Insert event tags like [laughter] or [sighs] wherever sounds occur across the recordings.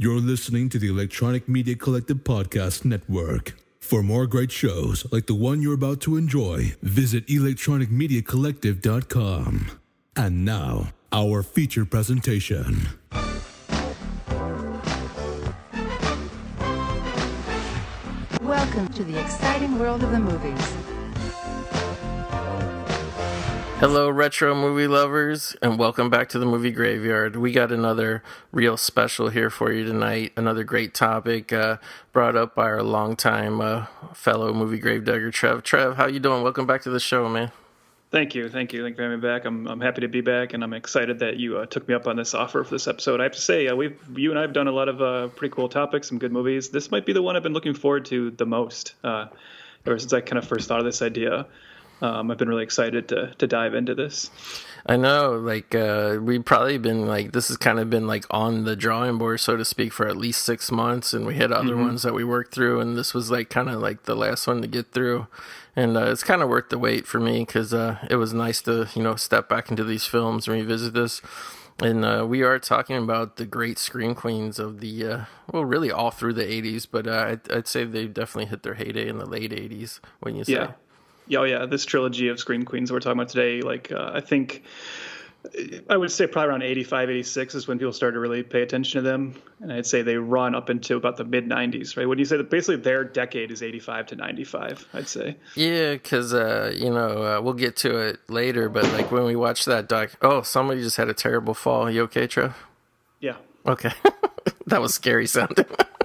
You're listening to the Electronic Media Collective Podcast Network. For more great shows like the one you're about to enjoy, visit electronicmediacollective.com. And now, our feature presentation. Welcome to the exciting world of the movies. Hello, retro movie lovers, and welcome back to the movie graveyard. We got another real special here for you tonight. Another great topic uh, brought up by our longtime uh, fellow movie gravedigger, Trev. Trev, how you doing? Welcome back to the show, man. Thank you, thank you, thank you for having me back. I'm I'm happy to be back, and I'm excited that you uh, took me up on this offer for this episode. I have to say, uh, we've you and I have done a lot of uh, pretty cool topics, some good movies. This might be the one I've been looking forward to the most uh, ever since I kind of first thought of this idea. Um, I've been really excited to to dive into this. I know, like uh, we've probably been like this has kind of been like on the drawing board, so to speak, for at least six months, and we had other Mm-hmm. ones that we worked through, and this was like kind of like the last one to get through, and uh, it's kind of worth the wait for me because uh, it was nice to you know step back into these films and revisit this. And uh, we are talking about the great scream queens of the uh, well, really all through the '80s, but uh, I'd, I'd say they definitely hit their heyday in the late '80s. When you say, Yeah. Yeah, oh yeah, this trilogy of Scream Queens we're talking about today, like uh, I think I would say probably around 85, 86 is when people started to really pay attention to them. And I'd say they run up into about the mid 90s, right? When you say that basically their decade is 85 to 95, I'd say. Yeah, because uh, you know uh, we'll get to it later, but like when we watch that doc, oh, somebody just had a terrible fall. You okay, Trev? Yeah. Okay, [laughs] that was scary sounding. [laughs]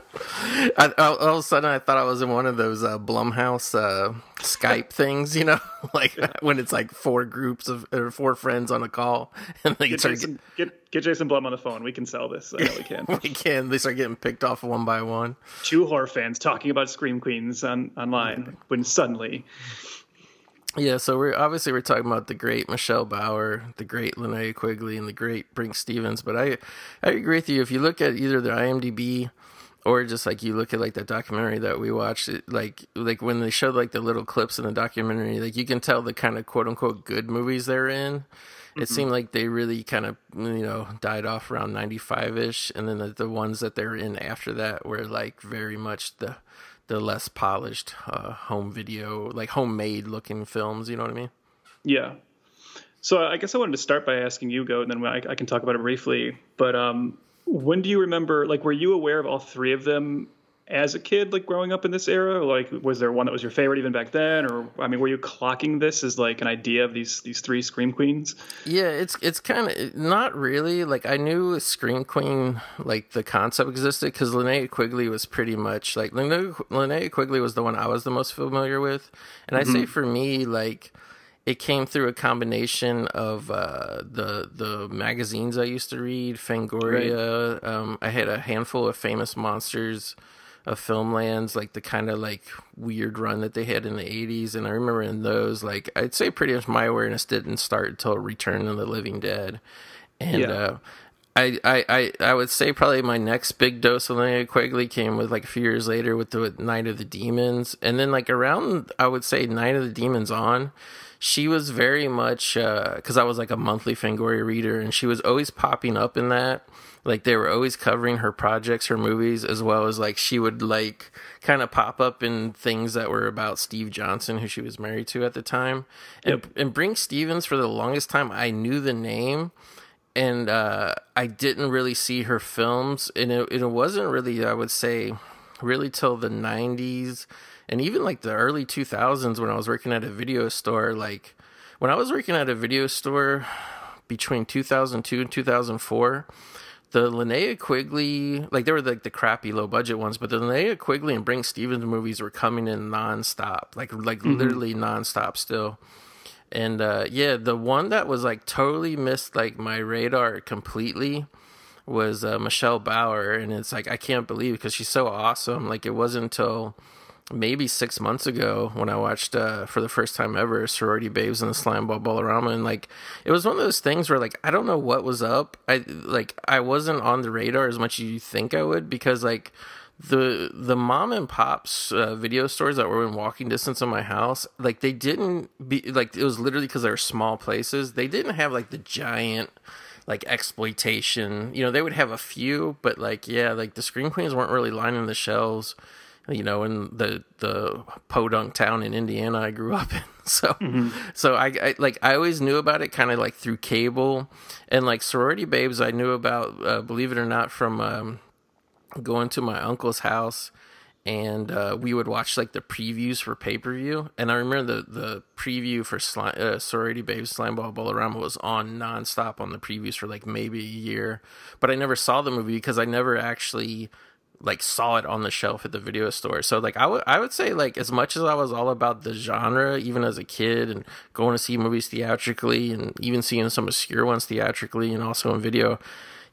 I, all, all of a sudden, I thought I was in one of those uh, Blumhouse uh, Skype [laughs] things, you know, [laughs] like when it's like four groups of or four friends on a call, [laughs] and they Get start Jason, get, get Jason Blum on the phone. We can sell this. I know we can. we can they start getting picked off one by one. Two horror fans talking about Scream Queens on online when suddenly, Yeah, so we're obviously we're talking about the great Michelle Bauer, the great Linnea Quigley, and the great Brinke Stevens. But I, I agree with you. If you look at either their IMDb or just like you look at like that documentary that we watched, it, like like when they showed like the little clips in the documentary, like you can tell the kind of quote unquote good movies they're in. It seemed like they really kind of you know died off around ninety five ish, and then the, the ones that they're in after that were like very much the the less polished uh, home video, like homemade looking films. You know what I mean? yeah. So I guess I wanted to start by asking you, Goat, and then I, I can talk about it briefly. But um, when do you remember? Like, were you aware of all three of them as a kid, like growing up in this era? Like, was there one that was your favorite even back then, or I mean, were you clocking this as like an idea of these these three scream queens? Yeah, it's it's kind of not really like I knew Scream Queen like the concept existed because Linnea Quigley was pretty much like Linnea, Linnea Quigley was the one I was the most familiar with, and I say mm-hmm. for me like it came through a combination of uh, the the magazines I used to read, Fangoria. Um, I had a handful of famous monsters of Filmlands, like the kind of like weird run that they had in the '80s, and I remember in those, like I'd say pretty much my awareness didn't start until Return of the Living Dead, and Yeah. uh, I, I, I, I would say probably my next big dose of Linnea Quigley came with like a few years later with the Night of the Demons, and then like around I would say Night of the Demons on, she was very much because I was like a monthly Fangoria reader, and she was always popping up in that. Like they were always covering her projects, her movies, as well as like she would like kind of pop up in things that were about Steve Johnson, who she was married to at the time, and and Brinke Stevens for the longest time I knew the name and uh, I didn't really see her films, and it, it wasn't really, I would say, really till the '90s, and even like the early 2000s when I was working at a video store. Like when I was working at a video store between 2002 and 2004. The Linnea Quigley, like they were like the crappy low budget ones, but the Linnea Quigley and Brinke Stevens movies were coming in nonstop, like like literally nonstop still. And uh, yeah, the one that was like totally missed like my radar completely was uh, Michelle Bauer, and it's like I can't believe because she's so awesome. Like it wasn't until maybe six months ago when I watched uh, for the first time ever Sorority Babes and the Slimeball Bowl-O-Rama, and like it was one of those things where like I don't know what was up. I like I wasn't on the radar as much as you think I would because like the the mom and pops uh, video stores that were in walking distance of my house like they didn't be like it was literally because they were small places they didn't have like the giant like exploitation. You know, they would have a few, but like yeah, like the scream queens weren't really lining the shelves. You know, in the the podunk town in Indiana I grew up in. [laughs] So mm-hmm. so I, I, like I always knew about it kind of like through cable and like sorority babes I knew about uh, believe it or not from um, going to my uncle's house and uh, we would watch like the previews for pay per view. And I remember the the preview for Slime, uh, Sorority Babes Slimeball Bowl-O-Rama was on nonstop on the previews for like maybe a year. But I never saw the movie because I never actually like saw it on the shelf at the video store. So like I would I would say like as much as I was all about the genre even as a kid and going to see movies theatrically and even seeing some obscure ones theatrically and also in video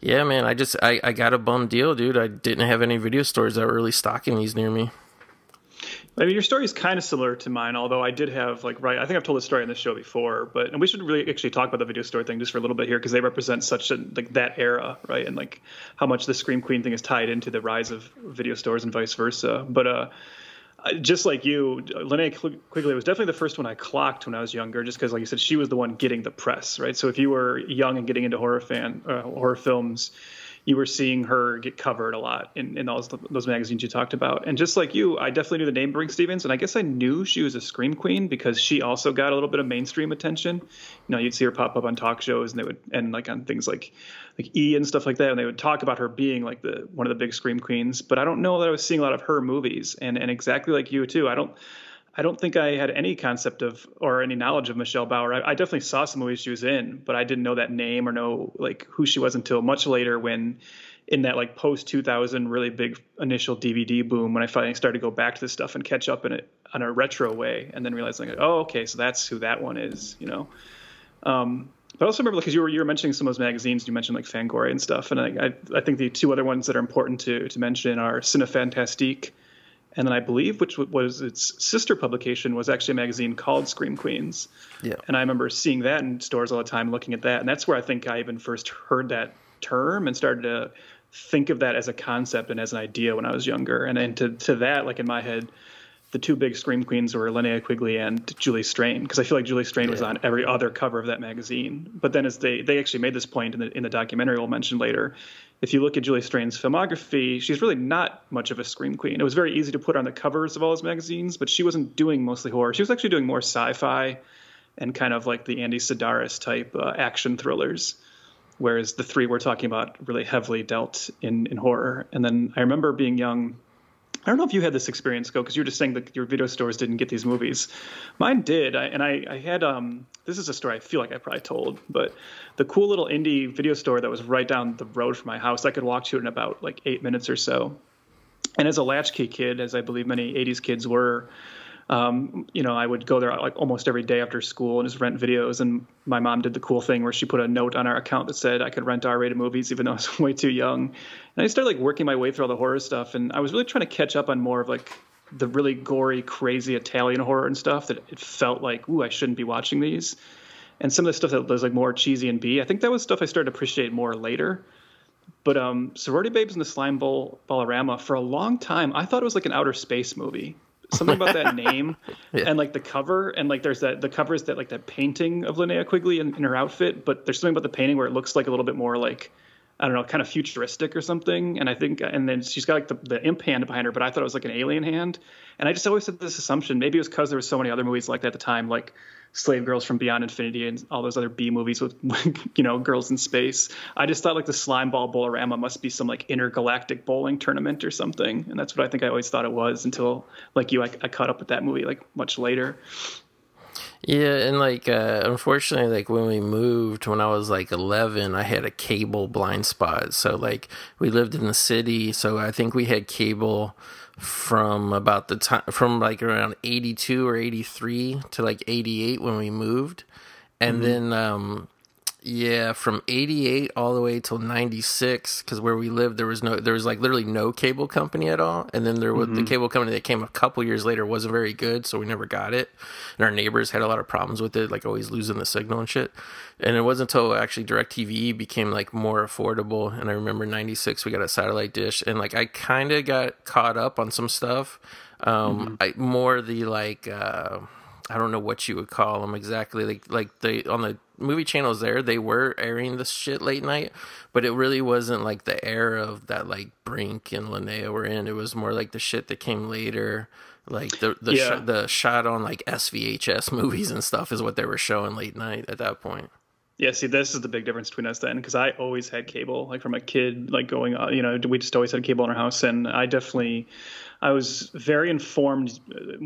yeah, man, I just I, I got a bum deal, dude. I didn't have any video stores that were really stocking these near me. I mean, your story is kind of similar to mine, although I did have like right. I think I've told this story on this show before, but and we should really actually talk about the video store thing just for a little bit here because they represent such a like that era, right? And like how much the Scream Queen thing is tied into the rise of video stores and vice versa. But uh, just like you, Linnea Quigley was definitely the first one I clocked when I was younger, just because, like you said, she was the one getting the press, right? So if you were young and getting into horror fan uh, horror films, you were seeing her get covered a lot in, in those those magazines you talked about. And just like you, I definitely knew the name Brinke Stevens, and I guess I knew she was a scream queen because she also got a little bit of mainstream attention. You know, you'd see her pop up on talk shows, and they would and like on things like like E and stuff like that, and they would talk about her being like the one of the big scream queens. But I don't know that I was seeing a lot of her movies, and and exactly like you too, I don't. I don't think I had any concept of or any knowledge of Michelle Bauer. I, I, definitely saw some movies she was in, but I didn't know that name or know like who she was until much later when in that like post 2000 really big initial DVD boom when I finally started to go back to this stuff and catch up in it on a retro way and then realizing like, oh okay so that's who that one is you know um, but I also remember because you were you were mentioning some of those magazines you mentioned like Fangoria and stuff and I, I, I think the two other ones that are important to to mention are Cinefantastique and then I believe, which was its sister publication, was actually a magazine called Scream Queens. Yeah. And I remember seeing that in stores all the time, looking at that, and that's where I think I even first heard that term and started to think of that as a concept and as an idea when I was younger. And then to to that, like in my head, the two big scream queens were Linnea Quigley and Julie Strain because I feel like Julie Strain yeah. was on every other cover of that magazine. But then as they they actually made this point in the in the documentary we'll mention later, if you look at Julie Strain's filmography, she's really not much of a scream queen. It was very easy to put on the covers of all those magazines, but she wasn't doing mostly horror. She was actually doing more sci-fi and kind of like the Andy Sidaris type uh, action thrillers. Whereas the three we're talking about really heavily dealt in, in horror. And then I remember being young. I don't know if you had this experience, Goat because you were just saying that your video stores didn't get these movies. Mine did, I, and I, I had um, this is a story I feel like I probably told, but the cool little indie video store that was right down the road from my house, I could walk to it in about like eight minutes or so. And as a latchkey kid, as I believe many '80s kids were, um, you know, I would go there like almost every day after school and just rent videos. And my mom did the cool thing where she put a note on our account that said I could rent R-rated movies even though I was [laughs] way too young. And I started like working my way through all the horror stuff, and I was really trying to catch up on more of like the really gory, crazy Italian horror and stuff that it felt like, ooh, I shouldn't be watching these. And some of the stuff that was like more cheesy and B, I think that was stuff I started to appreciate more later. But um, Sorority Babes and the Slimeball Bowl-O-Rama, for a long time, I thought it was like an outer space movie. Something about that [laughs] name yeah. and like the cover and like there's that the cover is that like that painting of Linnea Quigley in, in her outfit, but there's something about the painting where it looks like a little bit more like I don't know, kind of futuristic or something. And I think, and then she's got like the, the imp hand behind her, but I thought it was like an alien hand. And I just always had this assumption. Maybe it was because there was so many other movies like that at the time, like Slave Girls from Beyond Infinity and all those other B movies with, [laughs] you know, girls in space. I just thought like the Slime Ball Bowl-O-Rama must be some like intergalactic bowling tournament or something. And that's what I think I always thought it was until like you, I, I caught up with that movie like much later. Yeah, and like uh, unfortunately, like when we moved when I was like eleven, I had a cable blind spot. So like we lived in the city, so I think we had cable from about the time from like around eighty two or eighty three to like eighty eight when we moved, and mm-hmm. then um yeah, from 88 all the way till 96 cuz where we lived there was no there was like literally no cable company at all and then there was mm-hmm. the cable company that came a couple years later wasn't very good so we never got it. And our neighbors had a lot of problems with it like always losing the signal and shit. And it wasn't until actually DirecTV became like more affordable and I remember 96 we got a satellite dish and like I kind of got caught up on some stuff um mm-hmm. I more the like uh I don't know what you would call them exactly like like they on the movie channels there, they were airing this shit late night, but it really wasn't like the era of that like Brinke and Linnea were in. It was more like the shit that came later. Like the the Yeah. sh- the shot on like SVHS [laughs] movies and stuff is what they were showing late night at that point. Yeah, see, this is the big difference between us then, because I always had cable, like from a kid, like going you know, we just always had cable in our house, and I definitely, I was very informed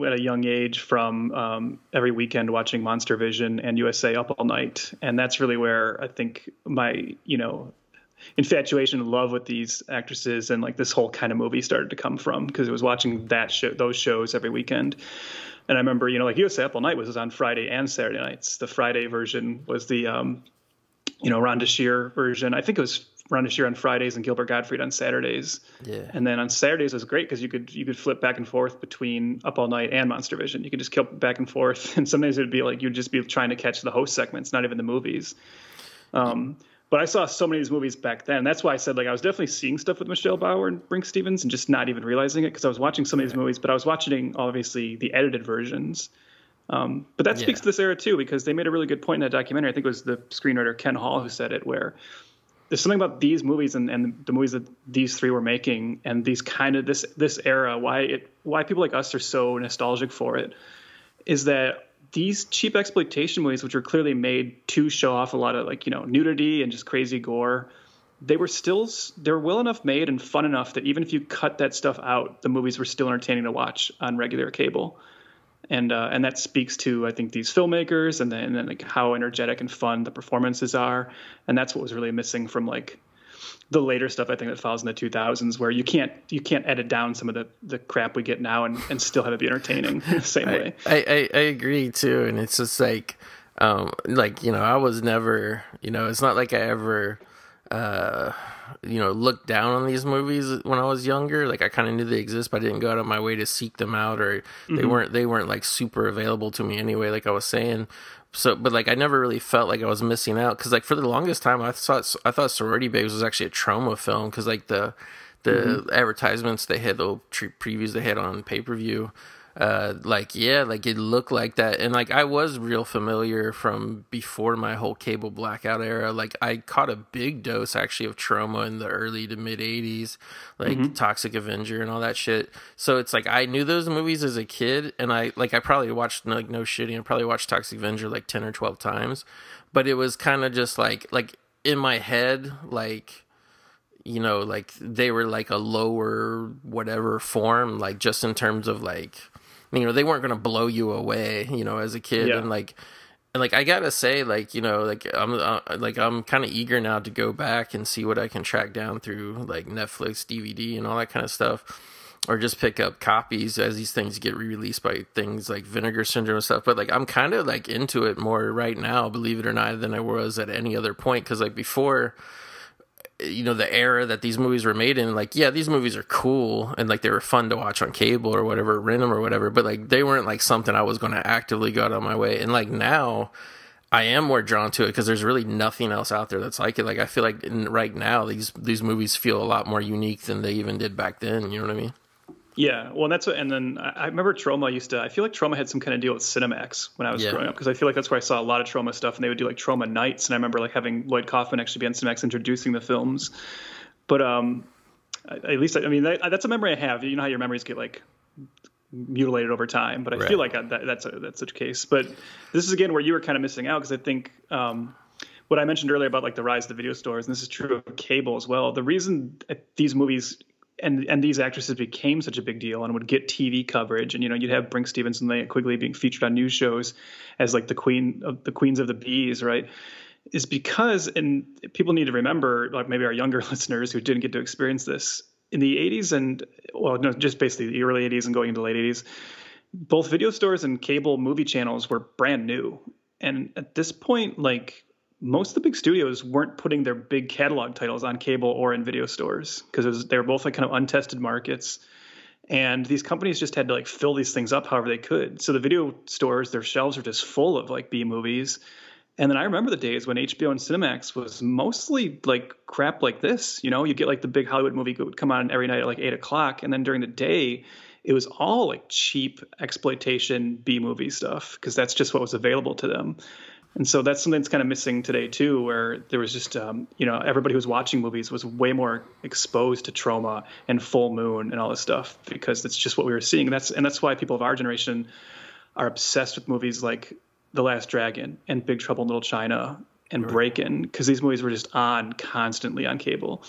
at a young age from um, every weekend watching Monster Vision and USA Up All Night, and that's really where I think my, you know, infatuation and love with these actresses and like this whole kind of movie started to come from because it was watching that show, those shows every weekend. And I remember, you know, like USA Up All Night was on Friday and Saturday nights. The Friday version was the, um, you know, Rhonda Shear version. I think it was Rhonda Shear on Fridays and Gilbert Gottfried on Saturdays. Yeah. And then on Saturdays it was great because you could you could flip back and forth between Up All Night and Monster Vision. You could just kill back and forth, [laughs] and sometimes it would be like you'd just be trying to catch the host segments, not even the movies. Um, but I saw so many of these movies back then. That's why I said like I was definitely seeing stuff with Michelle Bauer and Brinke Stevens and just not even realizing it because I was watching some of these movies, but I was watching obviously the edited versions. Um, but that speaks Yeah. to this era too because they made a really good point in that documentary. I think it was the screenwriter Ken Hall who said it, where there's something about these movies and, and the movies that these three were making and these kind of this this era why it why people like us are so nostalgic for it is that these cheap exploitation movies which were clearly made to show off a lot of like you know nudity and just crazy gore they were still they're well enough made and fun enough that even if you cut that stuff out the movies were still entertaining to watch on regular cable and uh, and that speaks to I think these filmmakers and then and then like how energetic and fun the performances are, and that's what was really missing from like the later stuff I think that follows in the 2000s where you can't you can't edit down some of the the crap we get now and, and still have it be entertaining [laughs] the same way. I, I, I agree too, and it's just like, um, like you know, I was never, you know, it's not like I ever, uh, you know, looked down on these movies when I was younger. Like I kind of knew they exist, but I didn't go out of my way to seek them out, or they mm-hmm. weren't they weren't like super available to me anyway. Like I was saying. So, but like I never really felt like I was missing out because like for the longest time I thought I thought Sorority Babes was actually a Troma film because like the the mm-hmm. advertisements they had the tre- previews they had on pay per view uh like yeah like it looked like that. And like i was real familiar from before my whole cable blackout era. Like i caught a big dose actually of Troma in the early to mid 80s like toxic avenger and all that shit. So it's like i knew those movies as a kid and i like i probably watched like no shitting i probably watched toxic avenger like 10 or 12 times. But it was kind of just like like in my head like you know like they were like a lower whatever form like just in terms of like you know they weren't going to blow you away you know as a kid Yeah. and like and like I gotta say, like you know, like I'm uh, like I'm kind of eager now to go back and see what I can track down through like Netflix, DVD, and all that kind of stuff, or just pick up copies as these things get re-released by things like Vinegar Syndrome and stuff. But like I'm kind of like into it more right now, believe it or not, than I was at any other point. Because like before, you know the era that these movies were made in like yeah these movies are cool and like they were fun to watch on cable or whatever rent them or whatever but like they weren't like something i was going to actively go out of my way. And like now i am more drawn to it because there's really nothing else out there that's like it. Like i feel like in, right now these these movies feel a lot more unique than they even did back then you know what i mean Yeah, well, and that's what. And then I remember Troma used to. I feel like Troma had some kind of deal with Cinemax when I was Yeah. growing up because I feel like that's where I saw a lot of Troma stuff, and they would do like Troma nights. And I remember like having Lloyd Kaufman actually be on Cinemax introducing the films. But um, at at least I, I mean that, that's a memory I have. You know how your memories get like mutilated over time, but I Right. feel like I, that, that's a, that's such a case. But this is again where you were kind of missing out because I think. Um, what I mentioned earlier about like the rise of the video stores, and this is true of cable as well. The reason these movies and and these actresses became such a big deal and would get TV coverage, and you know you'd have Brinke Stevens and Linnea Quigley being featured on news shows as like the queen of the queens of the bees, right? Is because and people need to remember, like maybe our younger [laughs] listeners who didn't get to experience this in the 80s and well, no, just basically the early 80s and going into late 80s. Both video stores and cable movie channels were brand new, and at this point, like most of the big studios weren't putting their big catalog titles on cable or in video stores because they were both like kind of untested markets. And these companies just had to like fill these things up however they could. So the video stores their shelves are just full of like b movies and then i remember the days when hbo and cinemax was mostly like crap like this you know? You get like the big hollywood movie would come on every night at like 8 o'clock and then during the day it was all like cheap exploitation b movie stuff because that's just what was available to them And so that's something that's kind of missing today too, where there was just um, you know everybody who was watching movies was way more exposed to Troma and Full Moon and all this stuff because that's just what we were seeing. And that's and that's why people of our generation are obsessed with movies like The Last Dragon and Big Trouble in Little China and Breakin' because these movies were just on constantly on cable.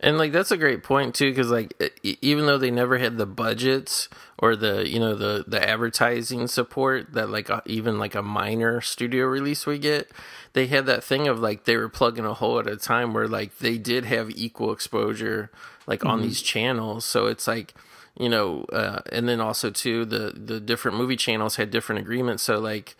And like that's a great point too, because like even though they never had the budgets or the you know the the advertising support that like a, even like a minor studio release we get, they had that thing of like they were plugging a hole at a time where like they did have equal exposure like on these channels. So it's like you know, uh, and then also too the the different movie channels had different agreements. So like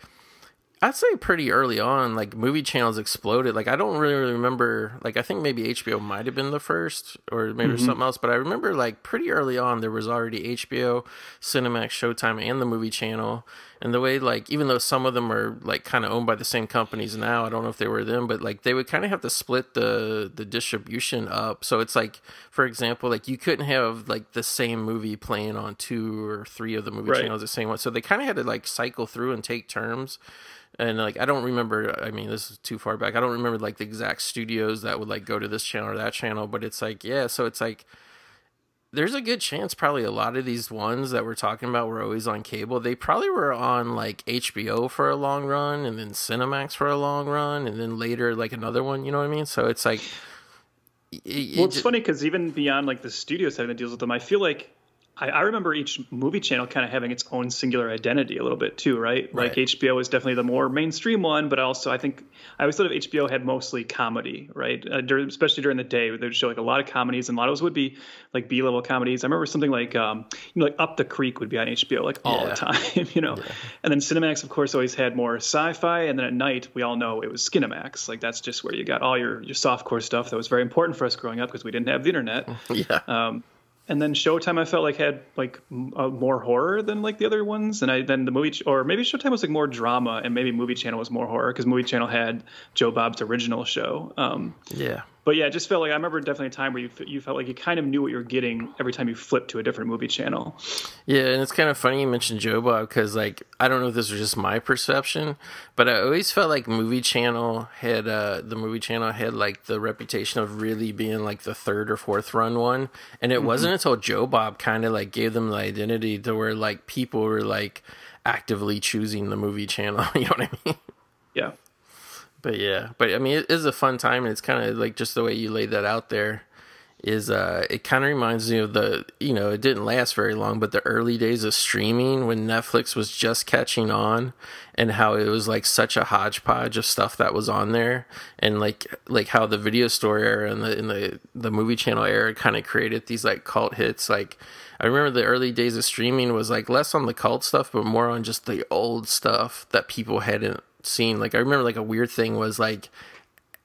I'd say pretty early on, like movie channels exploded. Like I don't really remember. Like I think maybe HBO might have been the first, or maybe mm-hmm. something else. But I remember like pretty early on, there was already HBO, Cinemax, Showtime, and the movie channel. And the way like even though some of them are like kind of owned by the same companies now, I don't know if they were them, but like they would kind of have to split the the distribution up. So it's like, for example, like you couldn't have like the same movie playing on two or three of the movie Right. channels the same one. So they kind of had to like cycle through and take turns and like I don't remember. I mean, this is too far back. I don't remember like the exact studios that would like go to this channel or that channel. But it's like yeah, so it's like there's a good chance probably a lot of these ones that we're talking about were always on cable. They probably were on like HBO for a long run, and then Cinemax for a long run, and then later like another one. You know what I mean? So it's like. it- it Well, it's ju- funny because even beyond like the studios having to deals with them, I feel like I, I remember each movie channel kind of having its own singular identity a little bit too, right? Like HBO was definitely the more mainstream one, but also I think I always thought of HBO had mostly comedy, right? Uh, during, especially during the day, they would show like a lot of comedies, and a lot of those would be like B level comedies. I remember something like um, you know, like Up the Creek would be on HBO like all Yeah. the time, [laughs] you know. And then Cinemax, of course, always had more sci-fi, and then at night we all know it was Skinemax. Like that's just where you got all your your softcore stuff that was very important for us growing up because we didn't have the internet. [laughs] yeah. Um, and then Showtime, I felt like had like uh, more horror than like the other ones, and I then the movie or maybe Showtime was like more drama, and maybe Movie Channel was more horror because Movie Channel had Joe Bob's original show. Um, yeah. But yeah, it just felt like I remember definitely a time where you you felt like you kind of knew what you were getting every time you flipped to a different movie channel. Yeah, and it's kind of funny you mentioned Joe Bob because, like, I don't know if this was just my perception, but I always felt like Movie Channel had uh, the Movie Channel had like the reputation of really being like the third or fourth run one, and it wasn't until Joe Bob kind of like gave them the identity to where like people were like actively choosing the Movie Channel. [laughs] You know what I mean? Yeah. But yeah, but I mean, it is a fun time, and it's kind of like just the way you laid that out there. Is uh, it kind of reminds me of the you know it didn't last very long, but the early days of streaming when Netflix was just catching on, and how it was like such a hodgepodge of stuff that was on there, and like like how the video store era and the in the the movie channel era kind of created these like cult hits. Like I remember the early days of streaming was like less on the cult stuff, but more on just the old stuff that people hadn't seen. Like I remember like a weird thing was like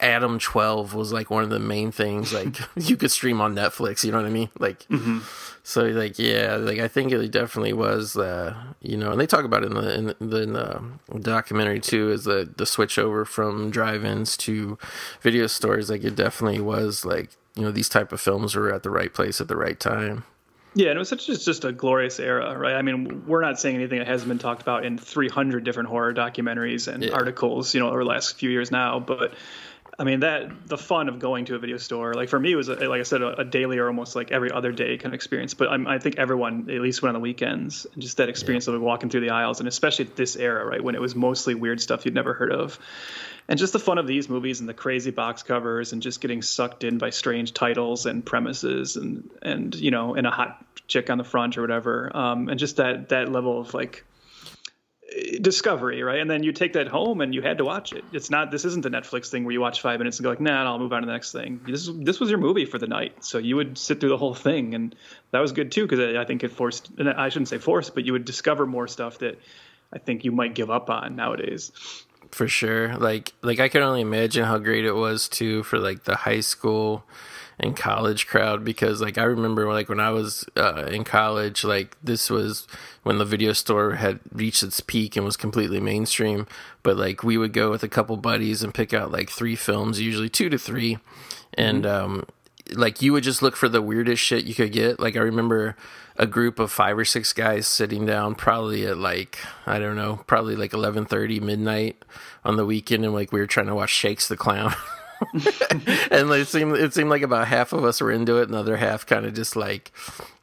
Adam 12 was like one of the main things like [laughs] you could stream on Netflix, you know what I mean? Like so like yeah, like I think it definitely was uh you know, and they talk about it in the in the, in the documentary too is the the switch over from drive-ins to video stores like it definitely was like you know these type of films were at the right place at the right time. Yeah, and it was such just, just a glorious era, right? I mean, we're not saying anything that hasn't been talked about in 300 different horror documentaries and Yeah. articles, you know, over the last few years now. But I mean, that the fun of going to a video store, like for me, it was a, like I said, a, a daily or almost like every other day kind of experience. But I'm, I think everyone at least went on the weekends, and just that experience of walking through the aisles, and especially this era, right, when it was mostly weird stuff you'd never heard of. And just the fun of these movies and the crazy box covers and just getting sucked in by strange titles and premises and and you know and a hot chick on the front or whatever. Um, and just that that level of like discovery right? And then you take that home and you had to watch it. It's not this isn't the netflix thing where you watch five minutes and go like nah i'll move on to the next thing. This this was your movie for the night. So you would sit through the whole thing and that was good too because I, I think it forced and i shouldn't say forced but you would discover more stuff that i think you might give up on nowadays for sure. Like like i can only imagine how great it was too for like the high school and college crowd because like i remember like when i was uh, in college like this was when the video store had reached its peak and was completely mainstream. But like we would go with a couple buddies and pick out like three films usually two to three. And um like you would just look for the weirdest shit you could get. Like I remember a group of five or six guys sitting down probably at like I don't know, probably like eleven thirty midnight on the weekend, and like we were trying to watch Shakes the Clown. [laughs] and it seemed it seemed like about half of us were into it, and the other half kind of just like,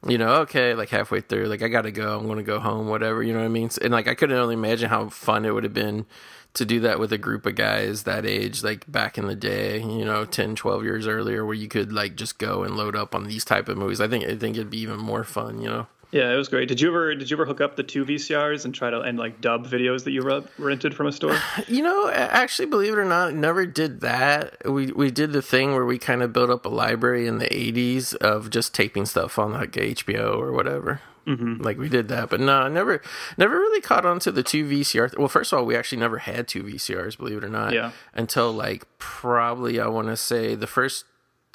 you know, okay, like halfway through, like I gotta go, I'm gonna go home, whatever, you know what I mean? And like I couldn't only imagine how fun it would have been to do that with a group of guys that age, like back in the day, you know, 10, 12 years earlier, where you could like just go and load up on these type of movies. I think I think it'd be even more fun, you know. Yeah, it was great. Did you ever did you ever hook up the two VCRs and try to and like dub videos that you rented from a store? [sighs] You know, actually, believe it or not, never did that. We we did the thing where we kind of built up a library in the '80s of just taping stuff on like HBO or whatever. Mm-hmm. Like we did that, but no, I never, never really caught on to the two VCR. Well, first of all, we actually never had two VCRs, believe it or not. Yeah. Until like probably I want to say the first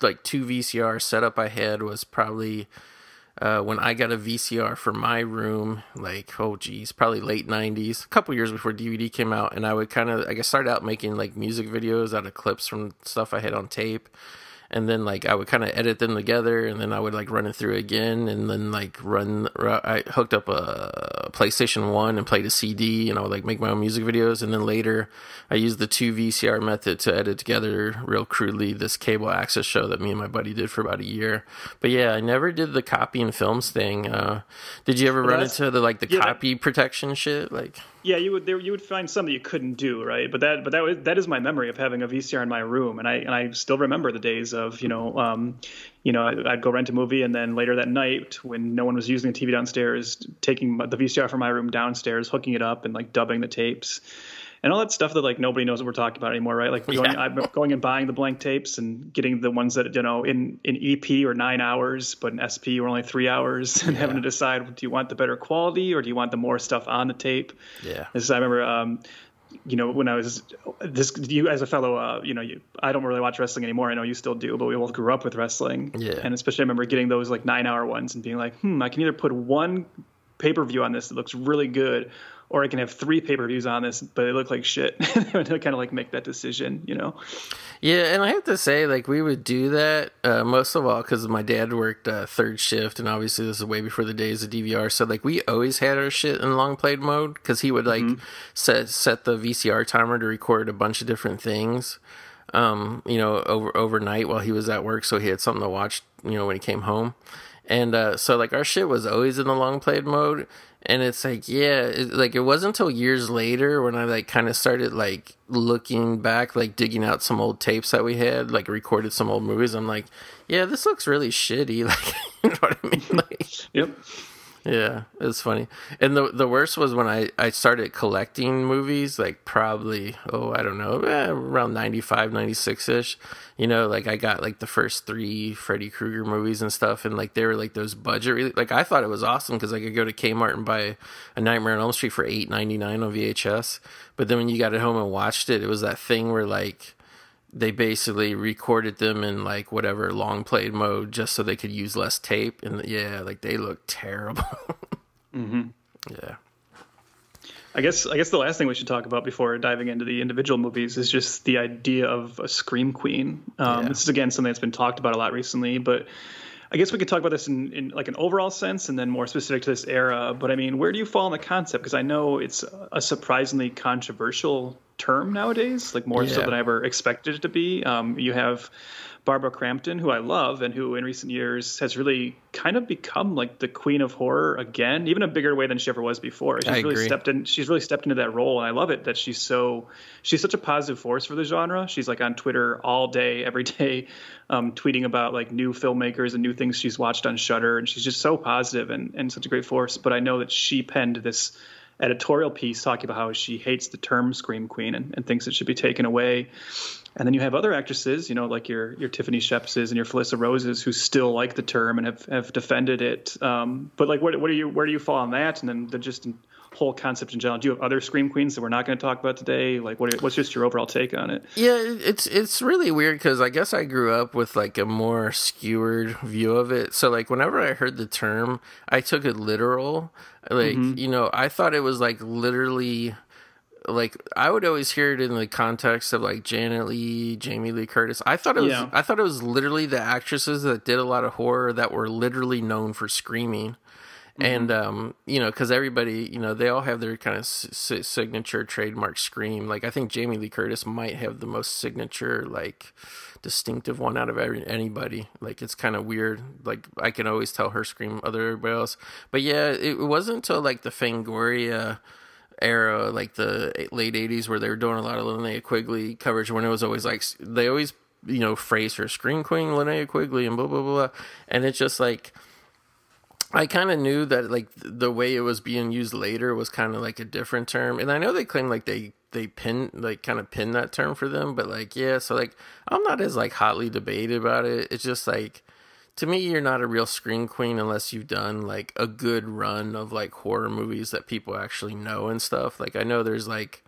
like two VCR setup I had was probably uh, when I got a VCR for my room, like oh geez, probably late '90s, a couple years before DVD came out, and I would kind of I guess start out making like music videos out of clips from stuff I had on tape, and then like I would kind of edit them together, and then I would like run it through again, and then like run. I hooked up a PlayStation One and played a CD, and I would like make my own music videos, and then later I used the two VCR method to edit together real crudely this cable access show that me and my buddy did for about a year. But yeah, I never did the copy and films thing. Uh, did you ever well, run into the like the yeah, copy that, protection shit? Like yeah, you would there, you would find some that you couldn't do right, but that but that was, that is my memory of having a VCR in my room, and I and I still remember the days of you know um, you know I'd go rent a movie, and then later that night when no one was using the TV downstairs, taking the VCR from my room downstairs, hooking it up, and like dubbing the tapes and all that stuff that like nobody knows what we're talking about anymore, right? Like going, yeah. going and buying the blank tapes and getting the ones that you know in in EP or nine hours, but in SP were only three hours, [laughs] and yeah. having to decide do you want the better quality or do you want the more stuff on the tape? Yeah, this is, I remember. Um, you know, when I was this, you as a fellow, uh, you know, you, I don't really watch wrestling anymore. I know you still do, but we both grew up with wrestling. Yeah. And especially, I remember getting those like nine hour ones and being like, hmm, I can either put one pay per view on this that looks really good, or I can have three pay per views on this, but they look like shit. to kind of like make that decision, you know? Yeah, and I have to say, like, we would do that uh, most of all because my dad worked uh, third shift, and obviously this is way before the days of DVR. So, like, we always had our shit in long played mode because he would, like, mm-hmm. set, set the VCR timer to record a bunch of different things. Um, you know, over overnight while he was at work, so he had something to watch. You know, when he came home, and uh, so like our shit was always in the long played mode, and it's like yeah it, like it wasn't until years later when i like kind of started like looking back like digging out some old tapes that we had like recorded some old movies. I'm like yeah this looks really shitty. [laughs] Like [laughs] you know what i mean? Like yep yeah, it's funny. And the the worst was when I, I started collecting movies, like probably, oh, I don't know, eh, around 95, 96 ish. You know, like I got like the first three Freddy Krueger movies and stuff, and like they were like those budget. Like I thought it was awesome because I could go to Kmart and buy a Nightmare on Elm Street for eight ninety nine on VHS. But then when you got it home and watched it, it was that thing where like they basically recorded them in like whatever long played mode just so they could use less tape and yeah like they look terrible [laughs] mm-hmm. yeah I guess I guess the last thing we should talk about before diving into the individual movies is just the idea of a scream queen. Um, yeah. This is again something that's been talked about a lot recently, but I guess we could talk about this in, in like an overall sense and then more specific to this era. But I mean, where do you fall in the concept? Because I know it's a surprisingly controversial term nowadays, like more yeah. so than I ever expected it to be. Um, you have Barbara Crampton, who I love and who in recent years has really kind of become like the queen of horror again, even a bigger way than she ever was before. She's I really agree. stepped in. She's really stepped into that role, and I love it that she's so she's such a positive force for the genre. She's like on Twitter all day, [laughs] every day, um, tweeting about like new filmmakers and new things she's watched on Shudder, and she's just so positive and and such a great force. But I know that she penned this editorial piece talking about how she hates the term scream queen and, and thinks it should be taken away. And then you have other actresses, you know, like your your Tiffany Shepses and your Felissa Roses, who still like the term and have, have defended it. Um, but like, what what are you where do you fall on that? And then the just whole concept in general. Do you have other scream queens that we're not going to talk about today? Like, what what's just your overall take on it? Yeah, it's it's really weird because I guess I grew up with like a more skewered view of it. So like, whenever I heard the term, I took it literal. Like, mm-hmm. you know, I thought it was like literally like I would always hear it in the context of like Janet Leigh, Jamie Lee Curtis. I thought it was Yeah. I thought it was literally the actresses that did a lot of horror that were literally known for screaming. And um, you know, because everybody, you know, they all have their kind of s- s- signature trademark scream. Like I think Jamie Lee Curtis might have the most signature, like distinctive one out of every, anybody. Like it's kind of weird. Like I can always tell her scream other everybody else. But yeah, it wasn't until like the Fangoria era, like the late '80s, where they were doing a lot of Linnea Quigley coverage. When it was always like they always, you know, phrase her "Scream queen Linnea Quigley and blah blah blah, and it's just like. I kind of knew that like the way it was being used later was kind of like a different term, and I know they claim like they they pin like kind of pin that term for them, but like yeah, so like I'm not as like hotly debated about it. It's just like to me, you're not a real scream queen unless you've done like a good run of like horror movies that people actually know and stuff. Like I know there's like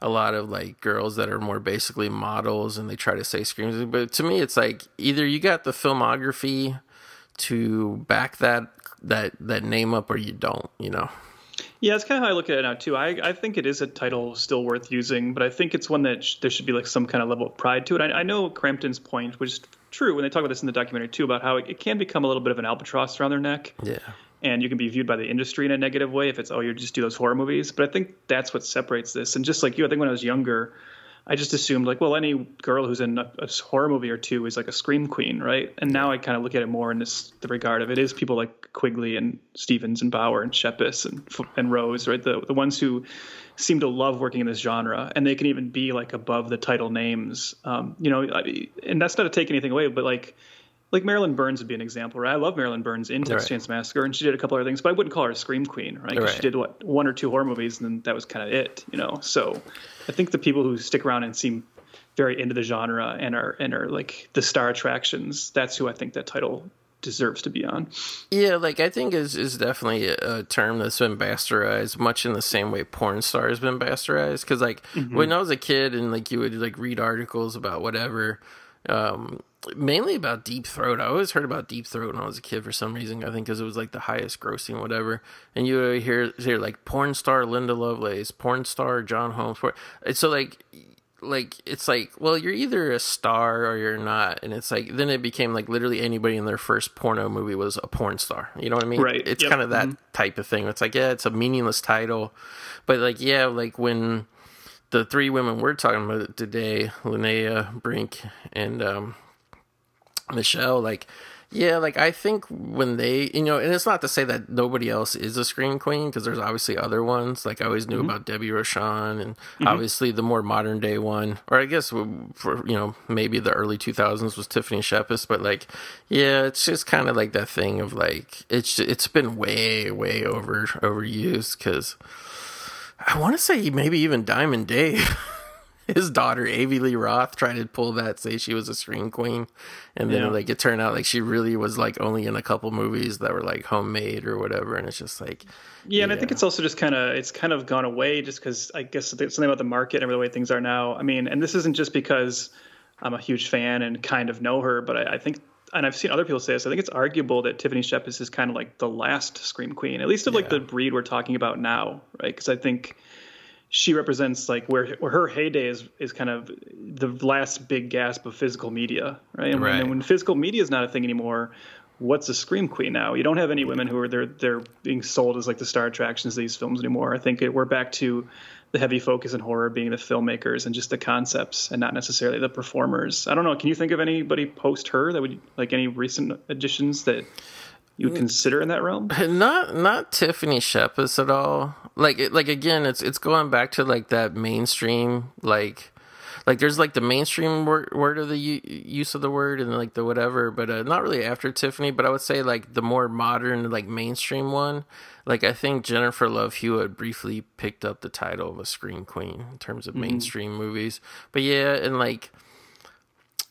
a lot of like girls that are more basically models and they try to say screams, but to me, it's like either you got the filmography to back that that that name up or you don't you know Yeah, that's kind of how I look at it now too. I, I think it is a title still worth using, but I think it's one that sh- there should be like some kind of level of pride to it. I, I know Crampton's point, which true when they talk about this in the documentary too, about how it, it can become a little bit of an albatross around their neck, yeah and you can be viewed by the industry in a negative way if it's oh you just do those horror movies. But I think that's what separates this. And just like you, I think when I was younger, I just assumed like well any girl who's in a, a horror movie or two is like a scream queen, right? And now I kind of look at it more in this the regard of it is people like Quigley and Stevens and Bauer and Shepis and and Rose, right? The the ones who seem to love working in this genre, and they can even be like above the title names. Um, you know, I, and that's not to take anything away, but like like Marilyn Burns would be an example, right? I love Marilyn Burns in Texas Right. Chainsaw Massacre, and she did a couple other things, but I wouldn't call her a scream queen, right? 'Cause Right. she did what one or two horror movies, and then that was kind of it, you know. So I think the people who stick around and seem very into the genre and are and are like the star attractions, that's who I think that title deserves to be on. yeah like i think is is definitely a, term that's been bastardized much in the same way porn star has been bastardized because like when i was a kid and like you would like read articles about whatever um mainly about deep throat. I always heard about deep throat when i was a kid for some reason i think because it was like the highest grossing whatever. And you would hear hear like porn star linda lovelace porn star john holmes porn- so like like it's like well you're either a star or you're not. And it's like then it became like literally anybody in their first porno movie was a porn star. You know what i mean? Right. it's Yep. kind of that type of thing. It's like yeah it's a meaningless title. But like yeah like when the three women we're talking about today linnea brinke and um michelle like yeah like i think when they you know and it's not to say that nobody else is a scream queen because there's obviously other ones. Like i always knew mm-hmm. about debbie rochon and mm-hmm. obviously the more modern day one or i guess for you know maybe the early 2000s was tiffany shepis but like yeah it's just kind of like that thing of like it's it's been way way over overused because i want to say maybe even diamond dave [laughs] his daughter Avi Lee Roth tried to pull that, say she was a scream queen, and then Yeah. like it turned out like she really was like only in a couple movies that were like homemade or whatever, and it's just like Yeah, and I think it's also just kind of it's kind of gone away just because I guess something about the market and the way things are now. I mean, and this isn't just because I'm a huge fan and kind of know her, but I, I think, and I've seen other people say this. I think it's arguable that Tiffany Shepis is kind of like the last scream queen, at least of like Yeah. the breed we're talking about now, right? Because I think she represents like where, where her heyday is is kind of the last big gasp of physical media, right? And, Right. when, when physical media is not a thing anymore, what's a scream queen now? You don't have any women who are they're they're being sold as like the star attractions of these films anymore. I think it, we're back to the heavy focus in horror being the filmmakers and just the concepts and not necessarily the performers. I don't know. Can you think of anybody post her that would like any recent additions that you would consider in that realm? [laughs] not not Tiffany Shepis at all. Like it, like again, it's it's going back to like that mainstream like. Like there's like the mainstream word, word of the u- use of the word and like the whatever, but uh, not really after Tiffany. But I would say like the more modern like mainstream one. Like I think Jennifer Love Hewitt briefly picked up the title of a scream queen in terms of mainstream movies. But yeah, and like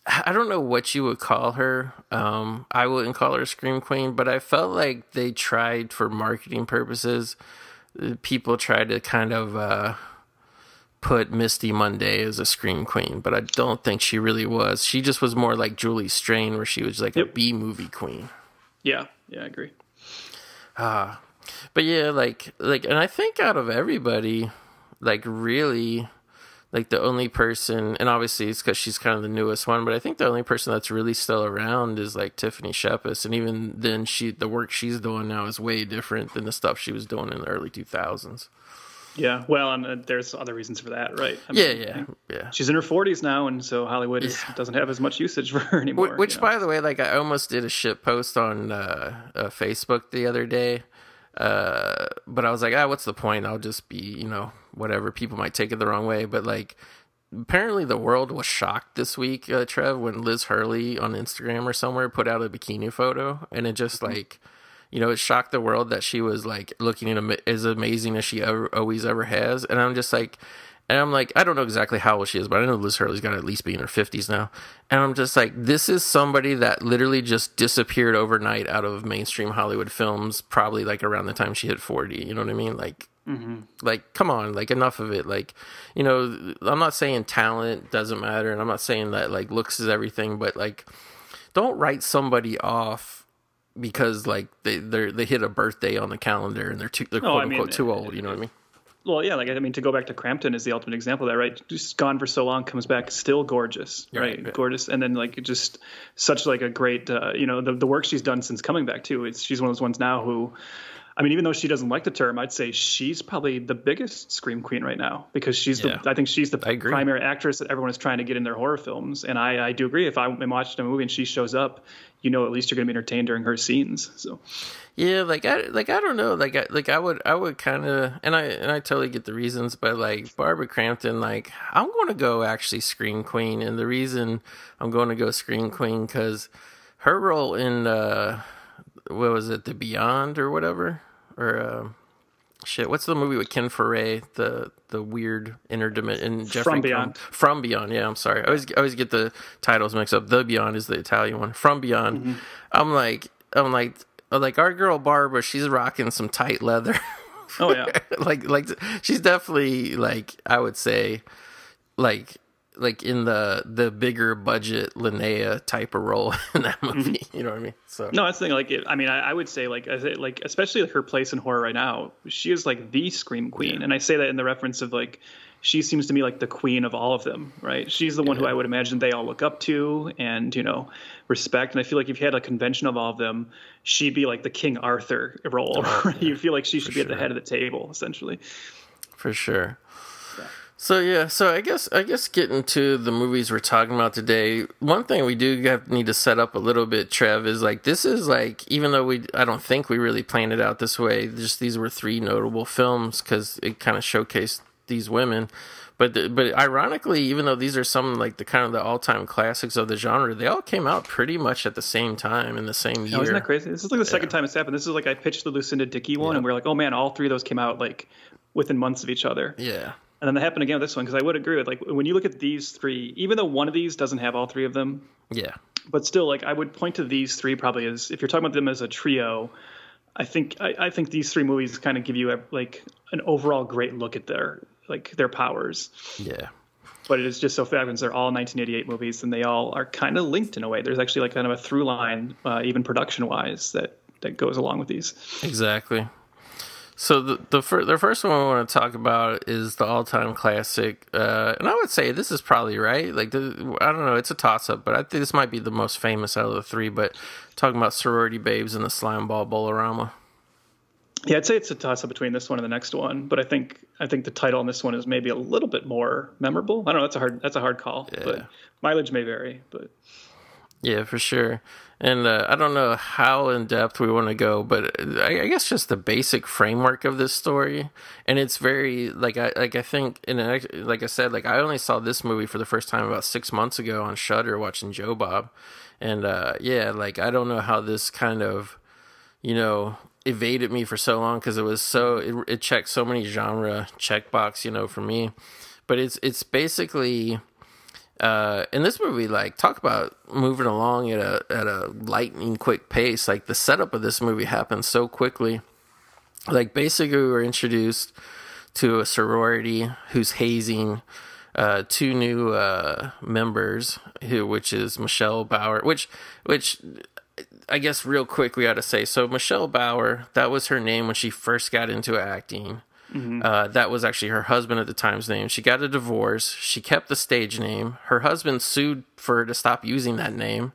I don't know what you would call her. Um, I wouldn't call her scream queen, but I felt like they tried for marketing purposes. uh, People tried to kind of uh, put Misty Mundae as a scream queen, but I don't think she really was. She just was more like Julie Strain, where she was like a Yep. B movie queen. Yeah, yeah, I agree. But yeah, like like, and I think out of everybody, like really like the only person and obviously it's because she's kind of the newest one but i think the only person that's really still around is like tiffany shepis and even then she the work she's doing now is way different than the stuff she was doing in the early 2000s Yeah, well, and uh, there's other reasons for that, right? I yeah mean, yeah yeah She's in her 40s now, and so Hollywood is, doesn't have as much usage for her anymore. Wh- Which, you know? by the way, like I almost did a shit post on uh, uh, Facebook the other day, uh, but I was like, ah, what's the point? I'll just be, you know, whatever. People might take it the wrong way, but like, apparently the world was shocked this week, uh, Trev, when Liz Hurley on Instagram or somewhere put out a bikini photo, and it just like. You know, it shocked the world that she was like looking at as amazing as she ever always ever has, and I'm just like, and I'm like, I don't know exactly how old she is, but I know Liz Hurley's got to at least be in her 50s now. And I'm just like, this is somebody that literally just disappeared overnight out of mainstream Hollywood films, probably like around the time she hit 40. You know what I mean? Like, mm-hmm. like, come on, like, enough of it. Like, you know, I'm not saying talent doesn't matter, and I'm not saying that like looks is everything, but like, don't write somebody off because like they they they hit a birthday on the calendar and they're too they're Oh, quote I mean, unquote too old. You know what I mean? Well, yeah, like I mean, to go back to Crampton is the ultimate example of that, right? Just gone for so long, comes back still gorgeous, Yeah, right? yeah. Gorgeous, and then like just such like a great, uh, you know, the the work she's done since coming back too. It's she's one of those ones now who, I mean, even though she doesn't like the term, I'd say she's probably the biggest scream queen right now because she's Yeah. the I think she's the primary actress that everyone is trying to get in their horror films, and I I do agree. If I'm watching a movie and she shows up, you know, at least you're going to be entertained during her scenes. So Yeah, like I like I don't know, like I like I would I would kind of and I and I totally get the reasons, but like Barbara Crampton, like I'm going to go actually Scream Queen, and the reason I'm going to go Scream Queen because her role in uh what was it, The Beyond or whatever, or uh, shit, what's the movie with Ken Foree, the the weird interdimension Jeffrey From Beyond. From Beyond, yeah, I'm sorry, I always I always get the titles mixed up. The Beyond is the Italian one. From Beyond, Mm-hmm. I'm like I'm like like our girl Barbara, she's rocking some tight leather. [laughs] oh yeah. like like she's definitely like I would say like like in the the bigger budget Linnea type of role [laughs] in that mm-hmm. movie. You know what I mean? So No, that's the thing. Like, it, I mean, I, I would say, like, as it, like, especially like her place in horror right now, she is like the scream queen, and I say that in the reference of like, she seems to me like the queen of all of them, right? She's the one who I would imagine they all look up to and you know respect. And I feel like if you had a convention of all of them, she'd be like the King Arthur role. Oh, right? You feel like she should be at the head of the table, essentially. for sure. So yeah, so I guess I guess getting to the movies we're talking about today, one thing we do have need to set up a little bit, Trev, is like this is like even though we I don't think we really planned it out this way, just these were three notable films because it kind of showcased these women. But the, but ironically, even though these are some like the kind of the all time classics of the genre, they all came out pretty much at the same time in the same year. Oh, isn't that crazy? This is like the second time it's happened. This is like I pitched the Lucinda Dickey one, and we are like, oh man, all three of those came out like within months of each other. Yeah, And then that happened again with this one because I would agree with like when you look at these three, even though one of these doesn't have all three of them, yeah, but still, like I would point to these three probably as if you're talking about them as a trio. I think I, I think these three movies kind of give you a, like an overall great look at their like their powers. yeah. But it is just so fabulous. They're all 1988 movies, and they all are kind of linked in a way. There's actually like kind of a through line, uh, even production wise, that that goes along with these. Exactly. So the the, fir- the first one we want to talk about is the all time classic, uh, and I would say this is probably right. Like the, I don't know, it's a toss up, but I think this might be the most famous out of the three. But talking about sorority babes and the Slimeball Bowl-O-Rama. Yeah, I'd say it's a toss up between this one and the next one, but I think I think the title on this one is maybe a little bit more memorable. I don't know. That's a hard that's a hard call, Yeah. but mileage may vary. But Yeah, for sure. And uh, I don't know how in depth we want to go, but I, I guess just the basic framework of this story, and it's very like I like I think, and like I said, like I only saw this movie for the first time about six months ago on Shudder watching Joe Bob, and uh, yeah, like I don't know how this kind of, you know, evaded me for so long because it was so it, it checked so many genre checkbox, you know, for me, but it's it's basically uh, in this movie, like talk about moving along at a at a lightning quick pace. Like the setup of this movie happens so quickly. Like basically, we were introduced to a sorority who's hazing uh, two new uh, members, who which is Michelle Bauer, which which I guess real quick we got to say. So Michelle Bauer, that was her name when she first got into acting. Uh, that was actually her husband at the time's name. She got a divorce. She kept the stage name. Her husband sued for her to stop using that name.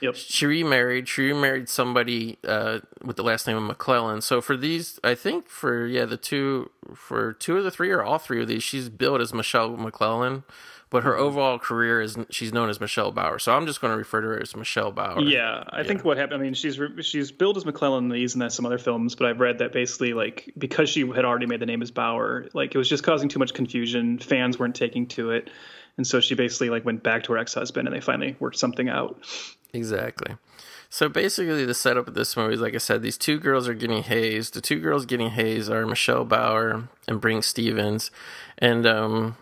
Yep. She remarried. She remarried somebody uh, with the last name of McClellan. So for these, I think for yeah the two for two of the three or all three of these, she's billed as Michelle McClellan, but her overall career is she's known as Michelle Bauer. So I'm just going to refer to her as Michelle Bauer. Yeah, I think what happened. I mean, she's she's billed as McClellan in these and then some other films, but I've read that basically like because she had already made the name as Bauer, like it was just causing too much confusion. Fans weren't taking to it, and so she basically like went back to her ex husband, and they finally worked something out. Exactly. So basically, the setup of this movie is like I said, these two girls are getting hazed. The two girls getting hazed are Michelle Bauer and Brinke Stevens. And, um,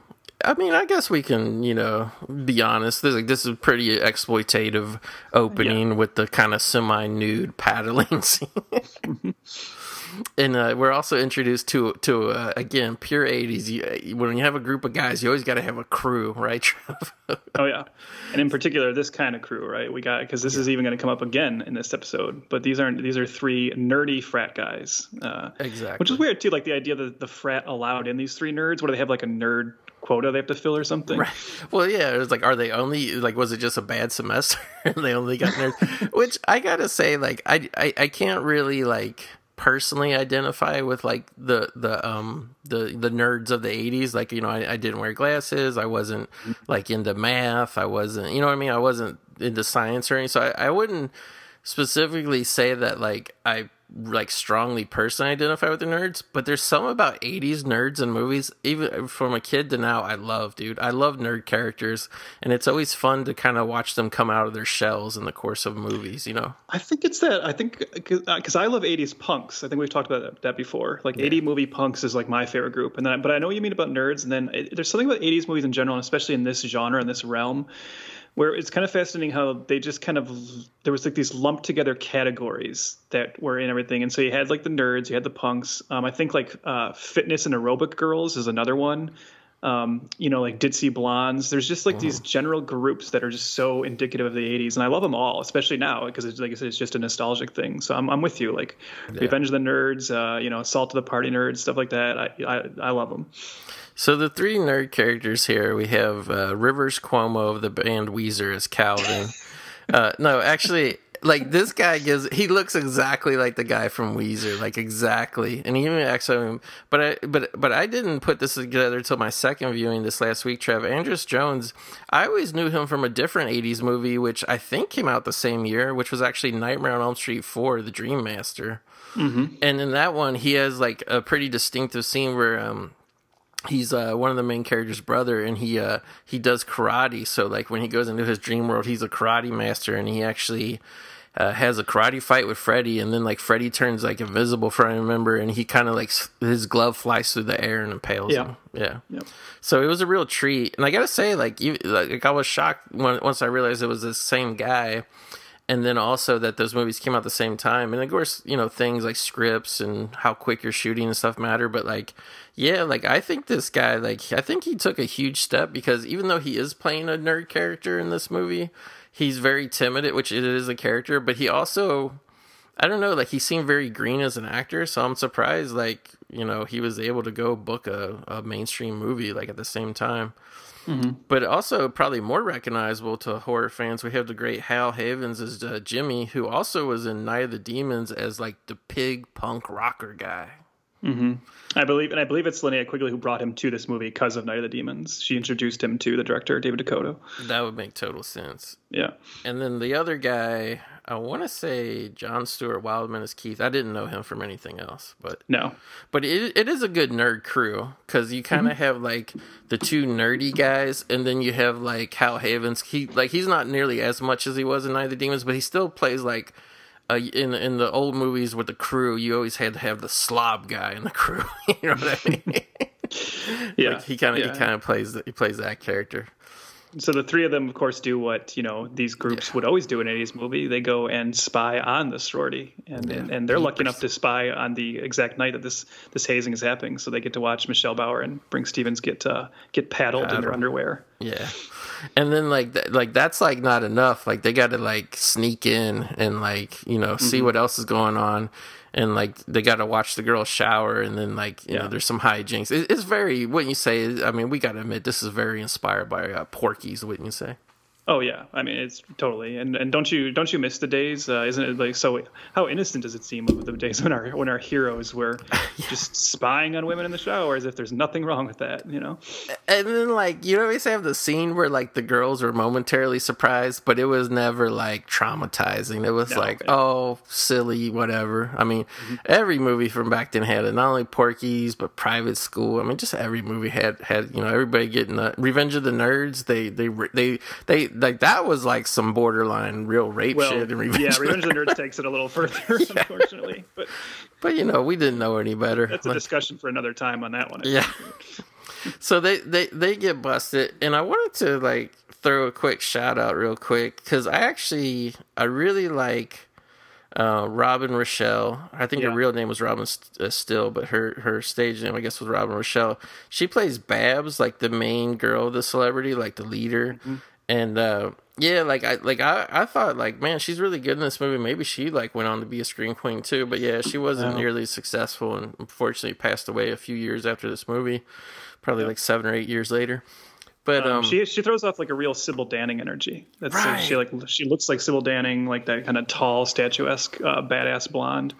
I mean, I guess we can, you know, be honest. This, like, this is a pretty exploitative opening with the kind of semi nude [laughs] paddling scene. and uh, we're also introduced to to uh, again pure '80s. You, when you have a group of guys, you always got to have a crew, right? [laughs] Oh yeah, and in particular this kind of crew, right? We got because this is even going to come up again in this episode. But these aren't these are three nerdy frat guys, uh, Exactly. Which is weird too. Like the idea that the frat allowed in these three nerds. What do they have like a nerd quota they have to fill or something? Right. Well, yeah, it was like, are they only like, was it just a bad semester? [laughs] and they only got nerds, [laughs] which I gotta say, like, I, I, I can't really like personally identify with like the the um the the nerds of the 80s like you know I, I didn't wear glasses i wasn't like into math i wasn't you know what i mean i wasn't into science or anything so i, I wouldn't specifically say that like i like strongly personally identify with the nerds but there's some about 80s nerds and movies even from a kid to now i love dude i love nerd characters and it's always fun to kind of watch them come out of their shells in the course of movies you know I think it's that. I think uh, because I love '80s punks. I think we've talked about that, before. Like '80 movie punks is like my favorite group. And then, but I know what you mean about nerds. And then it, there's something about '80s movies in general, and especially in this genre in this realm, where it's kind of fascinating how they just kind of there was like these lumped together categories that were in everything. And so you had like the nerds, you had the punks. Um, I think like uh, fitness and aerobic girls is another one um, you know, like ditzy blondes. There's just like these general groups that are just so indicative of the 80s, and I love them all, especially now because it's like I said, it's just a nostalgic thing. So I'm I'm with you. Like Revenge of the Nerds, uh, you know, Assault of the Party Nerds, stuff like that. I I, I love them. So the three nerd characters here, we have uh, Rivers Cuomo of the band Weezer as Calvin. [laughs] uh, no, actually, like this guy gives he looks exactly like the guy from Weezer, like exactly. And he even actually, but I but but I didn't put this together until my second viewing this last week. Trev Andras Jones, I always knew him from a different '80s movie, which I think came out the same year, which was actually Nightmare on Elm Street Four: The Dream Master. And in that one, he has like a pretty distinctive scene where um he's uh, one of the main characters' brother, and he uh, he does karate. So like when he goes into his dream world, he's a karate master, and he actually uh, has a karate fight with Freddy, and then like Freddy turns like invisible for I remember, and he kind of like s- his glove flies through the air and impales Yeah. him. Yeah. Yep. So it was a real treat, and I gotta say, like, you, like I was shocked when, once I realized it was the same guy, and then also that those movies came out the same time. And of course, you know, things like scripts and how quick you're shooting and stuff matter. But like, yeah, like I think this guy, like, I think he took a huge step because even though he is playing a nerd character in this movie, he's very timid, which it is a character, but he also. I don't know, like he seemed very green as an actor, so I'm surprised like, you know, he was able to go book a, a mainstream movie like at the same time. But also probably more recognizable to horror fans, we have the great Hal Havins as uh, Jimmy, who also was in Night of the Demons as like the pig punk rocker guy. I believe, and I believe it's Linnea Quigley who brought him to this movie because of Night of the Demons. She introduced him to the director David DeCoteau. That would make total sense. Yeah, And then the other guy, I want to say John Stuart Wildman is Keith. I didn't know him from anything else, but no, but it it is a good nerd crew because you kind of have like the two nerdy guys, and then you have like Hal Havins. He like he's not nearly as much as he was in Night of the Demons, but he still plays like. Uh, in in the old movies with the crew, you always had to have the slob guy in the crew. [laughs] you know what I mean? yeah, Like, he kind of yeah. he kind of plays he plays that character. So the three of them, of course, do what you know these groups would always do in an '80s movie. They go and spy on the sorority, and and, and they're lucky enough to spy on the exact night that this this hazing is happening. So they get to watch Michelle Bauer and Brinke Stevens get uh, get paddled in their underwear. Yeah, and then like th- like that's like not enough. Like they got to like sneak in and like you know see what else is going on. And like they got to watch the girl shower, and then like you Yeah. know there's some hijinks. It, it's very what you say. I mean, we got to admit this is very inspired by uh, Porky's. Wouldn't you say? Oh yeah, I mean it's totally. And and don't you don't you miss the days? Uh, isn't it like so? How innocent does it seem of the days when our when our heroes were [laughs] just spying on women in the shower as if there's nothing wrong with that? You know? And then like you always have the scene where like the girls were momentarily surprised, but it was never like traumatizing. It was No, like, yeah. oh, silly, whatever. I mean, every movie from back then had it. Not only Porky's, but Private School. I mean, just every movie had had you know everybody getting the Revenge of the Nerds. They they they they like that was like some borderline real rape Well, shit. In Revenge yeah, Revenge of the Nerds [laughs] takes it a little further, [laughs] unfortunately. But But you know, we didn't know any better. that's a Like- discussion for another time on that one. I Yeah. so they, they they get busted, and I wanted to like throw a quick shout out real quick because I actually I really like uh, Robin Rochelle. I think her real name was Robin St- uh, Stille, but her her stage name I guess was Robin Rochelle. She plays Babs, like the main girl of the celebrity, like the leader, Mm-hmm. And. uh yeah, like I like I, I thought like man she's really good in this movie. Maybe she like went on to be a scream queen too. But yeah, she wasn't Wow. nearly as successful and unfortunately passed away a few years after this movie, probably like seven or eight years later. But um, Um, she she throws off like a real Sybil Danning energy. That's like, Right. she like she looks like Sybil Danning, like that kind of tall, statuesque, uh, badass blonde.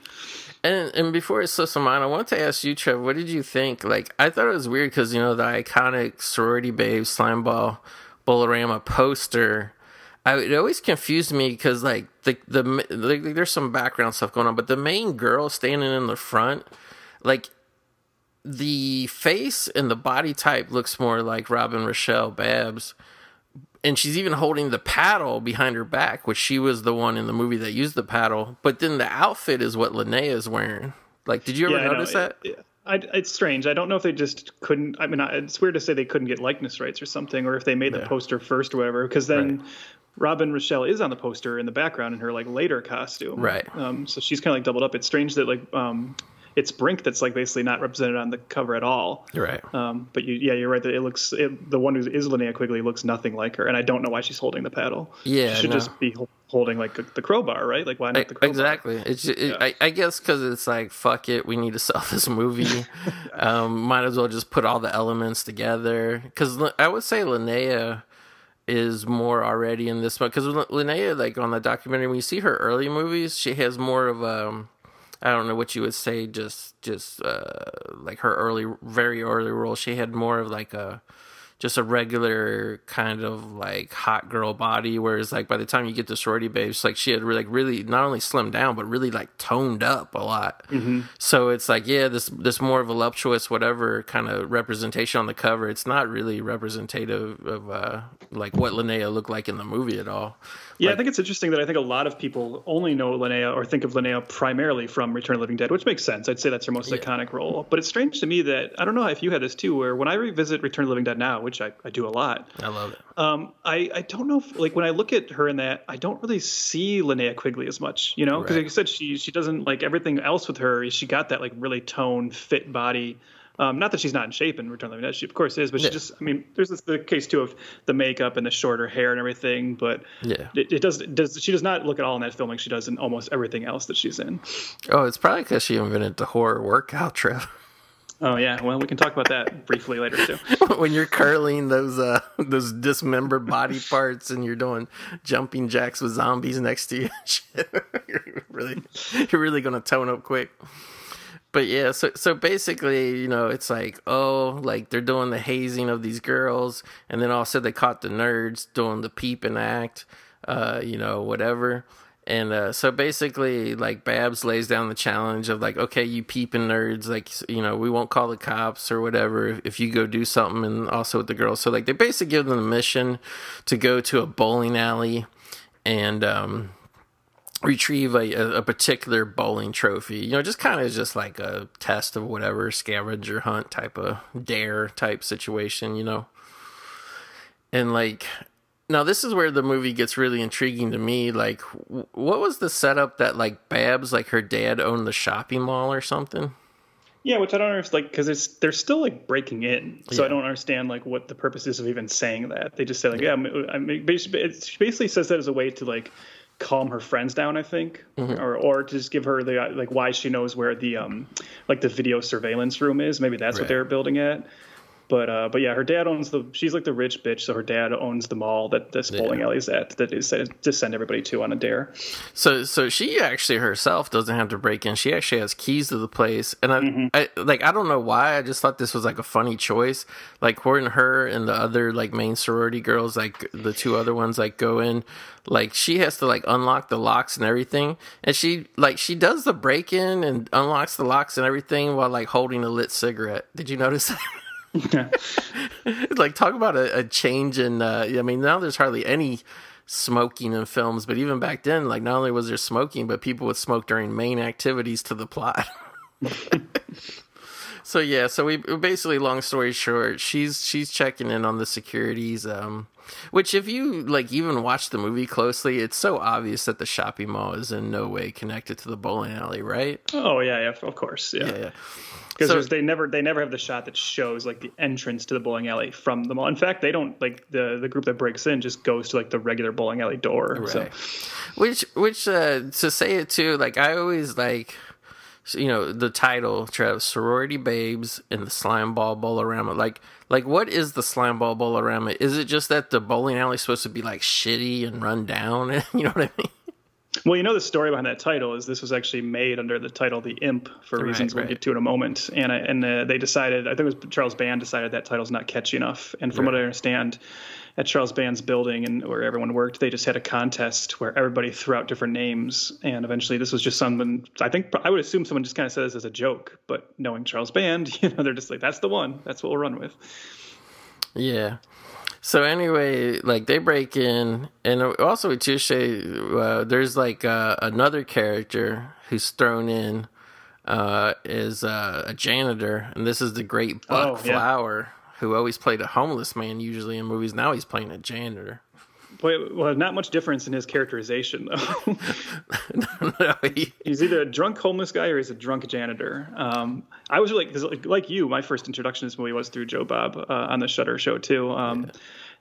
And and before it slips my mind, I want to ask you, Trev, what did you think? Like, I thought it was weird because you know the iconic sorority babe Slimeball Bowl-O-Rama poster. I, it always confused me because like the the like, there's some background stuff going on, but the main girl standing in the front, like the face and the body type looks more like Robin Rochelle Babs. And she's even holding the paddle behind her back, which she was the one in the movie that used the paddle. But then the outfit is what Linnea is wearing. Like, did you ever know. notice that? It- I, it's strange. I don't know if they just couldn't. I mean, I- it's weird to say they couldn't get likeness rights or something, or if they made the poster first or whatever. Because then Robin Rochelle is on the poster in the background in her like later costume. Right. Um, so she's kind of like doubled up. It's strange that like um, it's Brinke that's like basically not represented on the cover at all. You're right. Um, but you, yeah, you're right that it looks it, the one who is Linnea Quigley looks nothing like her, and I don't know why she's holding the paddle. Yeah, she should no. just be holding like the crowbar, right? Like why not the crowbar? Exactly. It's it, I, I guess because it's like fuck it, we need to sell this movie. [laughs] um, might as well just put all the elements together. Because I would say Linnea is more already in this one. Because Linnea, like on the documentary, when you see her early movies, she has more of um, I don't know what you would say, just just uh, like her early, very early role. She had more of like a just a regular kind of like hot girl body. Whereas like by the time you get to sorority babes, like she had really, like really not only slimmed down but really like toned up a lot. Mm-hmm. So it's like yeah, this this more voluptuous whatever kind of representation on the cover. It's not really representative of uh like what Linnea looked like in the movie at all. Yeah, I think it's interesting that I think a lot of people only know Linnea or think of Linnea primarily from Return of the Living Dead, which makes sense. I'd say that's her most iconic role. But it's strange to me that I don't know if you had this too, where when I revisit Return of the Living Dead now, which I, I do a lot, I love it. um, I, I don't know if like when I look at her in that, I don't really see Linnea Quigley as much, you know, because Right. like you said, she she doesn't like everything else with her. She got that like really toned, fit body. Um, not that she's not in shape in Return of the Dead, she of course is, but she Yeah. just I mean, there's this, the case too of the makeup and the shorter hair and everything, but Yeah. it, it does does she does not look at all in that film like she does in almost everything else that she's in. Oh, it's probably because she invented the horror workout trip. Oh yeah, well we can talk about that briefly later too. [laughs] when you're curling those uh those dismembered body [laughs] parts and you're doing jumping jacks with zombies next to you [laughs] you're really you're really gonna tone up quick but yeah so so basically you know it's like oh like they're doing the hazing of these girls and then also they caught the nerds doing the peeping act uh you know whatever and uh, so basically, like Babs lays down the challenge of like, okay, you peeping nerds, like you know, we won't call the cops or whatever if, if you go do something, and also with the girls. So like, they basically give them the mission to go to a bowling alley and um, retrieve a, a, particular bowling trophy. You know, just kind of just like a test of whatever scavenger hunt type of dare type situation. You know, and like now this is where the movie gets really intriguing to me like w- what was the setup that like babs like her dad owned the shopping mall or something Yeah, which I don't understand, like, because it's they're still like breaking in, so Yeah. I don't understand like what the purpose is of even saying that. They just say like, yeah, I mean, it basically says that as a way to like calm her friends down, I think, Mm-hmm. or or to just give her the like why she knows where the um like the video surveillance room is. Maybe that's Right. what they're building at. But uh, but yeah, her dad owns the. She's like the rich bitch, so her dad owns the mall that this bowling alley's at. That is to send everybody to on a dare. So so she actually herself doesn't have to break in. She actually has keys to the place, and I, I like I don't know why. I just thought this was like a funny choice. Like when her and the other like main sorority girls, like the two other ones, like go in, like she has to like unlock the locks and everything, and she like she does the break in and unlocks the locks and everything while like holding a lit cigarette. Did you notice that? [laughs] [laughs] like talk about a, a change in uh i mean now there's hardly any smoking in films but even back then like not only was there smoking but people would smoke during main activities to the plot [laughs] so yeah so we basically long story short she's she's checking in on the securities um which if you like even watch the movie closely it's so obvious that the shopping mall is in no way connected to the bowling alley right Oh yeah, yeah, of course, yeah. yeah Because So- they never they never have the shot that shows like the entrance to the bowling alley from the mall. In fact, they don't like the the group that breaks in just goes to like the regular bowling alley door. So Right. Which, which uh, to say it too, like I always like, you know, the title, Trev, sorority babes in the Slimeball Bowl-O-Rama. Like, like what is the Slimeball Bowl-O-Rama? Is it just that the bowling alley is supposed to be like shitty and run down? [laughs] you know what I mean? Well, you know the story behind that title is this was actually made under the title "The Imp" for reasons we'll get to in a moment, and and uh, they decided I think it was Charles Band decided that title's not catchy enough, and from what I understand, at Charles Band's building and where everyone worked, they just had a contest where everybody threw out different names, and eventually this was just someone I think I would assume someone just kind of said this as a joke, but knowing Charles Band, [laughs] you know, they're just like that's the one, that's what we'll run with. Yeah. So anyway, like they break in, and also with Touche, uh, there's like uh, another character who's thrown in uh, is uh, a janitor, and this is the great Buck Oh, yeah. Who always played a homeless man usually in movies. Now he's playing a janitor. Boy, well, not much difference in his characterization though. [laughs] No, he- [laughs] he's either a drunk homeless guy or he's a drunk janitor. Um, I was really, like, like you, my first introduction to this movie was through Joe Bob uh, on the Shudder show too. Um,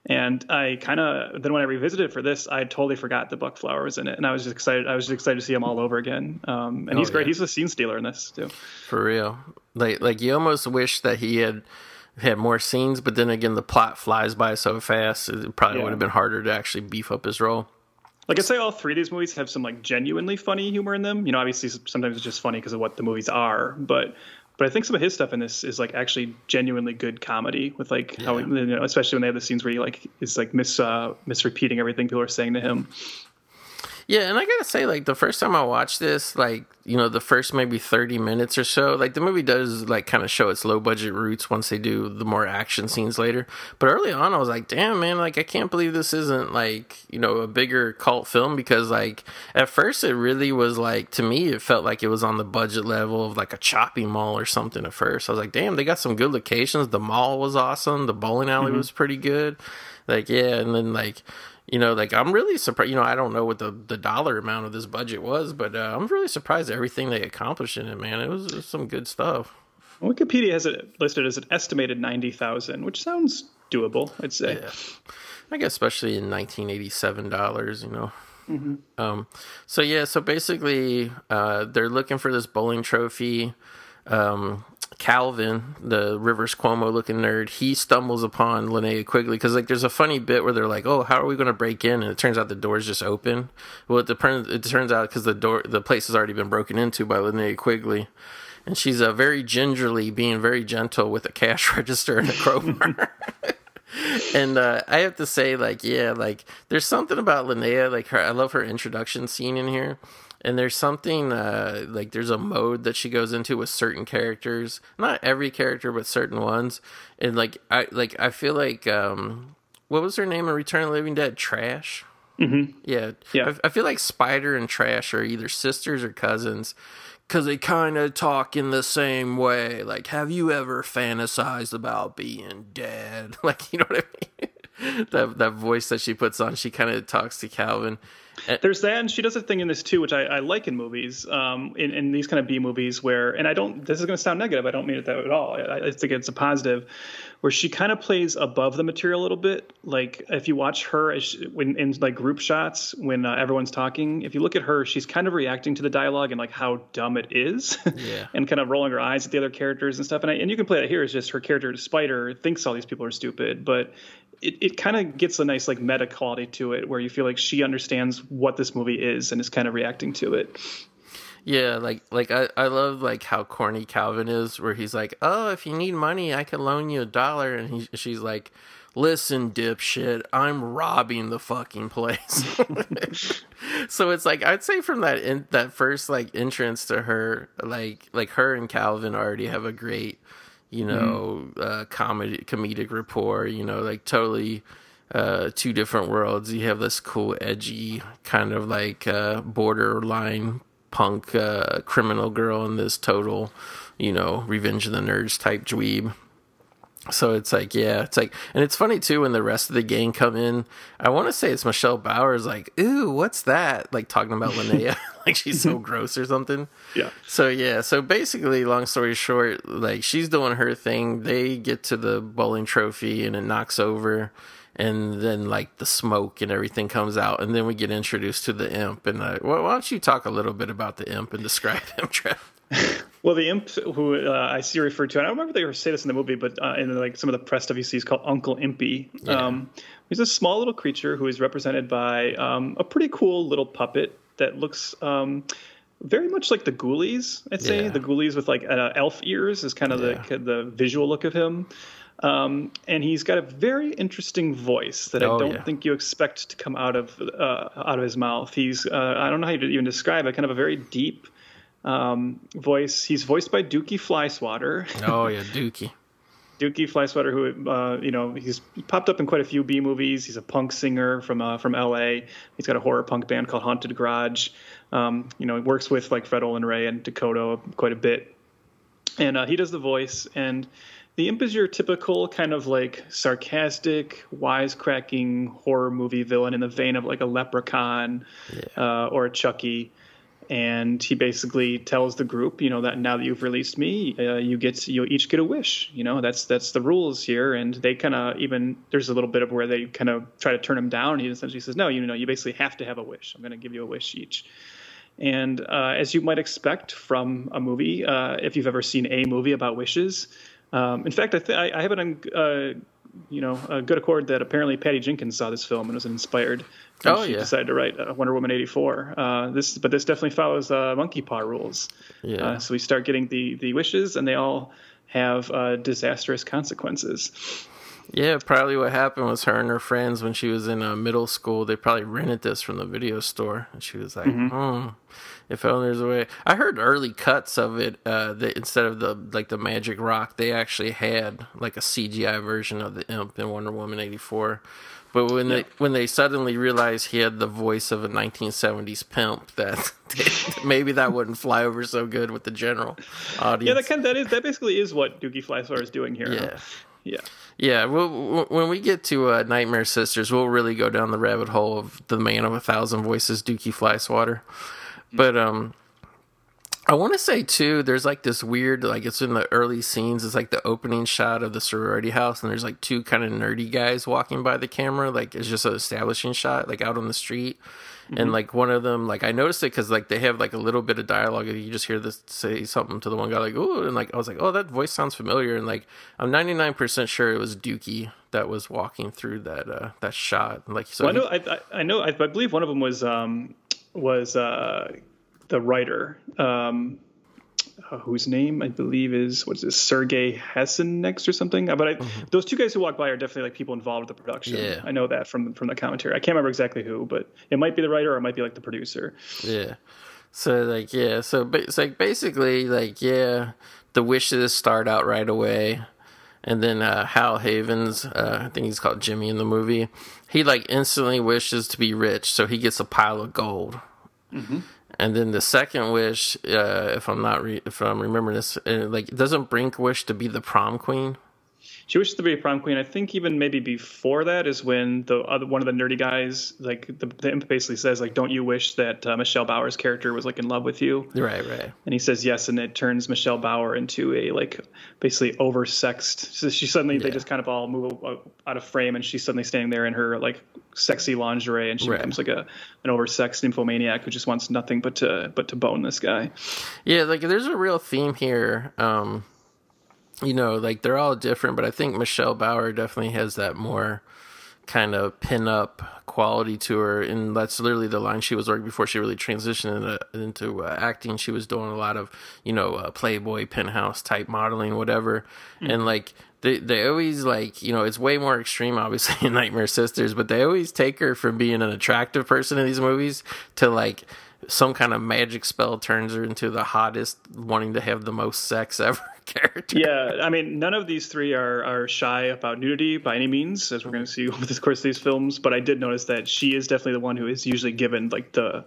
And I kind of then when I revisited for this, I totally forgot the Buck Flower was in it, and I was just excited. I was just excited to see him all over again. Um, and he's Oh, great. yeah. He's a scene stealer in this too. for real. Like like you almost wish that he had had more scenes, but then again, the plot flies by so fast. It probably Yeah. would have been harder to actually beef up his role. Like I say, all three of these movies have some like genuinely funny humor in them. You know, obviously sometimes it's just funny because of what the movies are, but but I think some of his stuff in this is like actually genuinely good comedy with like how you know, especially when they have the scenes where he like is like mis uh, misrepeating everything people are saying to him. Yeah, and I gotta say, like the first time I watched this, like you know, the first maybe thirty minutes or so, like the movie does like kind of show its low budget roots once they do the more action scenes later. But early on, I was like, damn man, like I can't believe this isn't like you know a bigger cult film because like at first it really was like to me it felt like it was on the budget level of like a chopping mall or something. At first, I was like, damn, they got some good locations. The mall was awesome. The bowling alley mm-hmm. was pretty good. Like yeah, and then like you know, like I'm really surprised. You know, I don't know what the, the dollar amount of this budget was, but uh, I'm really surprised at everything they accomplished in it. Man, it was, it was some good stuff. Wikipedia has it listed as an estimated ninety thousand, which sounds doable. I'd say. Yeah. I guess especially in 1987 dollars, you know. Um, so yeah, so basically, uh, they're looking for this bowling trophy. Um, Calvin, the Rivers Cuomo looking nerd, he stumbles upon Linnea Quigley because like there's a funny bit where they're like, "Oh, how are we going to break in?" And it turns out the door's just open. Well, it depends. It turns out because the door, the place has already been broken into by Linnea Quigley, and she's uh, very gingerly being very gentle with a cash [laughs] register and a crowbar. [laughs] and uh, I have to say, like, yeah, like there's something about Linnea, like her. I love her introduction scene in here, and there's something uh, like there's a mode that she goes into with certain characters, not every character, but certain ones, and like I like I feel like um, what was her name in Return of the Living Dead? Trash. Mm-hmm. Yeah, Yeah. I, I feel like Spider and Trash are either sisters or cousins. Cause they kind of talk in the same way. Like, have you ever fantasized about being dead? [laughs] Like, you know what I mean? [laughs] that that voice that she puts on, she kind of talks to Calvin, There's that, and she does a thing in this too, which I, I like in movies, um, in, in these kind of B movies where, and I don't, this is going to sound negative, I don't mean it that at all. I, I think it's a positive, where she kind of plays above the material a little bit. Like if you watch her as she, when in like group shots when uh, everyone's talking, if you look at her, she's kind of reacting to the dialogue and like how dumb it is, Yeah. [laughs] and kind of rolling her eyes at the other characters and stuff. And I, and you can play that here. It's just her character Spider thinks all these people are stupid, but it, it kind of gets a nice like meta quality to it where you feel like she understands what this movie is and is kind of reacting to it. Yeah, like like I, I love like how corny Calvin is, where he's like, "Oh, if you need money, I can loan you a dollar," and he, she's like, "Listen, dipshit, I'm robbing the fucking place." [laughs] so it's like I'd say from that in, that first like entrance to her, like like her and Calvin already have a great, you know, uh, comedy comedic rapport. You know, like totally uh, two different worlds. You have this cool, edgy kind of like uh, borderline punk uh, criminal girl, and this total, you know, Revenge of the Nerds type dweeb. So it's like, yeah, it's like, and it's funny too when the rest of the gang come in. I want to say it's Michelle Bowers, like, ooh, what's that? Like talking about Linnea, [laughs] [laughs] like she's so [laughs] gross or something. Yeah. So yeah, so basically, long story short, like she's doing her thing. They get to the bowling trophy and it knocks over, and then like the smoke and everything comes out, and then we get introduced to the imp. And uh, why why don't you talk a little bit about the imp and describe him, Trev? Well, the imp who uh, I see referred to, and I don't remember if they ever say this in the movie, but uh, in like some of the press stuff you see, is called Uncle Impy. Yeah. Um, he's a small little creature who is represented by um, a pretty cool little puppet that looks um, very much like the Ghoulies. I'd say Yeah. the Ghoulies with like uh, elf ears is kind of Yeah. the the visual look of him. Um, and he's got a very interesting voice that Oh, I don't yeah. think you expect to come out of uh, out of his mouth. He's uh, I don't know how to even describe it. Kind of a very deep um, voice. He's voiced by Dukey Flyswatter. [laughs] Oh yeah, Dukey. Dukey Flyswatter, who uh, you know, he's popped up in quite a few B movies. He's a punk singer from uh, from L.A. He's got a horror punk band called Haunted Garage. Um, you know, he works with like Fred Olen Ray and DeCoteau quite a bit, and uh, he does the voice. And the imp is your typical kind of like sarcastic, wisecracking horror movie villain in the vein of like a Leprechaun uh, or a Chucky and he basically tells the group, you know, that now that you've released me, uh, you get you each get a wish. You know, that's that's the rules here. And they kind of even there's a little bit of where they kind of try to turn him down. He essentially says, no, you know, you basically have to have a wish. I'm going to give you a wish each. And uh, as you might expect from a movie, uh, if you've ever seen a movie about wishes, um, in fact, I, th- I I have on. Uh, you know, a good accord that apparently Patty Jenkins saw this film and was inspired. when Oh, she yeah. decided to write uh, Wonder Woman eighty four. Uh, this, but this definitely follows uh, Monkey Paw rules. Yeah. Uh, so we start getting the the wishes, and they all have uh, disastrous consequences. Yeah, probably what happened was her and her friends when she was in uh, middle school. They probably rented this from the video store, and she was like, "Hmm, if only there's a way." I heard early cuts of it. Uh, that instead of the like the magic rock, they actually had like a CGI version of the imp in Wonder Woman eighty four. But when they when they suddenly realized he had the voice of a 1970s pimp, that [laughs] maybe that wouldn't fly over so good with the general audience. Yeah, that kind of, that is that basically is what Dukey Flyswatter is doing here. Yeah. Yeah. Yeah, well, when we get to uh, Nightmare Sisters, we'll really go down the rabbit hole of the man of a thousand voices, Dukey Flyswatter. But um, I want to say too, there's like this weird, like it's in the early scenes. It's like the opening shot of the sorority house, and there's like two kind of nerdy guys walking by the camera. Like it's just an establishing shot, like out on the street. And like one of them, like I noticed it because like they have like a little bit of dialogue. and You just hear this say something to the one guy, like "ooh," and like I was like, "Oh, that voice sounds familiar." And like I'm 99 percent sure it was Dukey that was walking through that uh that shot. Like so, Well, I know. I, I I know. I, I believe one of them was um, was uh, the writer, um, uh, whose name I believe is what's this Sergei Hasenecz or something. Uh, But I, those two guys who walk by are definitely like people involved with the production. Yeah. I know that from from the commentary. I can't remember exactly who, but it might be the writer or it might be like the producer. Yeah. So like yeah, so ba- it's like basically like yeah, the wishes start out right away, and then uh, Hal Havins, uh, I think he's called Jimmy in the movie, he like instantly wishes to be rich, so he gets a pile of gold. And then the second wish, uh, if I'm not re- if I'm remembering this, uh, like doesn't Brinke wish to be the prom queen? She wishes to be a prom queen. I think even maybe before that is when the other one of the nerdy guys, like the, the imp basically says, like, "Don't you wish that uh, Michelle Bauer's character was like in love with you?" Right, right. And he says yes, and it turns Michelle Bauer into a like basically oversexed. So she suddenly they just kind of all move out of frame, and she's suddenly standing there in her like sexy lingerie, and she Right. becomes like a an oversexed nymphomaniac who just wants nothing but to but to bone this guy. Yeah, like there's a real theme here. Um, you know, like they're all different, but I think Michelle Bauer definitely has that more kind of pin up quality to her, and that's literally the line she was working before she really transitioned into, into uh, acting. She was doing a lot of you know uh, Playboy, penthouse type modeling, whatever, and like. They, they always like you know it's way more extreme obviously [laughs] in Nightmare Sisters but they always take her from being an attractive person in these movies to like some kind of magic spell turns her into the hottest wanting to have the most sex [laughs] ever character Yeah, I mean, none of these three are are shy about nudity by any means, as we're going to see [laughs] over the course of these films. But I did notice that she is definitely the one who is usually given like the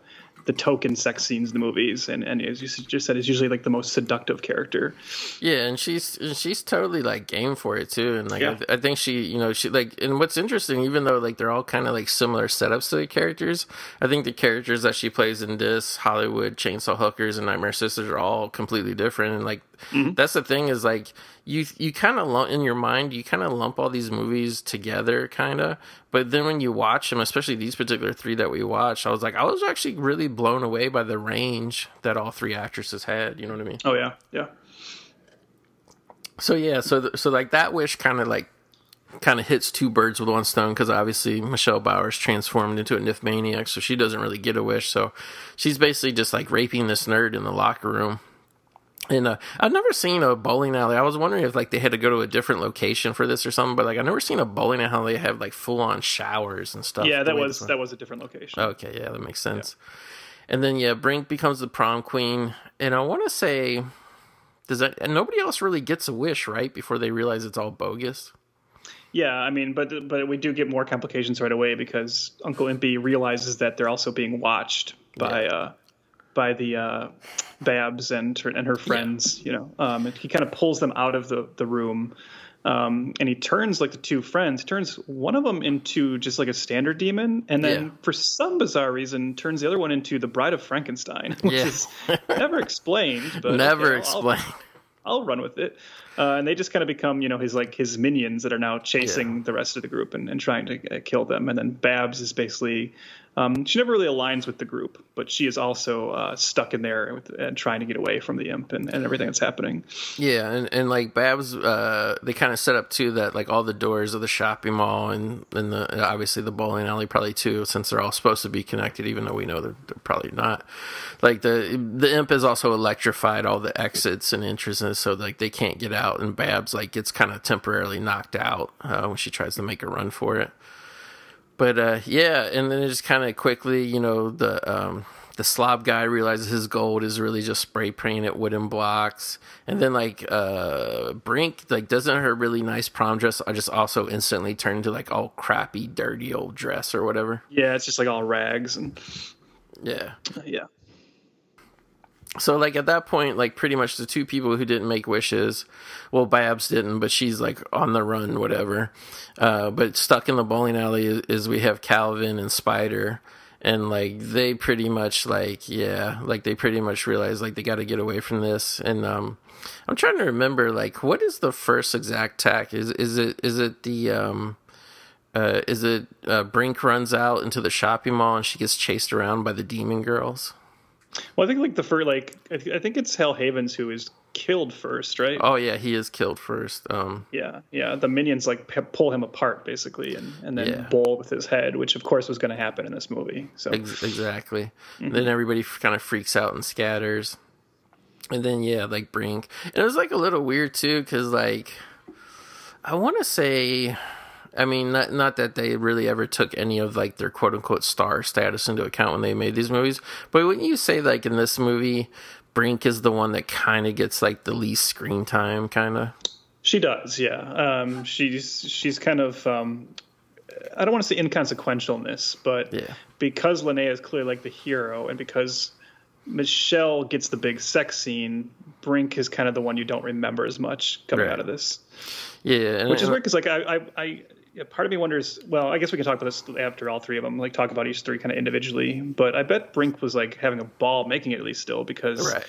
the token sex scenes in the movies, and and as you just said, is usually like the most seductive character. Yeah, and she's and she's totally like game for it too, and like I, th- I think she, you know, she like, and what's interesting, even though like they're all kind of like similar setups to the characters, I think the characters that she plays in this Hollywood Chainsaw Hookers and Nightmare Sisters are all completely different, and like Mm-hmm. that's the thing is like you you kind of lump in your mind you kind of lump all these movies together kind of but then when you watch them especially these particular three that we watched i was like i was actually really blown away by the range that all three actresses had you know what i mean Oh yeah, yeah. so yeah, so th- so like that wish kind of like kind of hits two birds with one stone because obviously Michelle Bauer's transformed into a nymphomaniac, so she doesn't really get a wish. So she's basically just like raping this nerd in the locker room. And uh, I've never seen a bowling alley. I was wondering if like they had to go to a different location for this or something, but like I've never seen a bowling alley have like full on showers and stuff. Yeah, that was that was a different location. Okay, yeah, that makes sense. And then yeah, Brinke becomes the prom queen, and I want to say, does that and nobody else really gets a wish right before they realize it's all bogus? Yeah, I mean, but but we do get more complications right away because Uncle Impy realizes that they're also being watched by uh, by the uh, Babs and her, and her friends. You know, um, he kind of pulls them out of the the room. Um, and he turns like the two friends, turns one of them into just like a standard demon, and then Yeah. for some bizarre reason turns the other one into the Bride of Frankenstein, [laughs] which Yeah. is never explained. But Never okay, I'll- I'll- explained. I'll run with it. Uh, and they just kind of become, you know, his like his minions that are now chasing the rest of the group and, and trying to uh, kill them. And then Babs is basically, um, she never really aligns with the group, but she is also uh, stuck in there with, and trying to get away from the imp and, and everything that's happening. Yeah, and, and like Babs, uh, they kind of set up too that like all the doors of the shopping mall and and the obviously the bowling alley probably too, since they're all supposed to be connected, even though we know they're, they're probably not. Like the the imp has also electrified all the exits and entrances, so like they can't get out. And Babs like gets kind of temporarily knocked out uh, when she tries to make a run for it. But uh, yeah, and then it just kind of quickly, you know, the um, the slob guy realizes his gold is really just spray painted wooden blocks, and then like uh, Brinke like doesn't her really nice prom dress I just also instantly turn into like all crappy, dirty old dress or whatever. Yeah, it's just like all rags and Yeah. yeah. So like at that point, like pretty much the two people who didn't make wishes, well, Babs didn't, but she's like on the run, whatever. Uh, but stuck in the bowling alley is, is we have Calvin and Spider, and like they pretty much like yeah, like they pretty much realize like they got to get away from this. And um, I'm trying to remember like what is the first exact tack? Is is it is it the um. Uh, is it uh, Brinke runs out into the shopping mall and she gets chased around by the demon girls? Well, I think like the first, like I, th- I think it's Hal Havins who is killed first, right? Oh yeah, he is killed first. Um, Yeah, yeah. The minions like pe- pull him apart basically, and and then Yeah. bowl with his head, which of course was going to happen in this movie. So ex- exactly. Then everybody kind of freaks out and scatters. And then yeah, like Brinke, and it was like a little weird too, because like I want to say, I mean, not not that they really ever took any of like their quote unquote star status into account when they made these movies, but wouldn't you say like in this movie, Brinke is the one that kind of gets like the least screen time, kind of. She does, yeah. Um, she's she's kind of um, I don't want to say inconsequential in this, but Yeah. because Linnea is clearly like the hero, and because Michelle gets the big sex scene. Brinke is kind of the one you don't remember as much coming Right. out of this, Yeah, and which is weird because like I, I, I yeah, part of me wonders. Well, I guess we can talk about this after all three of them. Like talk about each three kind of individually. But I bet Brinke was like having a ball making it at least still because Right.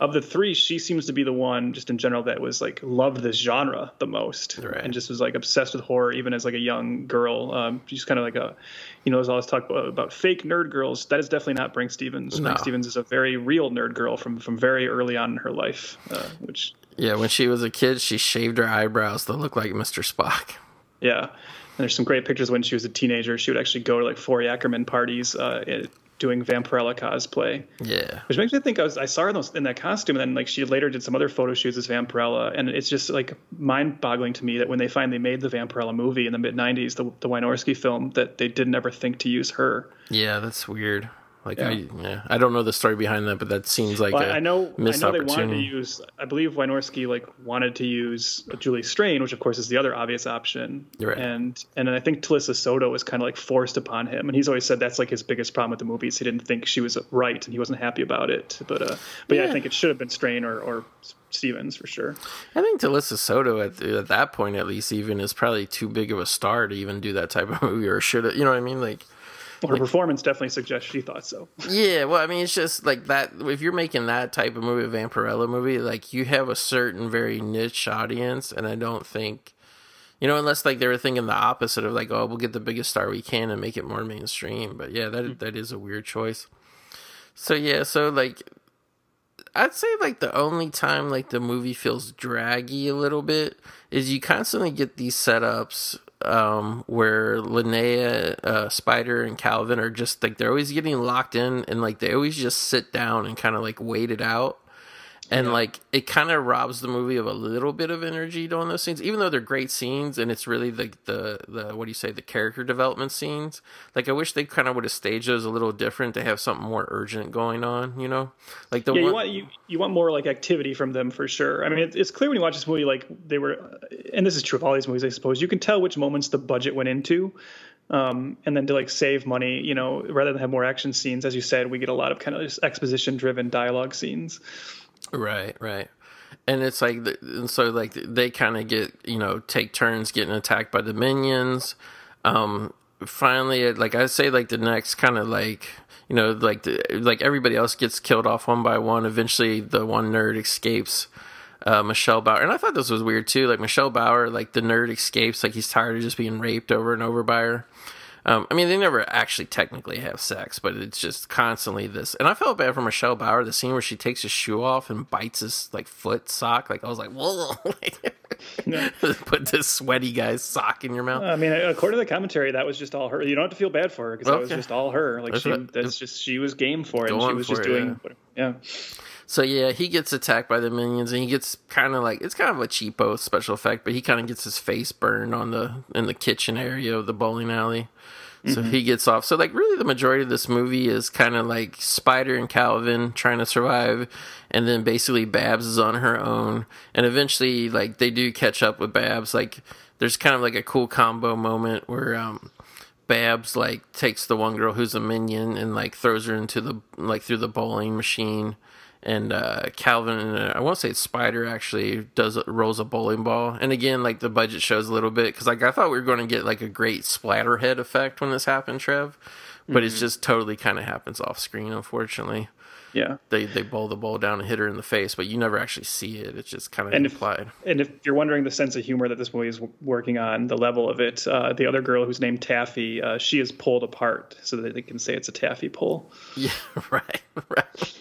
of the three, she seems to be the one just in general that was like loved this genre the most Right. and just was like obsessed with horror even as like a young girl. Um, she's kind of like a, you know, there's always talk about, about fake nerd girls. That is definitely not Brinke Stevens. No. Brinke Stevens is a very real nerd girl from from very early on in her life, uh, which yeah, when she was a kid, she shaved her eyebrows to look like Mr. Spock. Yeah, and there's some great pictures when she was a teenager. She would actually go to like Forry Ackerman parties, uh, doing Vampirella cosplay, Yeah, which makes me think I was I saw her in, those, in that costume, and then like she later did some other photo shoots as Vampirella, and it's just like mind-boggling to me that when they finally made the Vampirella movie in the mid '90s, the the Wynorski film, that they didn't ever think to use her. yeah, that's weird. Like Yeah. I, yeah, I don't know the story behind that, but that seems like Well, a I know, I missed know they wanted to use. I believe Wynorski like wanted to use Julie Strain, which of course is the other obvious option. Right. And and then I think Talisa Soto was kind of like forced upon him, and he's always said that's like his biggest problem with the movies. He didn't think she was right, and he wasn't happy about it. But uh, but yeah, Yeah. I think it should have been Strain or or Stevens for sure. I think Talisa Soto at, at that point, at least, even is probably too big of a star to even do that type of [laughs] movie, or should have. You know what I mean? Like, her performance definitely suggests she thought so. yeah. Well, I mean, it's just like that. If you're making that type of movie, a Vampirella movie, like you have a certain very niche audience, and I don't think. You know, unless like they were thinking the opposite of like, oh, we'll get the biggest star we can and make it more mainstream. But yeah, that that is a weird choice. So yeah, so like I'd say like the only time like the movie feels draggy a little bit is you constantly get these setups um where Linnea, uh, Spider and Calvin are just like they're always getting locked in and like they always just sit down and kind of like wait it out. And like it kind of robs the movie of a little bit of energy during those scenes, even though they're great scenes and it's really like the the what do you say the character development scenes. Like I wish they kind of would have staged those a little different to have something more urgent going on. You know, like the Yeah, one. you want you, you want more like activity from them for sure. I mean, it, it's clear when you watch this movie, like they were, and this is true of all these movies, I suppose. You can tell which moments the budget went into, um, and then to like save money, you know, rather than have more action scenes, as you said, we get a lot of kind of just exposition-driven dialogue scenes. Right, right. And it's like, and so like they kind of get, you know, take turns getting attacked by the minions. Um, finally, like I say, like the next kind of like, you know, like the, like everybody else gets killed off one by one. Eventually, the one nerd escapes. Uh, Michelle Bauer, and I thought this was weird too. Like Michelle Bauer, like the nerd escapes, like he's tired of just being raped over and over by her. Um, I mean, they never actually technically have sex, but it's just constantly this. And I felt bad for Michelle Bauer, the scene where she takes his shoe off and bites his like foot sock. Like I was like, whoa! [laughs] Put this sweaty guy's sock in your mouth. I mean, according to the commentary, that was just all her. You don't have to feel bad for her because that was just all her. Like That's she, what- that's just she was game for it. And she was just it, doing, yeah. So yeah, he gets attacked by the minions, and he gets kind of like it's kind of a cheapo special effect, but he kind of gets his face burned on the in the kitchen area of the bowling alley. So he gets off. So like really, the majority of this movie is kind of like Spider and Calvin trying to survive, and then basically Babs is on her own, and eventually like they do catch up with Babs. Like there's kind of like a cool combo moment where um Babs like takes the one girl who's a minion and like throws her into the like through the bowling machine, and uh, Calvin and uh, I won't say it's Spider actually does rolls a bowling ball, and again like the budget shows a little bit because like I thought we were going to get like a great splatterhead effect when this happened, Trev, but it just totally kind of happens off screen, unfortunately. Yeah. They they bowl the ball down and hit her in the face, but you never actually see it. It's just kind of And if- implied. And if you're wondering the sense of humor that this movie is working on, the level of it, uh, the other girl who's named Taffy, uh, she is pulled apart so that they can say it's a taffy pull. [laughs] Yeah, right, [laughs] right.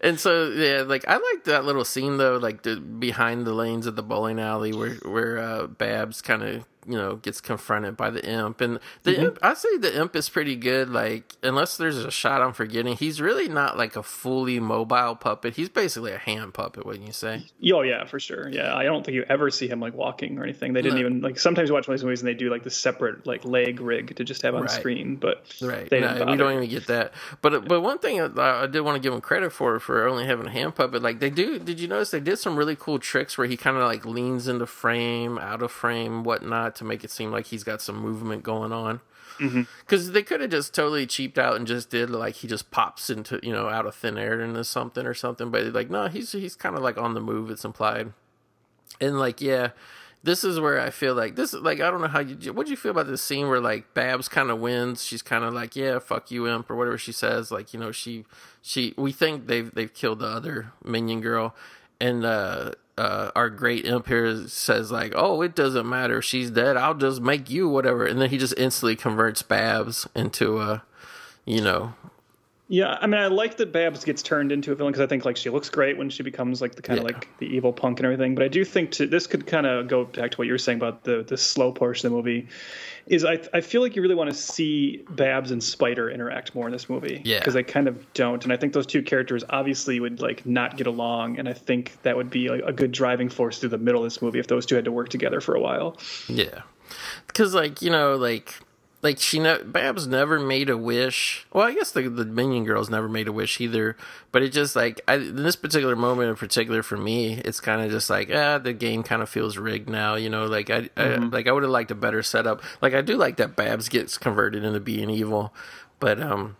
And so yeah, like I like that little scene though, like the behind the lanes of the bowling alley where where uh, Babs kind of you know gets confronted by the imp, and the mm-hmm. imp. I say the imp is pretty good. Like unless there's a shot I'm forgetting, he's really not like a fully mobile puppet. He's basically a hand puppet, wouldn't you say? Oh yeah, for sure. Yeah, I don't think you ever see him like walking or anything. They didn't No. even like. Sometimes you watch one of these movies and they do like the separate like leg rig to just have on Right. screen, but Right. they No, we don't even get that. But but one thing I, I did want to give him credit for for only having a hand puppet. Like they do. Did you notice they did some really cool tricks where he kind of like leans into frame, out of frame, whatnot, to make it seem like he's got some movement going on. because they could have just totally cheaped out and just did like he just pops into you know out of thin air into something or something but like no he's he's kind of like on the move it's implied. And like yeah this is where i feel like this is like i don't know how you what do you feel about this scene where like babs kind of wins? She's kind of like yeah fuck you imp or whatever she says like you know she she we think they've they've killed the other minion girl. And uh uh, our great here says like, "Oh, it doesn't matter. She's dead. I'll just make you whatever." And then he just instantly converts Babs into a, you know, Yeah, I mean, I like that Babs gets turned into a villain because I think like she looks great when she becomes like the kind of Yeah. like the evil punk and everything. But I do think to, this could kind of go back to what you were saying about the the slow portion of the movie. Is I I feel like you really want to see Babs and Spider interact more in this movie. Yeah. because they kind of don't, and I think those two characters obviously would like not get along, and I think that would be like, a good driving force through the middle of this movie if those two had to work together for a while. Yeah, because like you know, like like she ne- Babs never made a wish. Well, I guess the the Minion girls never made a wish either. But it just like I, in this particular moment in particular for me, it's kind of just like ah, the game kind of feels rigged now. You know, like I, I like I would have liked a better setup. Like I do like that Babs gets converted into being evil, but um.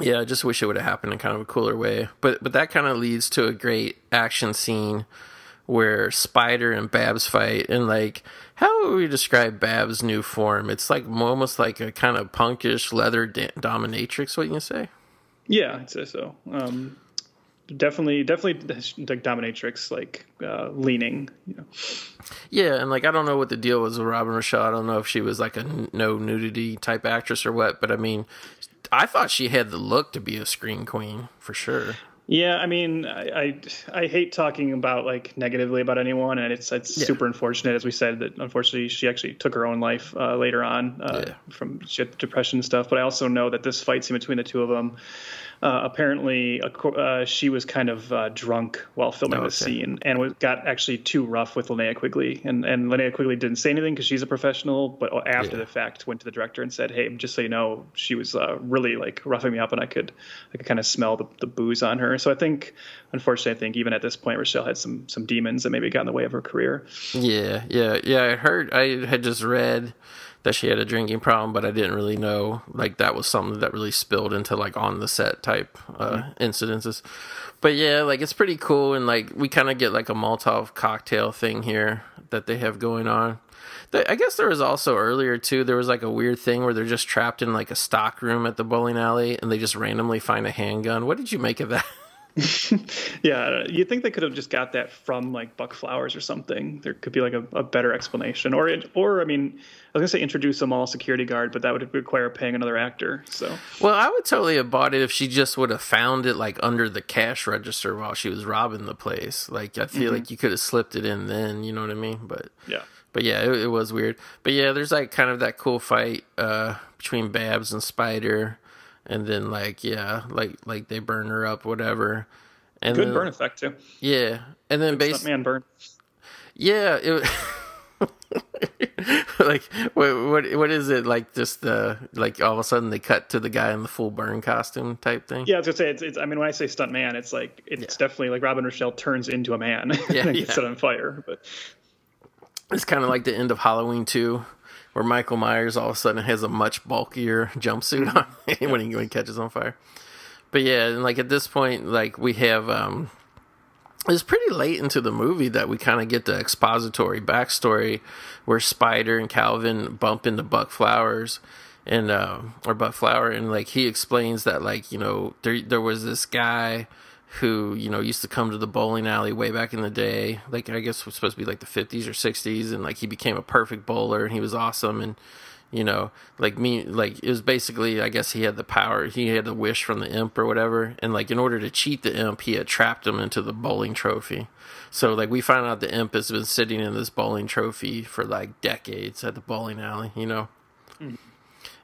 Yeah, I just wish it would have happened in kind of a cooler way. But but that kind of leads to a great action scene where Spider and Babs fight, and like, how would we describe Babs' new form? It's like almost like a kind of punkish leather dominatrix. What you say? Yeah, I'd say so. Um, definitely, definitely like dominatrix, like uh, leaning. You know. Yeah, and like I don't know what the deal was with Robin Rochelle. I don't know if she was like a no nudity type actress or what, but I mean, I thought she had the look to be a scream queen for sure. Yeah, I mean, I, I I hate talking about like negatively about anyone, and it's it's Yeah. super unfortunate, as we said, that unfortunately she actually took her own life uh, later on uh, Yeah. from she had depression and stuff. But I also know that this fight scene between the two of them, uh, apparently, uh, she was kind of uh, drunk while filming Oh, okay. scene, and was, got actually too rough with Linnea Quigley, and and Linnea Quigley didn't say anything because she's a professional, but after Yeah. the fact, went to the director and said, "Hey, just so you know, she was uh, really like roughing me up, and I could I could kind of smell the, the booze on her." So I think, unfortunately, I think even at this point, Rochelle had some some demons that maybe got in the way of her career. Yeah, yeah, yeah. I heard. I had just read that she had a drinking problem, but I didn't really know like that was something that really spilled into like on the set type uh, incidences. But yeah, like it's pretty cool, and like we kind of get like a Molotov cocktail thing here that they have going on. I guess there was also earlier too. There was like a weird thing where they're just trapped in like a stock room at the bowling alley, and they just randomly find a handgun. What did you make of that? [laughs] [laughs] Yeah, you think they could have just got that from like Buck Flowers or something? There could be like a, a better explanation, or it, or I mean, I was gonna say introduce a mall security guard, but that would require paying another actor. So Well, I would totally have bought it if she just would have found it like under the cash register while she was robbing the place. Like I feel like you could have slipped it in then, you know what I mean? But yeah, but yeah, it, it was weird. But yeah, there's like kind of that cool fight uh between Babs and Spider and then like yeah, like like they burn her up whatever. And good then, burn effect too. Yeah. And then basically man burn. yeah, it [laughs] like what what what is it like just the like all of a sudden they cut to the guy in the full burn costume type thing? Yeah, I was gonna say it's, it's. I mean, when I say stunt man, it's like it's definitely like Robin Rochelle turns into a man [laughs] Yeah, and gets yeah. set on fire. But It's kind of like the end of Halloween 2, where Michael Myers all of a sudden has a much bulkier [laughs] jumpsuit on [laughs] when, he, when he catches on fire. But yeah, and like at this point, like we have, um, it's pretty late into the movie that we kind of get the expository backstory where Spider and Calvin bump into Buck Flowers and uh, or Buck Flower, and like he explains that like you know there there was this guy who you know used to come to the bowling alley way back in the day, like I guess it was supposed to be like the fifties or sixties, and like he became a perfect bowler and he was awesome and you know like me like it was basically i guess he had the power he had the wish from the imp or whatever and like in order to cheat the imp he had trapped him into the bowling trophy. So like we find out the imp has been sitting in this bowling trophy for like decades at the bowling alley you know hmm.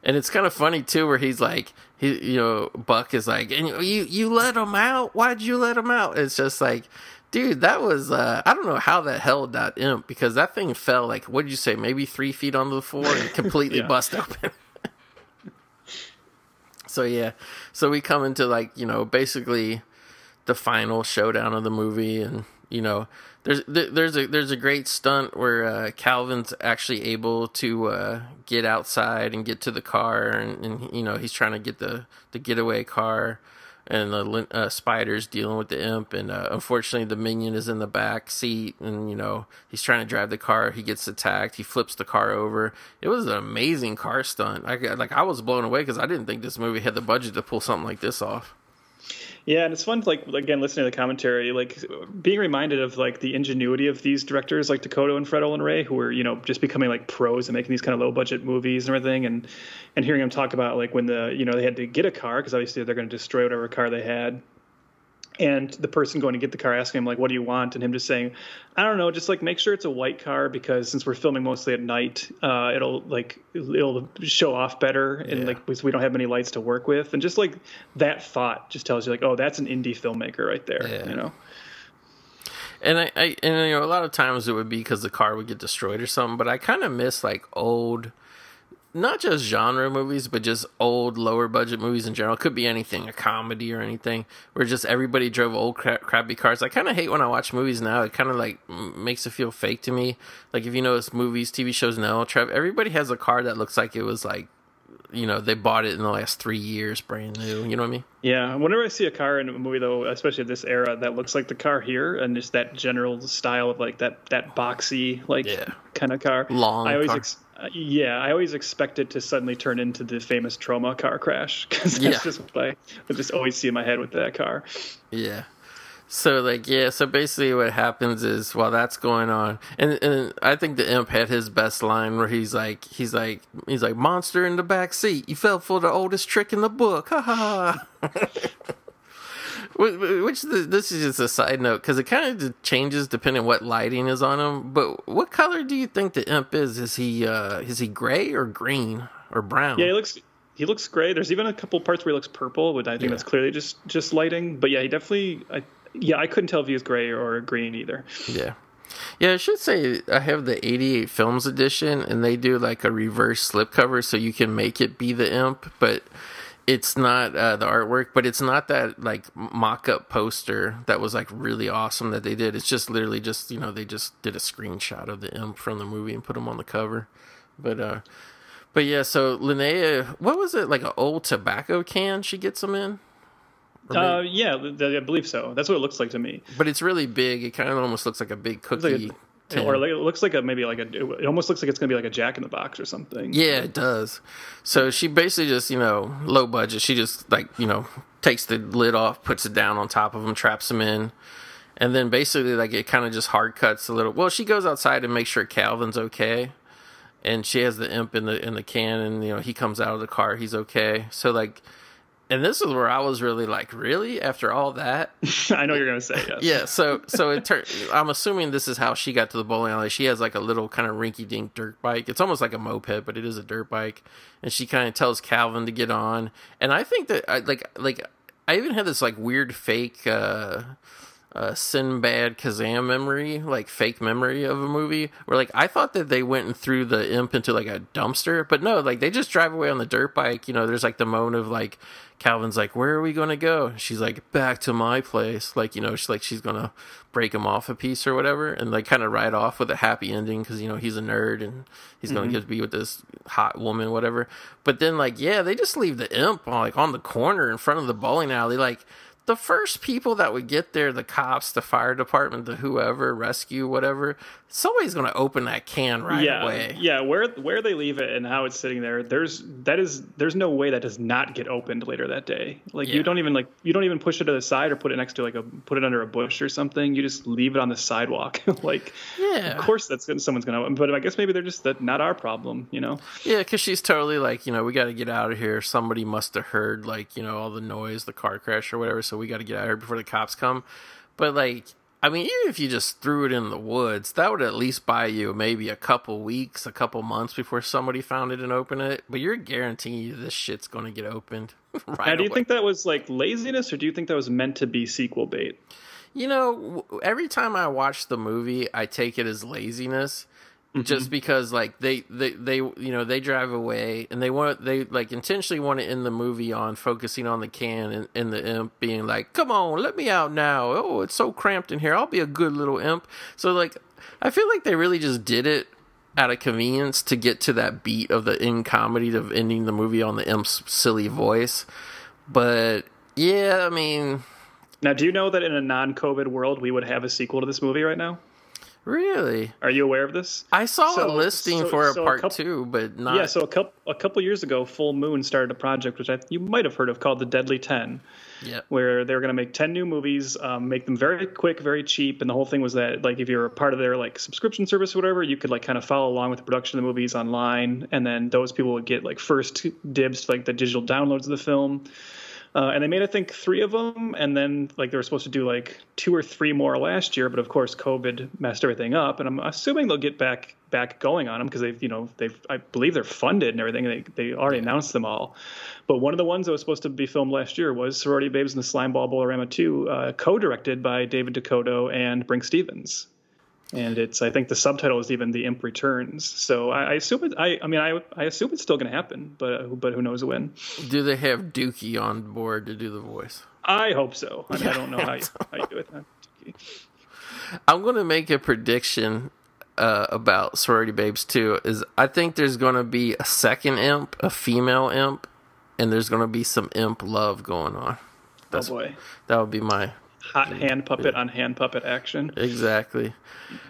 And it's kind of funny too where he's like he you know buck is like and you you let him out? Why'd you let him out? It's just like dude that was uh i don't know how that held that imp because that thing fell like what did you say maybe three feet onto the floor and completely [laughs] Yeah. bust open. [laughs] So yeah. So we come into like you know basically the final showdown of the movie and you know There's there's a there's a great stunt where uh, Calvin's actually able to uh, get outside and get to the car, and, and you know he's trying to get the the getaway car, and the uh, spider's dealing with the imp, and uh, unfortunately the minion is in the back seat, and you know he's trying to drive the car. He gets attacked. He flips the car over. It was an amazing car stunt. I like I was blown away because I didn't think this movie had the budget to pull something like this off. Yeah, and it's fun, like again, listening to the commentary, like being reminded of like the ingenuity of these directors, like DeCoteau and Fred Olen Ray, who are you know just becoming like pros and making these kind of low budget movies and everything, and and hearing them talk about like when the you know they had to get a car because obviously they're going to destroy whatever car they had, and the person going to get the car asking him like what do you want and him just saying i don't know just like make sure it's a white car because since we're filming mostly at night uh, it'll like it'll show off better and yeah. like we don't have many lights to work with and just like that thought just tells you like oh that's an indie filmmaker right there yeah. you know and I, I and you know a lot of times it would be because the car would get destroyed or something but i kind of miss like old not just genre movies, but just old lower budget movies in general. Could be anything, a comedy or anything, where just everybody drove old cra- crappy cars. I kind of hate when I watch movies now. It kind of like makes it feel fake to me. Like if you notice movies, TV shows now, Trev, everybody has a car that looks like it was like, you know, they bought it in the last three years, brand new. You know what I mean? Yeah. Whenever I see a car in a movie, though, especially this era, that looks like the car here, and just that general style of like that that boxy like yeah. kind of car, long. I always. Car. Ex- uh, yeah, I always expect it to suddenly turn into the famous Troma car crash [laughs] because that's yeah. just what I, I just always see in my head with that car. Yeah. So like yeah, so basically what happens is while that's going on, and and I think the imp had his best line where he's like he's like he's like monster in the back seat. You fell for the oldest trick in the book. Ha ha ha. [laughs] Which this is just a side note because it kind of changes depending what lighting is on him. But what color do you think the imp is? Is he uh, is he gray or green or brown? Yeah, he looks he looks gray. There's even a couple parts where he looks purple, but I think yeah. that's clearly just just lighting. But yeah, he definitely. I, yeah, I couldn't tell if he was gray or green either. Yeah. Yeah, I should say I have the 88 Films edition, and they do like a reverse slipcover so you can make it be the imp, but it's not uh, the artwork, but it's not that like mock-up poster that was like really awesome that they did. It's just literally just you know they just did a screenshot of the imp from the movie and put him on the cover. But uh, but yeah, so Linnea, what was it like an old tobacco can she gets them in? Uh, yeah, I believe so. That's what it looks like to me. But it's really big. It kind of almost looks like a big cookie. Like or like, it looks like a maybe like a it almost looks like it's gonna be like a Jack in the Box or something. Yeah, it does. So she basically just you know low budget. She just like you know takes the lid off, puts it down on top of him, traps him in, and then basically like it kind of just hard cuts a little. Well, she goes outside and makes sure Calvin's okay, and she has the imp in the in the can, and you know he comes out of the car, he's okay. So like and this is where I was really like, really? After all that, [laughs] I know you're gonna say yes. yeah. So, so it turned. I'm assuming this is how she got to the bowling alley. She has like a little kind of rinky-dink dirt bike. It's almost like a moped, but it is a dirt bike. And she kind of tells Calvin to get on. And I think that, I, like, like I even had this like weird fake. uh uh, Sinbad Kazam memory, like fake memory of a movie, where like I thought that they went and threw the imp into like a dumpster, but no, like they just drive away on the dirt bike. You know, there's like the moment of like Calvin's like, "Where are we gonna go?" She's like, "Back to my place." Like you know, she's like she's gonna break him off a piece or whatever, and like kind of ride off with a happy ending because you know he's a nerd and he's gonna mm-hmm. get to be with this hot woman, whatever. But then like yeah, they just leave the imp on, like on the corner in front of the bowling alley, like the first people that would get there, the cops, the fire department, the whoever, rescue, whatever, somebody's going to open that can right yeah, away. Yeah, where where they leave it and how it's sitting there, there's that is there's no way that does not get opened later that day. Like yeah. you don't even like you don't even push it to the side or put it next to like a put it under a bush or something. You just leave it on the sidewalk. [laughs] like yeah, of course that's gonna, someone's going to open. But I guess maybe they're just that not our problem, you know? Yeah, because she's totally like you know we got to get out of here. Somebody must have heard like you know all the noise, the car crash or whatever. So so we got to get out of here before the cops come. But like, I mean, even if you just threw it in the woods, that would at least buy you maybe a couple weeks, a couple months before somebody found it and opened it. But you're guaranteeing this shit's going to get opened. [laughs] right now, do you away. think that was like laziness, or do you think that was meant to be sequel bait? You know, every time I watch the movie, I take it as laziness just mm-hmm. because like they, they they you know they drive away and they want they like intentionally want to end the movie on focusing on the can and, and the imp being like come on let me out now. Oh it's so cramped in here. I'll be a good little imp. So like i feel like they really just did it out of convenience to get to that beat of the end comedy of ending the movie on the imp's silly voice. But yeah i mean Now, do you know that in a non-COVID world, we would have a sequel to this movie right now? Really Are you aware of this? i saw a listing so- for a so a part couple- two but not Yeah, so a couple a couple years ago, Full Moon started a project which I, you might have heard of called the Deadly Ten, yeah where they were going to make ten new movies, um, make them very quick, very cheap, and the whole thing was that like if you're a part of their like subscription service or whatever, you could like kind of follow along with the production of the movies online, and then those people would get like first dibs to like the digital downloads of the film. Uh, and they made, I think, three of them, and then like they were supposed to do like two or three more last year, but of course COVID messed everything up. And I'm assuming they'll get back back going on them because they've, you know, they've I believe they're funded and everything. And they they already announced them all. But one of the ones that was supposed to be filmed last year was Sorority Babes and the Slimeball Bowl-O-Rama 2, uh, co-directed by David DeCoteau and Brinke Stevens. And it's I think the subtitle is even The Imp Returns. So I, I assume it. I I mean I I assume it's still going to happen, but but who knows when. Do they have Dukey on board to do the voice? I hope so. I, mean, I don't know how [laughs] you, how you do it. I'm going to make a prediction uh, about Sorority Babes too. Is I think there's going to be a second imp, a female imp, and there's going to be some imp love going on. Oh boy, That would be my hot hand puppet on hand puppet action. exactly.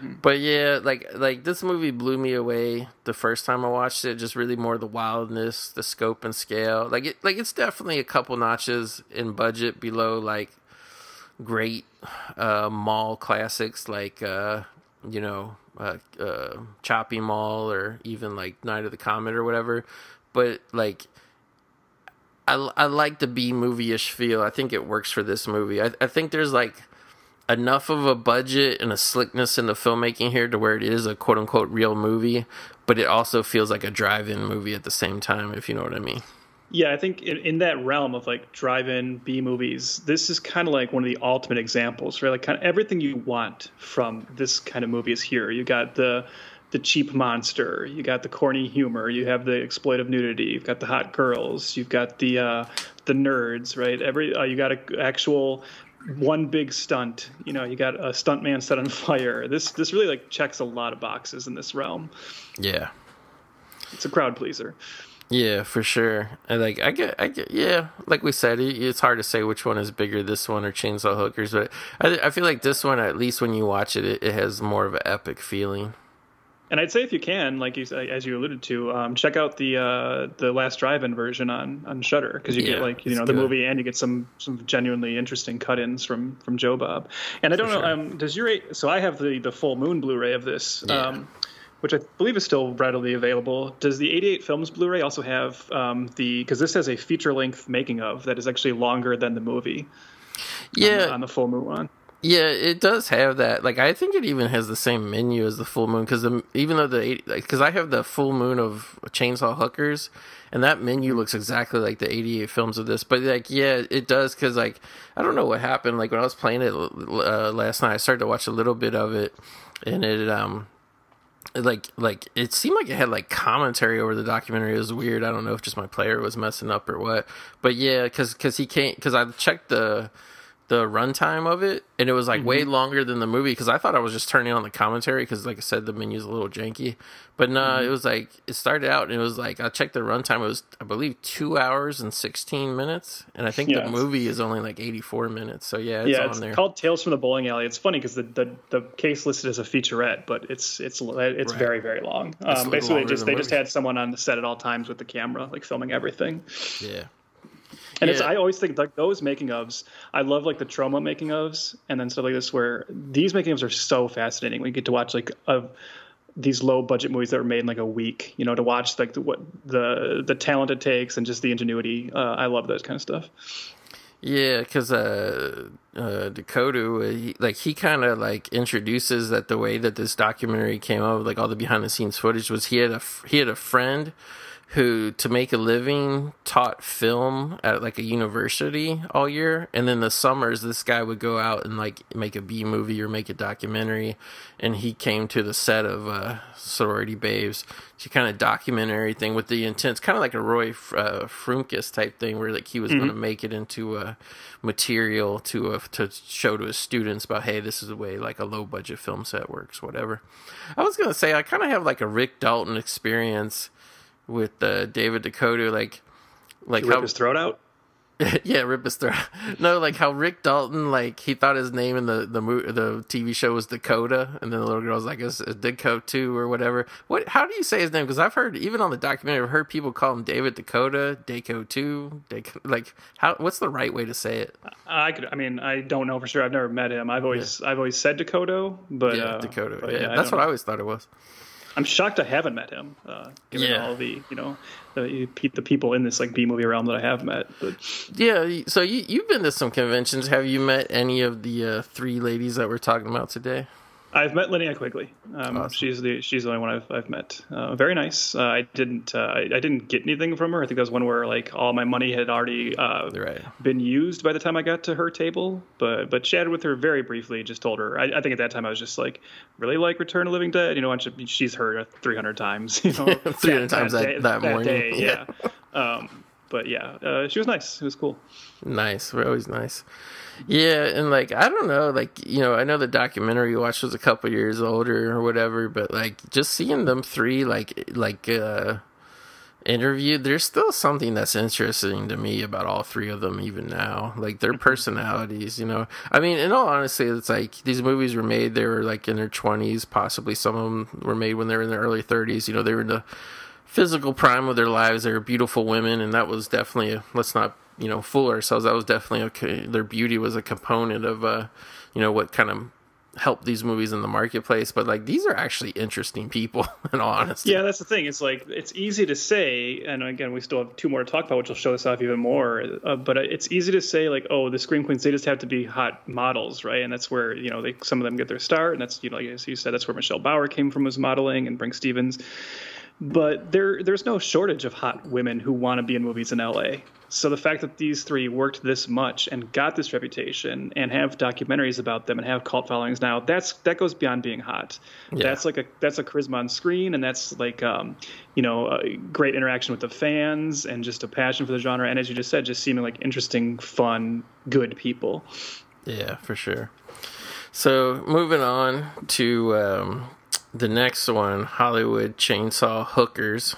But yeah, like like this movie blew me away the first time I watched it. Just really more the wildness, the scope and scale. Like it, like it's definitely a couple notches in budget below like great uh, mall classics like uh, you know uh, uh, Chopping Mall or even like Night of the Comet or whatever. But like I, I like the B movie ish feel. I think it works for this movie. I, I think there's like enough of a budget and a slickness in the filmmaking here to where it is a quote unquote real movie, but it also feels like a drive in movie at the same time, if you know what I mean. Yeah, I think in, in that realm of like drive-in B movies, this is kind of like one of the ultimate examples, right? Like kind of everything you want from this kind of movie is here. You got the the cheap monster, you got the corny humor, you have the exploitive nudity, you've got the hot girls, you've got the uh, the nerds, right? Every uh, you got a actual one big stunt. You know, you got a stuntman set on [laughs] fire. This this really like checks a lot of boxes in this realm. Yeah. It's a crowd pleaser. Yeah, for sure. And like I get, I get, yeah. Like we said, it, it's hard to say which one is bigger, this one or Chainsaw Hookers. But I, I feel like this one, at least when you watch it, it, it has more of an epic feeling. And I'd say if you can, like you as you alluded to, um, check out the uh, the last drive-in version on on Shudder because you Yeah, get like you know the good. movie and you get some some genuinely interesting cut-ins from from Joe Bob. And I don't know, sure. um, does your so I have the the full moon Blu-ray of this. Yeah. Um, which I believe is still readily available. Does the 88 Films Blu-ray also have um, the? Because this has a feature-length making of that is actually longer than the movie Yeah, on the full moon one. Yeah, it does have that. Like, I think it even has the same menu as the full moon because even though the because I have the full moon of Chainsaw Hookers, and that menu looks exactly like the '88 films of this. But like, yeah, it does because like I don't know what happened. Like when I was playing it uh, last night, I started to watch a little bit of it, and it um like like it seemed like it had like commentary over the documentary. It was weird. I don't know if just my player was messing up or what. But yeah, because because he can't because I checked the the runtime of it and it was like way longer than the movie because I thought I was just turning on the commentary because like I said the menu's a little janky. But no, it was like it started out and it was like I checked the runtime. It was I believe two hours and sixteen minutes, and I think Yeah, the movie is only like eighty four minutes. So yeah, it's yeah, on it's there. called Tales from the Bowling Alley. It's funny because the, the the case listed as a featurette, but it's it's it's Right. very very long. Um, basically, longer just they the just had someone on the set at all times with the camera, like filming everything. yeah. And it's I always think like those making ofs. I love like the Troma making ofs, and then stuff like this where these making ofs are so fascinating. We get to watch like a these low budget movies that were made in like a week. You know, to watch like the, what the the talent it takes and just the ingenuity. Uh, I love that kind of stuff. Yeah, because uh, uh, DeCoteau, uh, he, like he kind of like introduces that the way that this documentary came out, like all the behind the scenes footage was he had a f- he had a friend who to make a living taught film at like a university all year. And then the summers this guy would go out and like make a b movie or make a documentary. And he came to the set of uh, sorority babes to kind of document everything with the intent kind of like a roy uh, frumkes type thing where like he was going to make it into a material to a, to show to his students about hey this is the way like a low budget film set works whatever. I was going to say i kind of have like a rick dalton experience with uh, David Dakota, like like Rip how his throat out. [laughs] yeah, rip his throat. [laughs] No, like how Rick Dalton, like he thought his name in the the mo- the TV show was Dakota, and then the little girl's like, "Is Dakota two or whatever?" What? How do you say his name? Because I've heard even on the documentary, I've heard people call him David Dakota, Daco two, Daco, like how? What's the right way to say it? I could. I mean, I don't know for sure. I've never met him. I've always I've always said Dakota, but Yeah, uh, Dakota. but yeah, I that's don't what I always thought it was. I'm shocked I haven't met him. Uh, given Yeah. all the you know the, the people in this like B movie realm that I have met. But Yeah. So you you've been to some conventions. Have you met any of the uh, three ladies that we're talking about today? I've met Linnea Quigley. Um, She's the she's the only one I've, I've met. Uh, very nice. Uh, I didn't uh, I, I didn't get anything from her. I think that was one where like all my money had already uh, Right. been used by the time I got to her table. But but chatted with her very briefly. Just told her. I, I think at that time I was just like really like Return of Living Dead. You know, she- she's heard 300 times. [laughs] You know, [laughs] 300 times that- day- that morning. day, Yeah. yeah. [laughs] um, but yeah, uh, she was nice. It was cool. Nice. We're always nice. Yeah, and like I don't know, like you know, I know the documentary you watched was a couple years older or whatever, but like just seeing them three like like uh interviewed, there's still something that's interesting to me about all three of them even now. Like their personalities, you know. I mean, in all honesty, it's like these movies were made they were like in their 20s, possibly some of them were made when they were in their early 30s, you know, they were in the physical prime of their lives. They were beautiful women, and that was definitely a, let's not you know fool ourselves. That was definitely a, their beauty was a component of uh you know what kind of helped these movies in the marketplace. But like these are actually interesting people, [laughs] in all honesty. Yeah, that's the thing. It's like it's easy to say, and again, we still have two more to talk about, which will show this off even more. Uh, but it's easy to say, like, oh, the scream queens, they just have to be hot models, right? And that's where you know they some of them get their start, and that's you know, like as you said, that's where Michelle Bauer came from was modeling, and Brinke Stevens. But there, there's no shortage of hot women who want to be in movies in LA. So the fact that these three worked this much and got this reputation and have documentaries about them and have cult followings now, that's that goes beyond being hot. That's like a that's a charisma on screen, and that's like um, you know great interaction with the fans and just a passion for the genre. And as you just said, just seeming like interesting, fun, good people. Yeah, for sure. So moving on to um, the next one, Hollywood Chainsaw Hookers.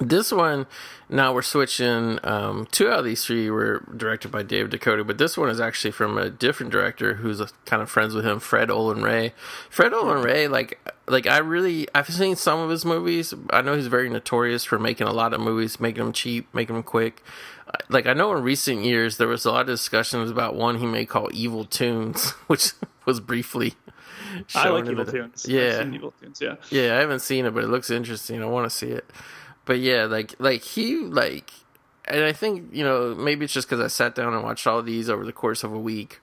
This one, now we're switching. Um, two out of these three were directed by Dave DeCoteau, but this one is actually from a different director who's a, kind of friends with him, Fred Olen Ray. Fred Olen Ray, like, like I really, I've seen some of his movies. I know he's very notorious for making a lot of movies, making them cheap, making them quick. Like I know in recent years there was a lot of discussions about one he made called Evil Tunes, [laughs] which was briefly. I like Evil Tunes. Yeah, Evil Tunes. Yeah. yeah, I haven't seen it, but it looks interesting. I want to see it. But yeah, like like he like, and I think you know maybe it's just because I sat down and watched all these over the course of a week,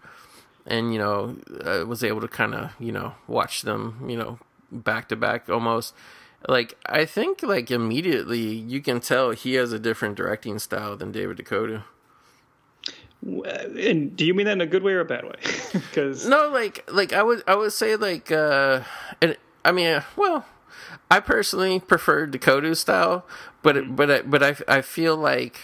and you know I was able to kind of you know watch them you know back to back almost. Like I think like immediately you can tell he has a different directing style than David DeCoteau. And do you mean that in a good way or a bad way? [laughs] Because No, like like I would I would say like uh and I mean uh, well I personally prefer DeCoteau's style, but it, but I, but I I feel like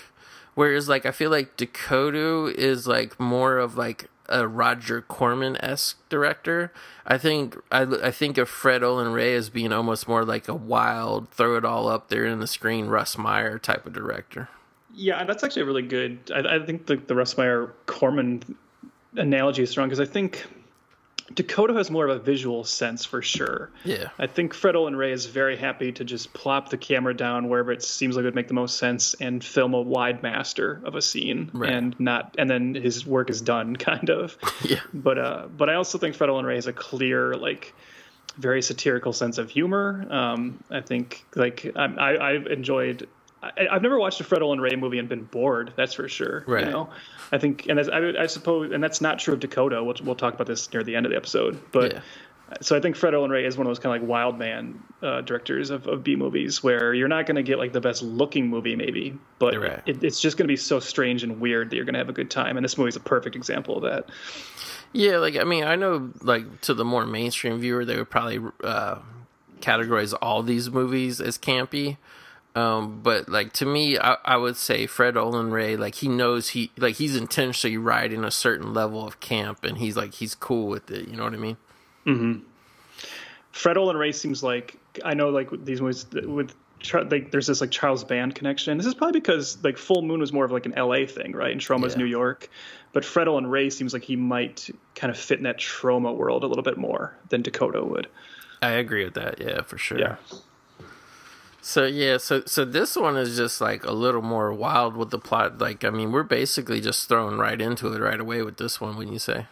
whereas like I feel like DeCoteau is like more of like a Roger Corman esque director. I think I I think of Fred Olen Ray as being almost more like a wild throw it all up there in the screen Russ Meyer type of director. Yeah, that's actually a really good. I, I think the the Russ Meyer Corman analogy is strong because I think DeCoteau has more of a visual sense for sure. Yeah. I think Fred Olen Ray is very happy to just plop the camera down wherever it seems like it would make the most sense and film a wide master of a scene Right. and not and then his work is done [laughs] kind of. [laughs] Yeah. But uh but I also think Fred Olen Ray has a clear like very satirical sense of humor. Um, I think like I, I, I've enjoyed. I, I've never watched a Fred Olen Ray movie and been bored. That's for sure. Right. You know, I think, and I, I suppose, and that's not true of DeCoteau. We'll, we'll talk about this near the end of the episode. But Yeah. So I think Fred Olen Ray is one of those kind of like wild man uh, directors of, of B movies where you're not going to get like the best looking movie maybe, but Right. it, it's just going to be so strange and weird that you're going to have a good time. And this movie's a perfect example of that. Yeah, like I mean, I know like to the more mainstream viewer, they would probably uh, categorize all these movies as campy. Um, but like to me, I, I would say Fred Olen Ray, like he knows he like he's intentionally riding a certain level of camp, and he's like he's cool with it. You know what I mean? Fred Olen Ray seems like I know like these movies with like there's this like Charles Band connection. This is probably because like Full Moon was more of like an L.A. thing, right? And Troma's Yeah. New York, but Fred Olen Ray seems like he might kind of fit in that Troma world a little bit more than DeCoteau would. I agree with that. Yeah, for sure. Yeah. So yeah, so so this one is just like a little more wild with the plot. Like I mean, we're basically just thrown right into it right away with this one. When you say,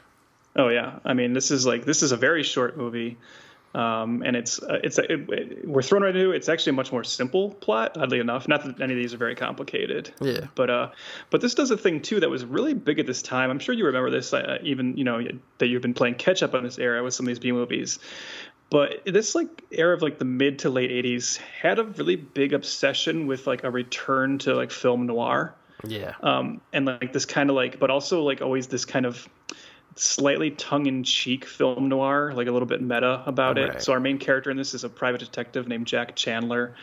Oh yeah, I mean this is like this is a very short movie, um, and it's uh, it's it, it- we're thrown right into it. It's actually a much more simple plot, oddly enough. Not that any of these are very complicated. Yeah. But uh, but this does a thing too that was really big at this time. I'm sure you remember this, uh, even you know that you've been playing catch up on this era with some of these B movies. But this like era of like the mid to late 80s had a really big obsession with like a return to like film noir yeah, um, and like this kind of like, but also like always this kind of slightly tongue-in-cheek film noir, like a little bit meta about Right. it. So our main character in this is a private detective named Jack Chandler,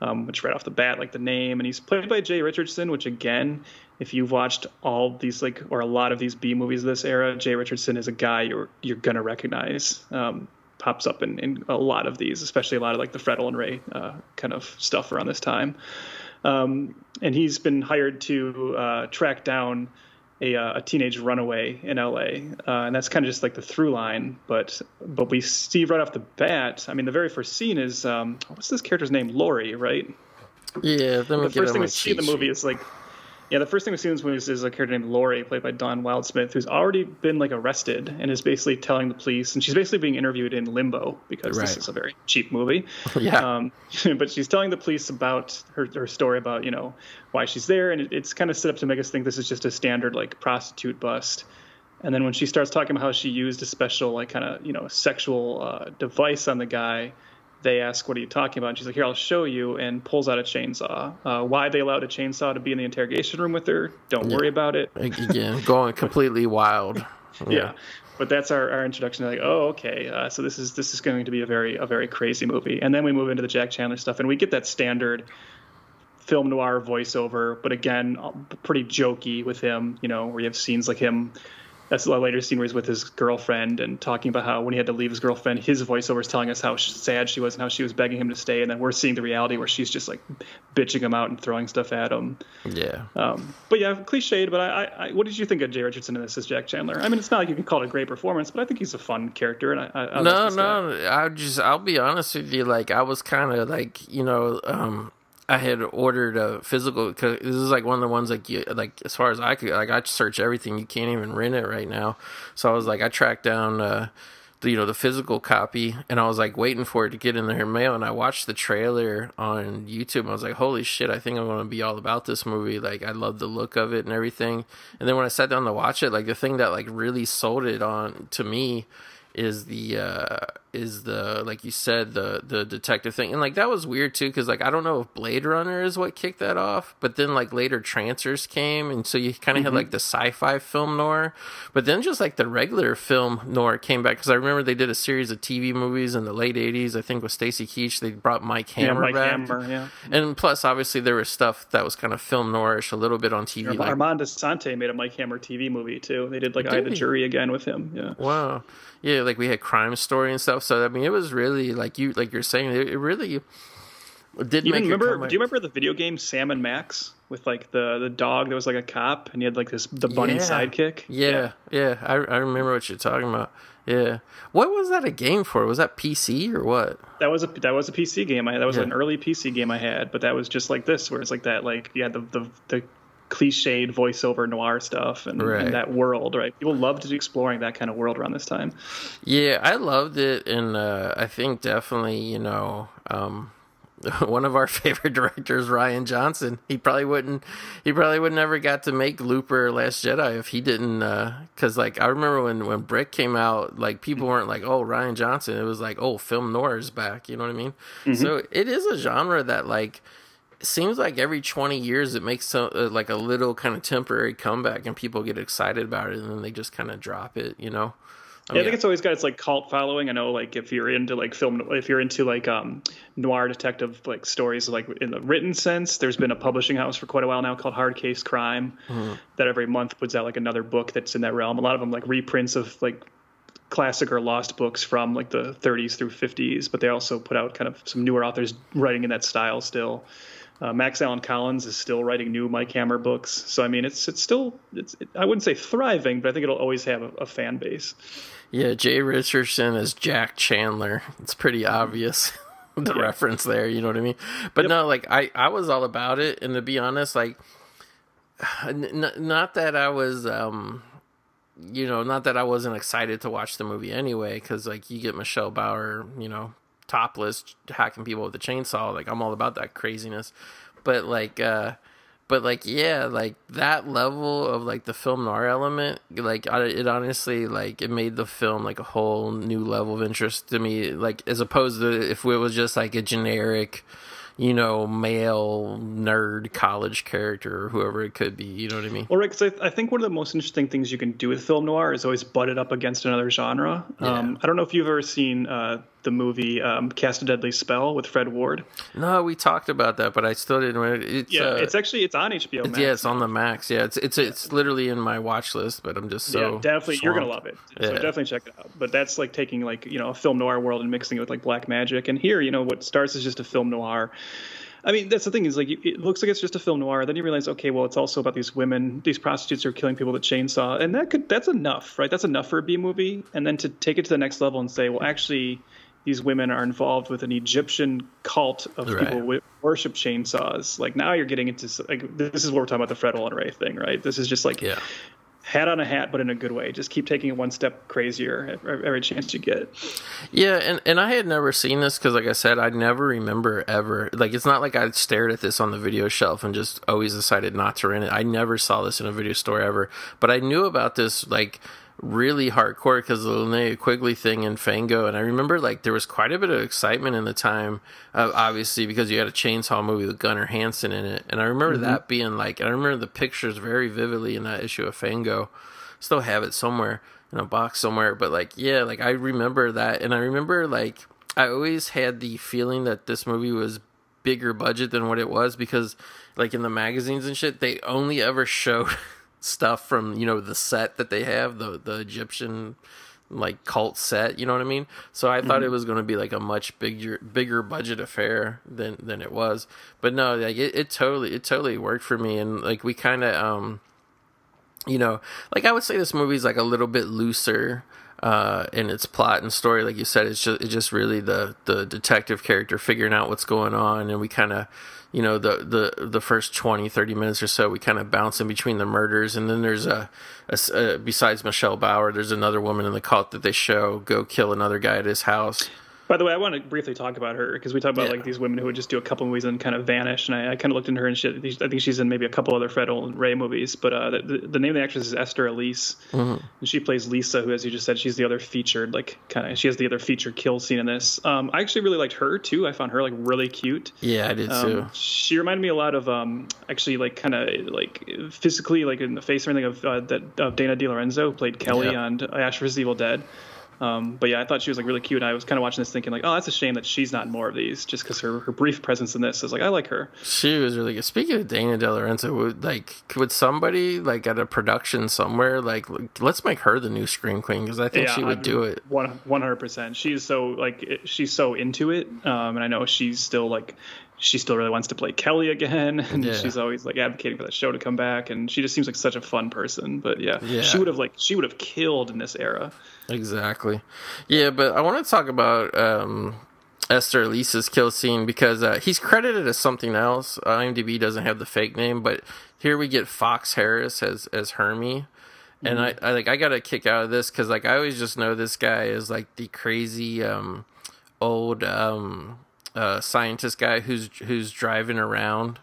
um, which right off the bat, like the name, and he's played by Jay Richardson, which again, if you've watched all these like or a lot of these B movies of this era, Jay Richardson is a guy you're you're gonna recognize. Um, pops up in, in a lot of these, especially a lot of like the Fred Olen Ray uh, kind of stuff around this time um, and he's been hired to uh, track down a, uh, a teenage runaway in LA, uh, and that's kind of just like the through line. But but we see right off the bat. I mean, the very first scene is um, what's this character's name? Lori, right? yeah. Let me The first thing we see in the movie is like. Yeah, the first thing we see in this movie is, is a character named Lori, played by Dawn Wildsmith, who's already been like arrested and is basically telling the police, and she's basically being interviewed in limbo because Right. this is a very cheap movie. [laughs] Yeah. Um, [laughs] but she's telling the police about her, her story about you know why she's there, and it, it's kind of set up to make us think this is just a standard like prostitute bust. And then when she starts talking about how she used a special like kind of you know sexual uh, device on the guy, they ask, "What are you talking about?" And she's like, "Here, I'll show you," and pulls out a chainsaw. Uh, why they allowed a chainsaw to be in the interrogation room with her? Don't worry about it. [laughs] again going completely wild. [laughs] Yeah. But that's our, our introduction. Like, oh, okay. Uh, so this is this is going to be a very a very crazy movie, and then we move into the Jack Chandler stuff, and we get that standard film noir voiceover, but again, uh, pretty jokey with him. You know, where you have scenes like him. That's a later scene where he's with his girlfriend and talking about how when he had to leave his girlfriend, his voiceover is telling us how sad she was and how she was begging him to stay, and then we're seeing the reality where she's just like bitching him out and throwing stuff at him. Yeah. Um, but yeah, cliched. But I, I, I, what did you think of Jay Richardson in this as Jack Chandler? I mean, it's not like you can call it a great performance, but I think he's a fun character. And I, I, I no, like this guy. no. I just, I'll be honest with you. Like, I was kind of like, you know, um, I had ordered a physical because this is like one of the ones like you like as far as I could like I search everything. You can't even rent it right now. So I was like, I tracked down. uh the, you know the physical copy and i was like waiting for it to get in their mail and i watched the trailer on youtube i was like holy shit i think i'm to be all about this movie like i love the look of it and everything and then when i sat down to watch it like the thing that like really sold it on to me is the uh is the like you said the the detective thing and like that was weird too because like i don't know if blade runner is what kicked that off but then like later trancers came and so you kind of had like the sci-fi film noir but then just like the regular film noir came back because i remember they did a series of tv movies in the late 80s i think with stacy keach they brought mike Yeah, hammer Mike back Hammer. Yeah. and plus obviously there was stuff that was kind of film noirish a little bit on tv like Armand Assante made a Mike Hammer TV movie too. They did like I Did the? Jury again with him. Yeah. Wow. Yeah, like we had crime story and stuff. So I mean, it was really like you, like you're saying, it, it really did Even make remember? Do you remember the video game Sam and Max with like the the dog that was like a cop and he had like this the bunny Yeah. sidekick? Yeah, yeah, I I remember what you're talking about. Yeah, what was that a game for? Was that PC or what? That was a that was a PC game. I that was Yeah. an early PC game I had, but that was just like this, where it's like that, like yeah, the the, the cliched voiceover noir stuff and, Right. and that world, right? People loved exploring that kind of world around this time. Yeah, I loved it, and uh, I think definitely, you know, um, [laughs] one of our [laughs] favorite directors, Rian Johnson. He probably wouldn't. He probably would never got to make Looper Last Jedi if he didn't. Because uh, like I remember when when Brick came out, like people weren't like, "Oh, Rian Johnson." It was like, "Oh, film noir is back." You know what I mean? Mm-hmm. So it is a genre that like seems like every 20 years it makes some, uh, like a little kind of temporary comeback and people get excited about it and then they just kind of drop it you know I, mean, I think it's always got its like cult following. I know, like if you're into like film, if you're into like um, noir detective like stories, like in the written sense, there's been a publishing house for quite a while now called Hard Case Crime, mm-hmm. that every month puts out like another book that's in that realm. A lot of them like reprints of like classic or lost books from like the 30s through 50s, but they also put out kind of some newer authors writing in that style still. Uh, Max Allan Collins is still writing new Mike Hammer books, so I mean, it's it's still it's it, I wouldn't say thriving, but I think it'll always have a, a fan base. Yeah, Jay Richardson is Jack Chandler. It's pretty obvious [laughs] the yeah. reference there. You know what I mean? But yep. no, like I I was all about it, and to be honest, like [sighs] n- not that I was um you know not that I wasn't excited to watch the movie anyway, because like you get Michelle Bauer, you know, topless hacking people with a chainsaw. Like I'm all about that craziness. But like uh but like yeah, like that level of like the film noir element, like it honestly like it made the film like a whole new level of interest to me. Like as opposed to if it was just like a generic you know, male nerd college character or whoever it could be. You know what I mean? Well, right. Because I, I, think one of the most interesting things you can do with film noir is always butt it up against another genre. Yeah. Um, I don't know if you've ever seen uh, the movie um, Cast a Deadly Spell with Fred Ward. No, we talked about that, but I still didn't. It's, yeah, uh, it's actually it's on HBO. Max yeah, it's on the Max. Yeah, it's it's it's literally in my watch list, but I'm just so yeah, definitely swamped. you're gonna love it. Yeah. So definitely check it out. But that's like taking like you know a film noir world and mixing it with like black magic. And here, you know, what starts is just a film noir. I mean, that's the thing is like it looks like it's just a film noir. Then you realize, okay, well, it's also about these women, these prostitutes who are killing people with a chainsaw, and that could that's enough, right? That's enough for a B movie. And then to take it to the next level and say, well, actually, these women are involved with an Egyptian cult of right. people who worship chainsaws. Like now you're getting into like this is what we're talking about the Fred Olen Ray thing, right? This is just like yeah. hat on a hat, but in a good way. Just keep taking it one step crazier every chance you get. Yeah, and and I had never seen this because, like I said, I never remember ever. Like it's not like I stared at this on the video shelf and just always decided not to rent it. I never saw this in a video store ever, but I knew about this like really hardcore because the Linnea Quigley thing in Fango, and I remember like there was quite a bit of excitement in the time, uh, obviously because you had a chainsaw movie with Gunnar Hansen in it, and I remember mm-hmm. that being like, I remember the pictures very vividly in that issue of Fango. Still have it somewhere in a box somewhere, but like yeah, like I remember that, and I remember like I always had the feeling that this movie was bigger budget than what it was because like in the magazines and shit, they only ever showed. [laughs] stuff from you know the set that they have the the Egyptian like cult set you know what i mean? So i mm-hmm. thought it was going to be like a much bigger bigger budget affair than than it was. But no like it, it totally it totally worked for me. And like we kind of um you know like i would say this movie's like a little bit looser uh, in its plot and story, like you said, it's just it's just really the the detective character figuring out what's going on, and we kind of you know the the the first 20 30 minutes or so we kind of bounce in between the murders and then there's a, a, a, uh, besides michelle bauer there's another woman in the cult that they show go kill another guy at his house by the way, I want to briefly talk about her because we talk about yeah. like these women who would just do a couple movies and kind of vanish. And I, I kind of looked into her and she, I think she's in maybe a couple other Fred Olen Ray movies. But uh, the, the, name of the actress is Esther Elise, mm-hmm. and she plays Lisa, who, as you just said, she's the other featured like kind of she has the other featured kill scene in this. Um, I actually really liked her too. I found her like really cute. Yeah, I did um, too. She reminded me a lot of um, actually like kind of like physically like in the face or anything of uh, that of Dana DeLorenzo who played Kelly yeah. on Ash vs Evil Dead. Um, but yeah, I thought she was like really cute. And I was kind of watching this thinking like, oh, that's a shame that she's not in more of these, just because her, her brief presence in this is like I like her. She was really good. Speaking of Dana DeLorenzo, would like would somebody like at a production somewhere like let's make her the new Scream Queen because I think yeah, she would I do it. One hundred percent. She's so like she's so into it, um, and I know she's still like she still really wants to play Kelly again, [laughs] and yeah. she's always like advocating for that show to come back. And she just seems like such a fun person. But yeah, yeah. she would have like she would have killed in this era. Exactly. Yeah, but I want to talk about um, Esther Elise's kill scene because uh, he's credited as something else. IMDb doesn't have the fake name, but here we get Fox Harris as as Hermie. And mm-hmm. I, I like I got a kick out of this because like I always just know this guy is like the crazy um, old um, uh, scientist guy who's who's driving around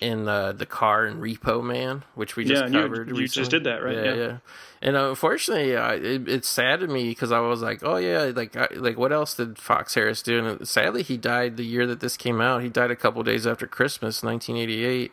in the the car and Repo Man, which we just Yeah, and you- covered. you just did that, right? Yeah, Yeah. yeah. And unfortunately, uh, it, it saddened me because I was like, "Oh yeah, like I, like what else did Fox Harris do?" And sadly, he died the year that this came out. He died a couple days after Christmas, 1988,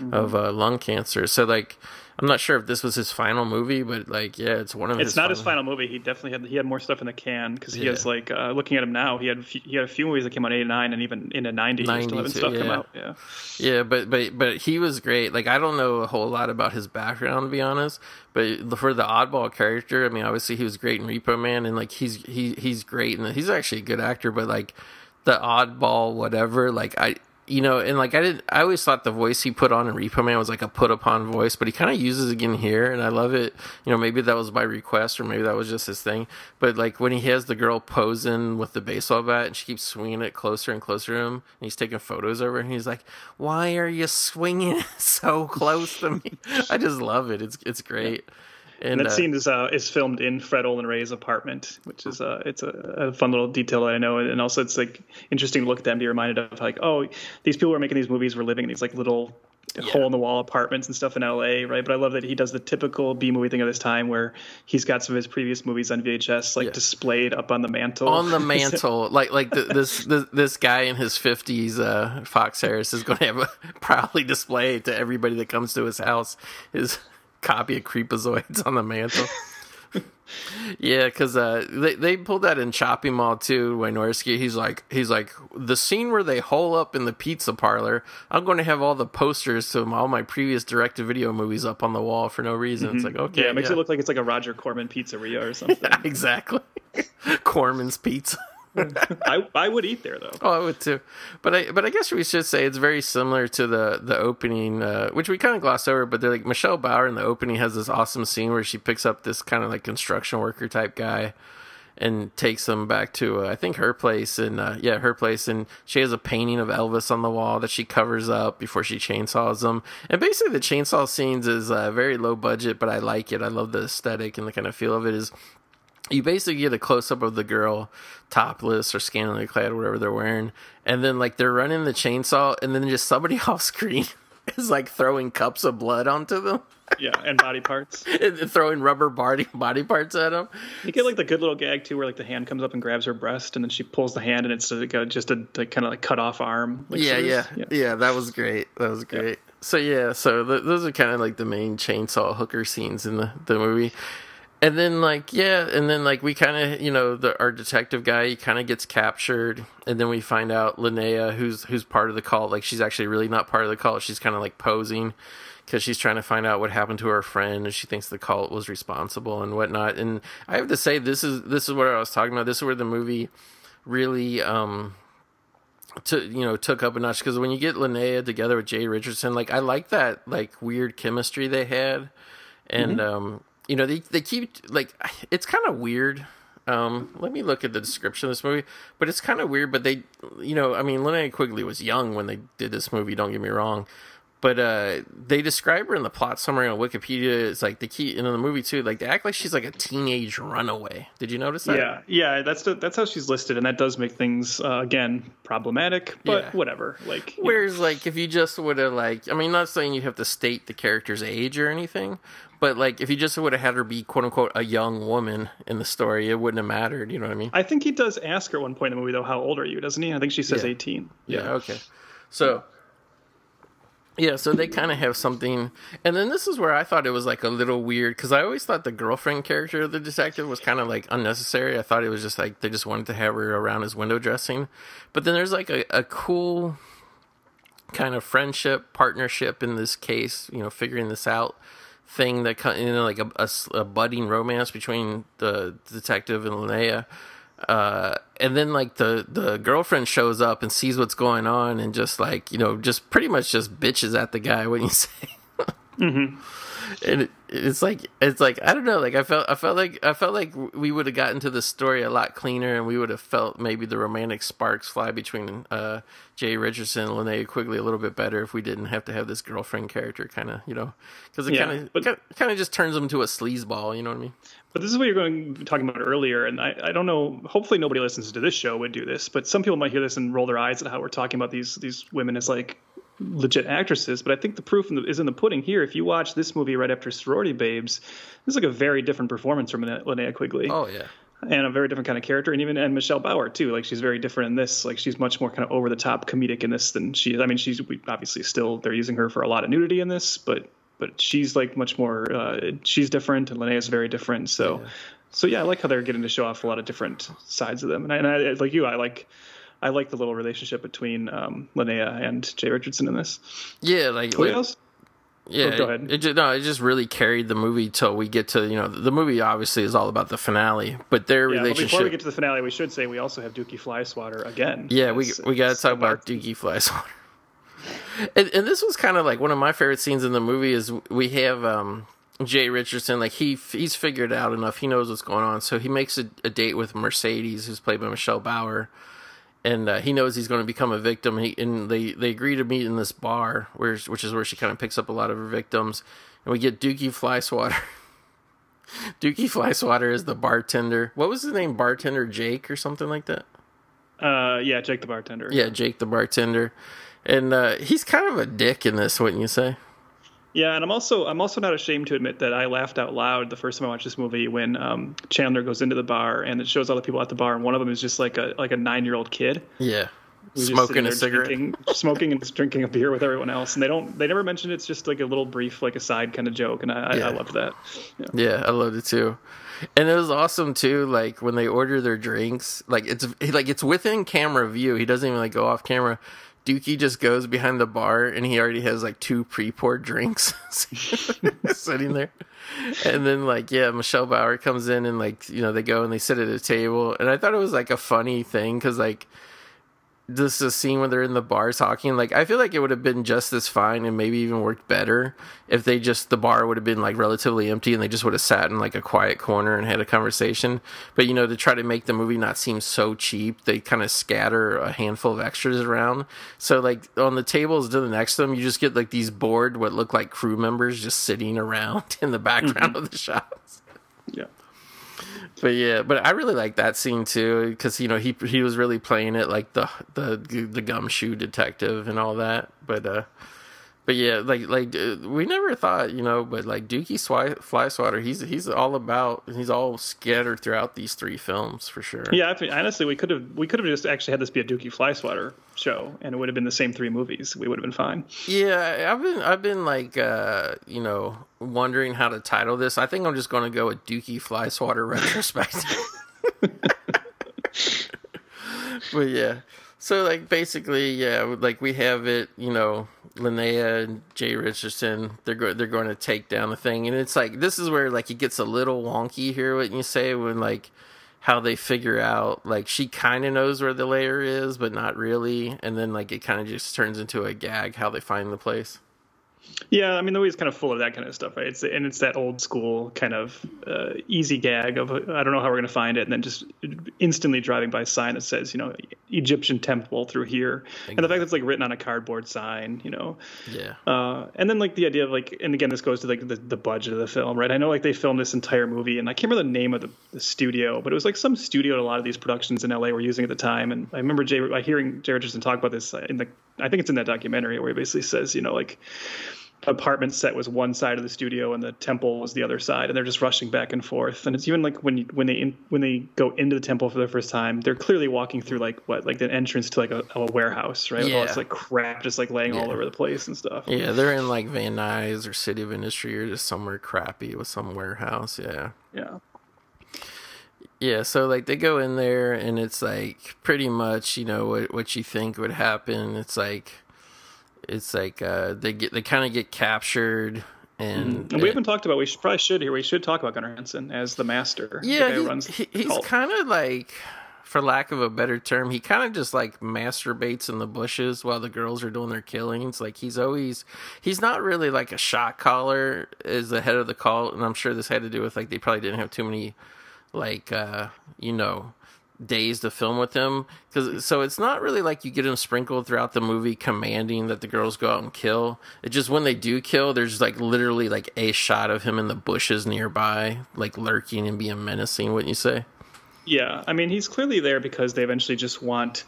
Mm-hmm. of uh, lung cancer. So like, I'm not sure if this was his final movie, but like, yeah, it's one of his. It's his. not his final movie. He definitely had he had more stuff in the can because he Yeah. has like uh, looking at him now. He had a few- he had a few movies that came out in '89 and even in the '90s. Still 92, having stuff come out. Yeah. Yeah, but but but he was great. Like I don't know a whole lot about his background to be honest, but for the oddball character, I mean, obviously he was great in Repo Man, and like he's he he's great, and he's actually a good actor. But like the oddball, whatever, like I. You know, and like I did, I always thought the voice he put on in Repo Man was like a put upon voice, but he kind of uses it again here, and I love it. You know, maybe that was by request, or maybe that was just his thing. But like when he has the girl posing with the baseball bat, and she keeps swinging it closer and closer to him, and he's taking photos of her, and he's like, "Why are you swinging [laughs] so close to me?" I just love it. It's it's great. And, And that uh, scene is uh, is filmed in Fred Olen Ray's apartment, which is uh, it's a, a fun little detail that I know, and also it's like interesting to look at them, be reminded of like, oh, these people who are making these movies were living in these like little hole in the wall apartments and stuff in LA, right? But I love that he does the typical B movie thing of this time where he's got some of his previous movies on VHS like Yeah. displayed up on the mantle. on the [laughs] mantle, like like the, this, this this guy in his fifties, uh, Fox Harris is going to have a [laughs] proudly display to everybody that comes to his house his copy of Creepazoids on the mantle. yeah, because uh, they they pulled that in Chopping Mall too. Wynorski, he's like he's like the scene where they hole up in the pizza parlor. I'm going to have all the posters to all my previous direct to video movies up on the wall for no reason. It's like okay, yeah, it makes it look like it's like a Roger Corman pizzeria or [laughs] something. exactly. [laughs] Corman's Pizza. [laughs] I I would eat there though. Oh, I would too. But I but I guess we should say it's very similar to the the opening, uh, which we kind of glossed over. But they're like Michelle Bauer in the opening has this awesome scene where she picks up this kind of like construction worker type guy and takes him back to uh, I think her place and uh, yeah her place and she has a painting of Elvis on the wall that she covers up before she chainsaws him and basically the chainsaw scenes is uh, very low budget but I like it I love the aesthetic and the kind of feel of it is you basically get a close up of the girl topless or scantily clad, whatever they're wearing, and then like they're running the chainsaw, and then just somebody [laughs] off screen is like throwing cups of blood onto them, Yeah, and body parts. [laughs] and throwing rubber body body parts at them. You get like the good little gag too, where like the hand comes up and grabs her breast, and then she pulls the hand, and it's like a, just a like, kind of like cut off arm. Like, yeah, yeah, there's- yeah, That was great. That was great. So yeah, so th- those are kind of like the main chainsaw hooker scenes in the the movie. And then like yeah, and then like we kind of you know the our detective guy he kind of gets captured, and then we find out Linnea who's who's part of the cult. Like she's actually really not part of the cult. She's kind of like posing because she's trying to find out what happened to her friend, and she thinks the cult was responsible and whatnot. And I have to say this is this is what I was talking about. This is where the movie really um to you know took up a notch because when you get Linnea together with Jay Richardson, like I like that like weird chemistry they had, and um you know they they keep like it's kind of weird. Um, let me look at the description of this movie, but it's kind of weird. But they, you know, I mean, Linnea Quigley was young when they did this movie. Don't get me wrong, but uh, they describe her in the plot summary on Wikipedia. It's like they keep in the movie too. Like they act like she's like a teenage runaway. Did you notice that? Yeah, yeah, that's the, that's how she's listed, and that does make things uh, again problematic. But Yeah. whatever. Like, you know, Whereas, like, if you just would have, like, I mean, not saying you have to state the character's age or anything, but like, if you just would have had her be quote unquote a young woman in the story, it wouldn't have mattered. You know what I mean? I think he does ask her at one point in the movie though, "How old are you?" Doesn't he? I think she says Yeah. eighteen. Yeah. Okay. So. Yeah, so they kind of have something, and then this is where I thought it was like a little weird because I always thought the girlfriend character of the detective was kind of like unnecessary. I thought it was just like they just wanted to have her around as window dressing, but then there's like a, a cool kind of friendship partnership in this case you know figuring this out thing that you know like a budding romance between the detective and Linnea uh and then like the the girlfriend shows up and sees what's going on and just like you know just pretty much just bitches at the guy when you [laughs] say and it, it's like it's like I don't know. Like I felt I felt like I felt like we would have gotten to the story a lot cleaner, and we would have felt maybe the romantic sparks fly between uh, Jay Richardson and Linnea Quigley a little bit better if we didn't have to have this girlfriend character kind of you know because it Yeah, kind of kind of just turns them to a sleazeball. You know what I mean? But this is what you're going talking about earlier, and I, I don't know. Hopefully, nobody listens to this show would do this, but some people might hear this and roll their eyes at how we're talking about these these women as like legit actresses. But I think the proof in the, is in the pudding here. If you watch this movie right after Sorority Babes, this is like a very different performance from Linnea Quigley, Oh yeah. and a very different kind of character, and even and Michelle Bauer too. Like she's very different in this. Like she's much more kind of over the top comedic in this than she is. I mean, she's obviously still they're using her for a lot of nudity in this, but but she's like much more. Uh, she's different, and Linnea's very different. So. So yeah, I like how they're getting to show off a lot of different sides of them, and I, and I like you, I like, I like the little relationship between um, Linnea and Jay Richardson in this. Yeah, like, What like- else? yeah. Oh, go ahead. It, it just, no, it just really carried the movie till we get to you know the movie obviously is all about the finale, but their Yeah, but relationship. before we get to the finale, we should say we also have Dukey Flyswatter again. Yeah, we we got to talk about. Dukey Flyswatter. [laughs] And, and this was kind of like one of my favorite scenes in the movie is we have um, Jay Richardson like he he's figured out enough he knows what's going on so he makes a, a date with Mercedes who's played by Michelle Bauer and uh, he knows he's going to become a victim. He, and they they agree to meet in this bar where which is where she kind of picks up a lot of her victims. And we get Dukey Flyswatter [laughs] Dukey Flyswatter is the bartender. What was his name? Bartender Jake or something like that? Uh, yeah, Jake the bartender. yeah, Jake the bartender, and uh, he's kind of a dick in this, wouldn't you say? Yeah, and I'm also I'm also not ashamed to admit that I laughed out loud the first time I watched this movie when um, Chandler goes into the bar and it shows all the people at the bar, and one of them is just like a like a nine year old kid. Yeah, smoking a cigarette. drinking, smoking and drinking a beer with everyone else, and they don't they never mention it's just like a little brief like a side kind of joke, and I, I, Yeah. I loved that. Yeah. Yeah, I loved it too. And it was awesome too, like when they order their drinks, like it's like it's within camera view. He doesn't even like go off camera. Dukey just goes behind the bar and he already has like two pre-poured drinks [laughs] sitting there. And then like yeah, Michelle Bauer comes in and like you know they go and they sit at a table and I thought it was like a funny thing cuz like this is a scene when they're in the bar talking like i feel like it would have been just as fine and maybe even worked better if they just the bar would have been like relatively empty and they just would have sat in like a quiet corner and had a conversation. But you know to try to make the movie not seem so cheap they kind of scatter a handful of extras around. So like on the tables to the next to them you just get like these bored what look like crew members just sitting around [laughs] in the background mm-hmm. of the shots. But yeah, but I really like that scene too because you know he he was really playing it like the the the gumshoe detective and all that. But uh, but yeah, like like uh, we never thought you know, but like Dukey Swy- Flyswatter, he's he's all about he's all scattered throughout these three films for sure. Yeah, I think, honestly, we could have we could have just actually had this be a Dukey Flyswatter show, and it would have been the same three movies. We would have been fine. Yeah, I've been I've been like uh, you know wondering how to title this. I think I'm just going to go with Dukey Flyswatter retrospective. [laughs] but yeah, so like basically, yeah, like we have it. You know, Linnea and Jay Richardson, they're go- they're going to take down the thing, and it's like this is where like it gets a little wonky here. What you say when like how they figure out like she kind of knows where the layer is but not really and then like it kind of just turns into a gag how they find the place Yeah, I mean the movie's kind of full of that kind of stuff, right? It's and it's that old school kind of uh, easy gag of I don't know how we're going to find it, and then just instantly driving by a sign that says you know Egyptian temple through here, and the fact that it's like written on a cardboard sign, you know, yeah uh, and then like the idea of like, and again this goes to like the, the budget of the film, right? I know like they filmed this entire movie, and I can't remember the name of the, the studio, but it was like some studio that a lot of these productions in LA were using at the time, and I remember Jay, hearing Jay Richardson talk about this in the, I think it's in that documentary where he basically says, you know, like apartment set was one side of the studio and the temple was the other side and they're just rushing back and forth. And it's even like when you when they in, when they go into the temple for the first time they're clearly walking through like what like the entrance to like a, a warehouse right? With all this like crap just like laying all over the place and stuff. Yeah they're in like van nuys or city of industry or just somewhere crappy with some warehouse yeah. Yeah yeah so like they go in there and it's like pretty much you know what what you think would happen. It's like it's like uh they get they kind of get captured and, and we haven't talked about we should, probably should here we should talk about Gunnar Hansen as the master. Yeah who he- runs he- the he's kind of like for lack of a better term, he kind of just like masturbates in the bushes while the girls are doing their killings. Like he's always, he's not really like a shot caller as the head of the cult, and I'm sure this had to do with like they probably didn't have too many, like uh, you know, days to film with him. Because so it's not really like you get him sprinkled throughout the movie commanding that the girls go out and kill. It just when they do kill there's like literally like a shot of him in the bushes nearby like lurking and being menacing wouldn't you say? Yeah, I mean he's clearly there because they eventually just want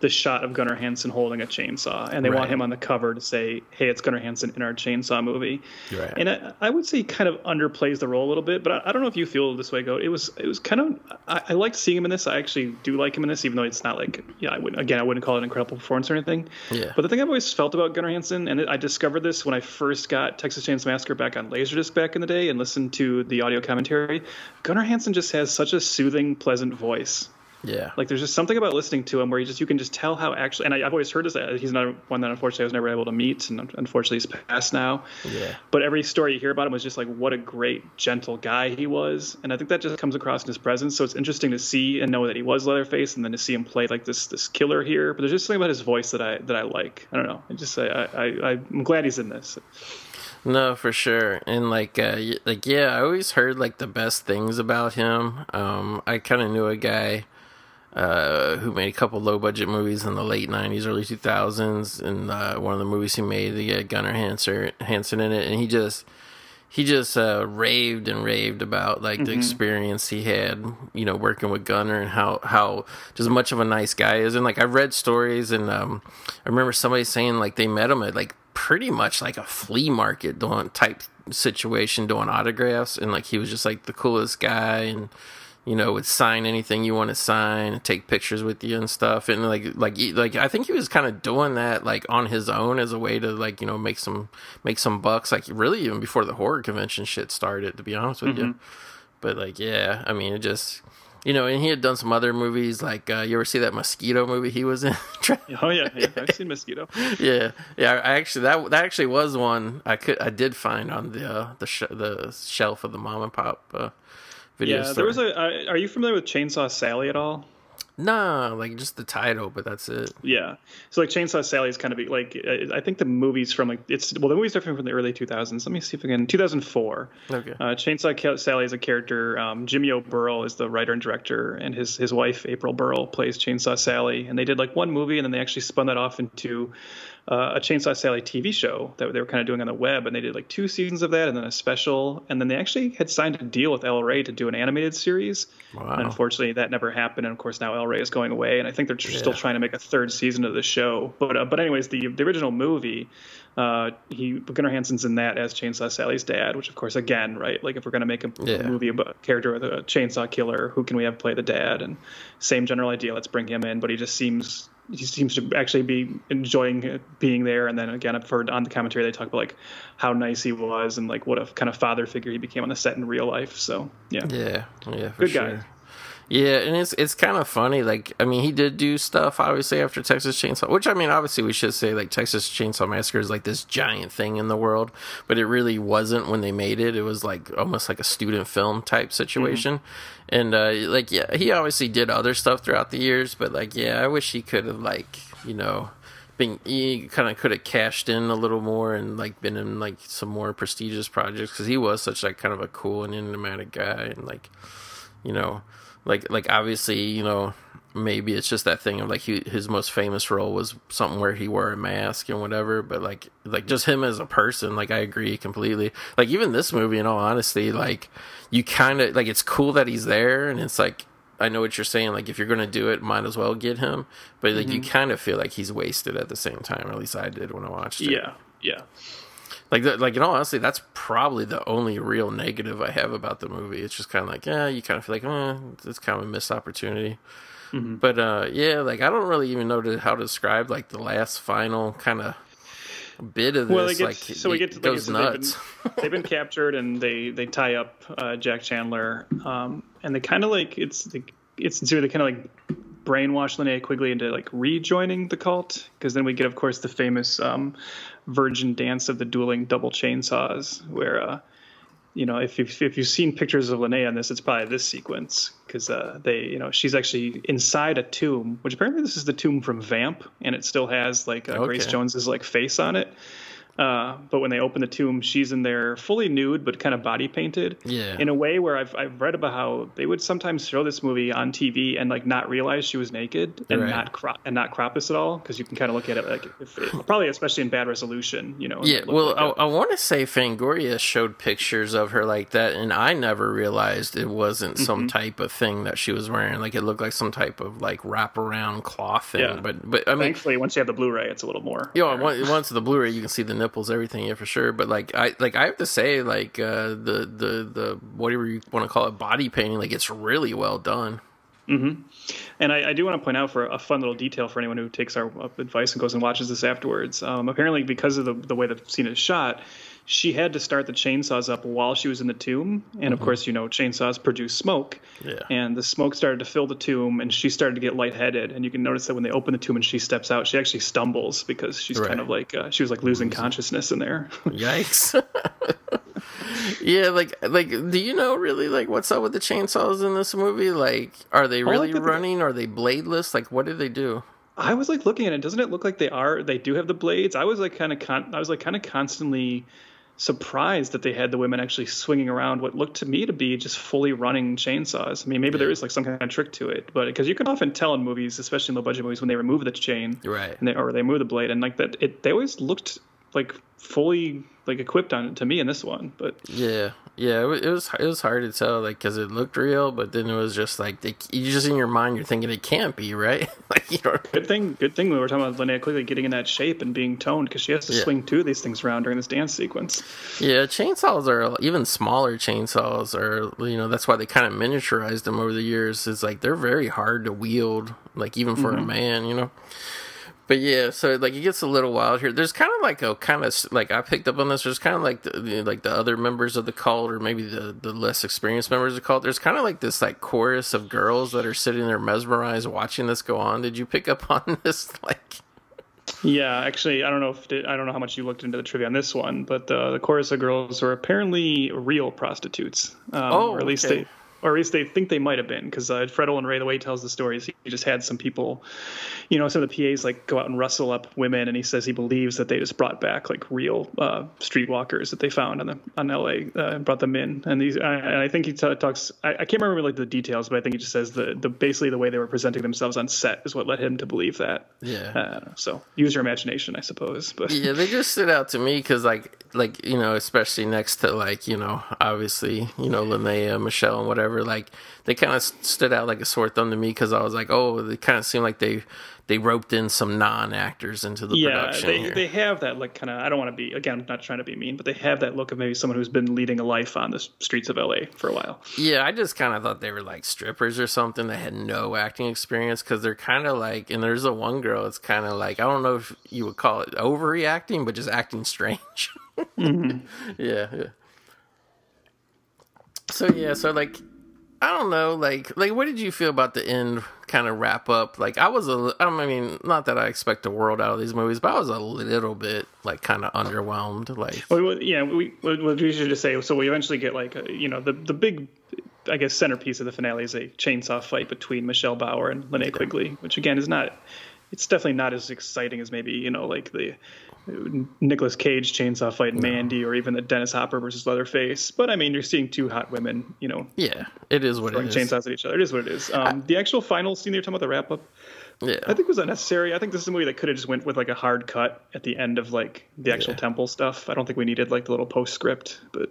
the shot of Gunnar Hansen holding a chainsaw, and they want him on the cover to say, "Hey, it's Gunnar Hansen in our chainsaw movie." Right. And I, I would say he kind of underplays the role a little bit, but I, I don't know if you feel this way. Go, it was it was kind of I, I liked seeing him in this. I actually do like him in this, even though it's not like yeah, I wouldn't again I wouldn't call it an incredible performance or anything. Yeah. But the thing I've always felt about Gunnar Hansen, and I discovered this when I first got Texas Chainsaw Massacre back on Laserdisc back in the day, and listened to the audio commentary. Gunnar Hansen just has such a soothing, pleasant voice. Yeah Like there's just something about listening to him where you just you can just tell how actually. And I, I've always heard this. uh, He's not one that unfortunately I was never able to meet, and unfortunately he's passed now. yeah But every story you hear about him was just like what a great, gentle guy he was, and I think that just comes across in his presence. So it's interesting to see and know that he was Leatherface, and then to see him play like this this killer here. But there's just something about his voice that I that I like. I don't know. I just I I, I I'm glad he's in this. No, for sure. And like uh like yeah, I always heard like the best things about him. Um I kind of knew a guy uh who made a couple low budget movies in the late 90s, early 2000s and uh one of the movies he made, he had Gunnar Hansen Hansen in it and he just he just uh, raved and raved about like the experience he had, you know, working with Gunnar and how how just much of a nice guy is. And like I've read stories, and um, I remember somebody saying like they met him at like pretty much like a flea market doing type situation, doing autographs, and like he was just like the coolest guy, and you know would sign anything you want to sign, take pictures with you and stuff. And like like like I think he was kind of doing that like on his own as a way to like you know make some make some bucks. Like really even before the horror convention shit started, to be honest with you. But like yeah, I mean it just. You know, and he had done some other movies like uh, you ever see that mosquito movie he was in? [laughs] Oh yeah, yeah I've seen Mosquito. [laughs] yeah, yeah. I actually that that actually was one I could I did find on the uh, the sh- the shelf of the mom and pop uh, video Yeah, store. there was a. Uh, are you familiar with Chainsaw Sally at all? nah, like just the title, but that's it. Yeah. So like Chainsaw Sally is kind of like uh, I think the movies from like it's well the movies are from the early 2000s. Let me see if I can 2004. Okay. Uh, Chainsaw Sally is a character. Um, Jimmy O. Burl is the writer and director, and his his wife April Burl plays Chainsaw Sally. And they did like one movie, and then they actually spun that off into uh, a Chainsaw Sally TV show that they were kind of doing on the web, and they did like two seasons of that, and then a special, and then they actually had signed a deal with El Rey to do an animated series. Wow. And unfortunately, that never happened, and of course now El Rey is going away, and I think they're tr- still trying to make a third season of the show. But uh, but anyways, the the original movie. Uh, he Gunnar Hansen's in that as Chainsaw Sally's dad, which of course, again, right? Like if we're gonna make a Yeah. movie about a character with a chainsaw killer, who can we have play the dad? And same general idea. Let's bring him in, but he just seems he seems to actually be enjoying being there. And then again, I've heard on the commentary they talk about like how nice he was and like what a kind of father figure he became on the set in real life. So yeah, Yeah, yeah, Good sure. guy. Yeah, and it's it's kind of funny. Like, I mean, he did do stuff obviously after Texas Chainsaw, which I mean, obviously we should say like Texas Chainsaw Massacre is like this giant thing in the world, but it really wasn't when they made it. It was like almost like a student film type situation, and uh, like yeah, he obviously did other stuff throughout the years, but like yeah, I wish he could have like you know. Been, he kind of could have cashed in a little more and like been in like some more prestigious projects because he was such like kind of a cool and enigmatic guy and like you know like like obviously you know maybe it's just that thing of like he, his most famous role was something where he wore a mask and whatever but like like just him as a person like i agree completely. Like even this movie in all honesty like you kind of like it's cool that he's there and it's like i know what you're saying like if you're gonna do it might as well get him but like you mm-hmm. kind of feel like he's wasted at the same time or at least i did when i watched it. Yeah, yeah. Like, like in all honesty, that's probably the only real negative I have about the movie. It's just kind of like, yeah, you kind of feel like, eh, it's kind of a missed opportunity. Mm-hmm. But uh, yeah, like I don't really even know to, how to describe like the last final kind of bit of this. Well, they get like, so we get to like, goes they've been- nuts. [laughs] they've been captured and they they tie up uh, Jack Chandler, um, and they kind of like it's like it's sincere. They kind of like brainwash Linnea Quigley into like rejoining the cult because then we get, of course, the famous um, Virgin dance of the dueling double chainsaws, where uh, you know, if you've, if you've seen pictures of Linnea in this, it's probably this sequence because uh, they, you know, she's actually inside a tomb, which apparently this is the tomb from Vamp, and it still has like uh, Grace Jones's like face on it. Uh, but when they open the tomb, she's in there fully nude, but kind of body painted. Yeah. In a way where I've I've read about how they would sometimes show this movie on TV and like not realize she was naked and Right. not crop and not crop this at all because you can kind of look at it like if it, probably especially in bad resolution, you know. Yeah, well, like I. I want to say Fangoria showed pictures of her like that, and I never realized it wasn't some Mm-hmm. type of thing that she was wearing. Like it looked like some type of like wraparound cloth thing. Yeah. But but I mean, Thankfully, once you have the Blu-ray, it's a little more. you know, once, the Blu-ray, you can see the nipples, everything, yeah, for sure. But like I like I have to say, like uh, the the the whatever you want to call it, body painting, like it's really well done. And I, I do want to point out for a fun little detail for anyone who takes our uh, advice and goes and watches this afterwards. Um, apparently, because of the, the way the scene is shot, she had to start the chainsaws up while she was in the tomb. And of course, you know, chainsaws produce smoke. Yeah. And the smoke started to fill the tomb, and she started to get lightheaded. And you can notice that when they open the tomb and she steps out, she actually stumbles because she's Right. kind of like uh, she was like losing consciousness in there. [laughs] Yikes. [laughs] yeah, like like do you know really like what's up with the chainsaws in this movie? Like are they really running? Are they bladeless? Like what do they do? I was like looking at it. Doesn't it look like they are? They do have the blades. I was like kind of con- I was like kind of constantly surprised that they had the women actually swinging around what looked to me to be just fully running chainsaws. I mean, maybe there is like some kind of trick to it, but because you can often tell in movies, especially in low budget movies, when they remove the chain, Right. and they, or they move the blade, and like that, it they always looked like fully like equipped on to me in this one. But Yeah, yeah, it was it was, hard to tell, like, because it looked real, but then it was just like they, you just in your mind you're thinking it can't be right. [laughs] like you know, good thing, good thing we were talking about Linnea Quigley getting in that shape and being toned because she has to Yeah. swing two of these things around during this dance sequence. yeah, chainsaws are even smaller chainsaws are you know that's why they kind of miniaturized them over the years. It's like they're very hard to wield, like even for a mm-hmm. man, you know. But yeah, so like it gets a little wild here. There's kind of like a kind of like I picked up on this. There's kind of like the, the like the other members of the cult, or maybe the the less experienced members of the cult. There's kind of like this like chorus of girls that are sitting there mesmerized watching this go on. Did you pick up [laughs] on this? Like, Yeah, actually, I don't know if I don't know how much you looked into the trivia on this one, but the the chorus of girls are apparently real prostitutes. Um, Oh, or at least okay. they, or at least they think they might have been, because uh, Fred Olen Ray, the way he tells the stories, he just had some people, you know, some of the PAs like go out and rustle up women, and he says he believes that they just brought back like real uh, streetwalkers that they found on the on LA uh, and brought them in, and these, I, and I think he t- talks, I, I can't remember like the details, but I think he just says the the basically the way they were presenting themselves on set is what led him to believe that. Yeah. Uh, so use your imagination, I suppose. But yeah, they just stood out to me because like like you know, especially next to like you know, obviously you know Linnea, Michelle, and whatever. Like they kind of stood out like a sore thumb to me because I was like, oh, they kind of seem like they they roped in some non actors into the yeah, production they, here. they have that like kind of. I don't want to be again. I'm not trying to be mean, but they have that look of maybe someone who's been leading a life on the streets of LA for a while. Yeah, I just kind of thought they were like strippers or something that had no acting experience because they're kind of like, and there's a one girl, it's kind of like, I don't know if you would call it overreacting, but just acting strange. Mm-hmm. [laughs] yeah, yeah. So, yeah, so like, I don't know, like, like, what did you feel about the end kind of wrap up? Like, I was a I mean, not that I expect the world out of these movies, but I was a little bit like kind of underwhelmed. Like, Well, we- yeah, we what we should just say. So we eventually get like uh, you know the the big. I guess centerpiece of the finale is a chainsaw fight between Michelle Bauer and Linnea Quigley, which again is not. It's definitely not as exciting as maybe you know like the Nicolas Cage chainsaw fight in Mandy or even the Dennis Hopper versus Leatherface. But I mean, you're seeing two hot women, you know, yeah, it is what it is. chainsaws at each other. It is what it is. Um, the actual final scene you're talking about, the wrap up, Yeah. I think was unnecessary. I think this is a movie that could have just went with like a hard cut at the end of like the actual Yeah. temple stuff. I don't think we needed like the little postscript, but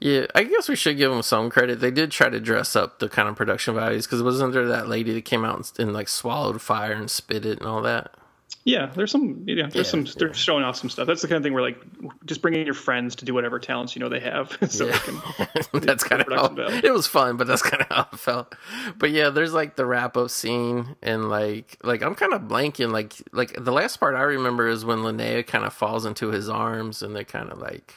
Yeah, I guess we should give them some credit. They did try to dress up the kind of production values because it wasn't there that lady that came out and, and like swallowed fire and spit it and all that? Yeah, there's some yeah, there's Yeah, some they're showing off some stuff. That's the kind of thing where like just bringing your friends to do whatever talents you know they have, [laughs] so they can. [laughs] that's kind of how value. it was fun, but that's kind of how it felt. But yeah, there's like the wrap up scene and like like I'm kind of blanking. Like like the last part I remember is when Linnea kind of falls into his arms and they kind of like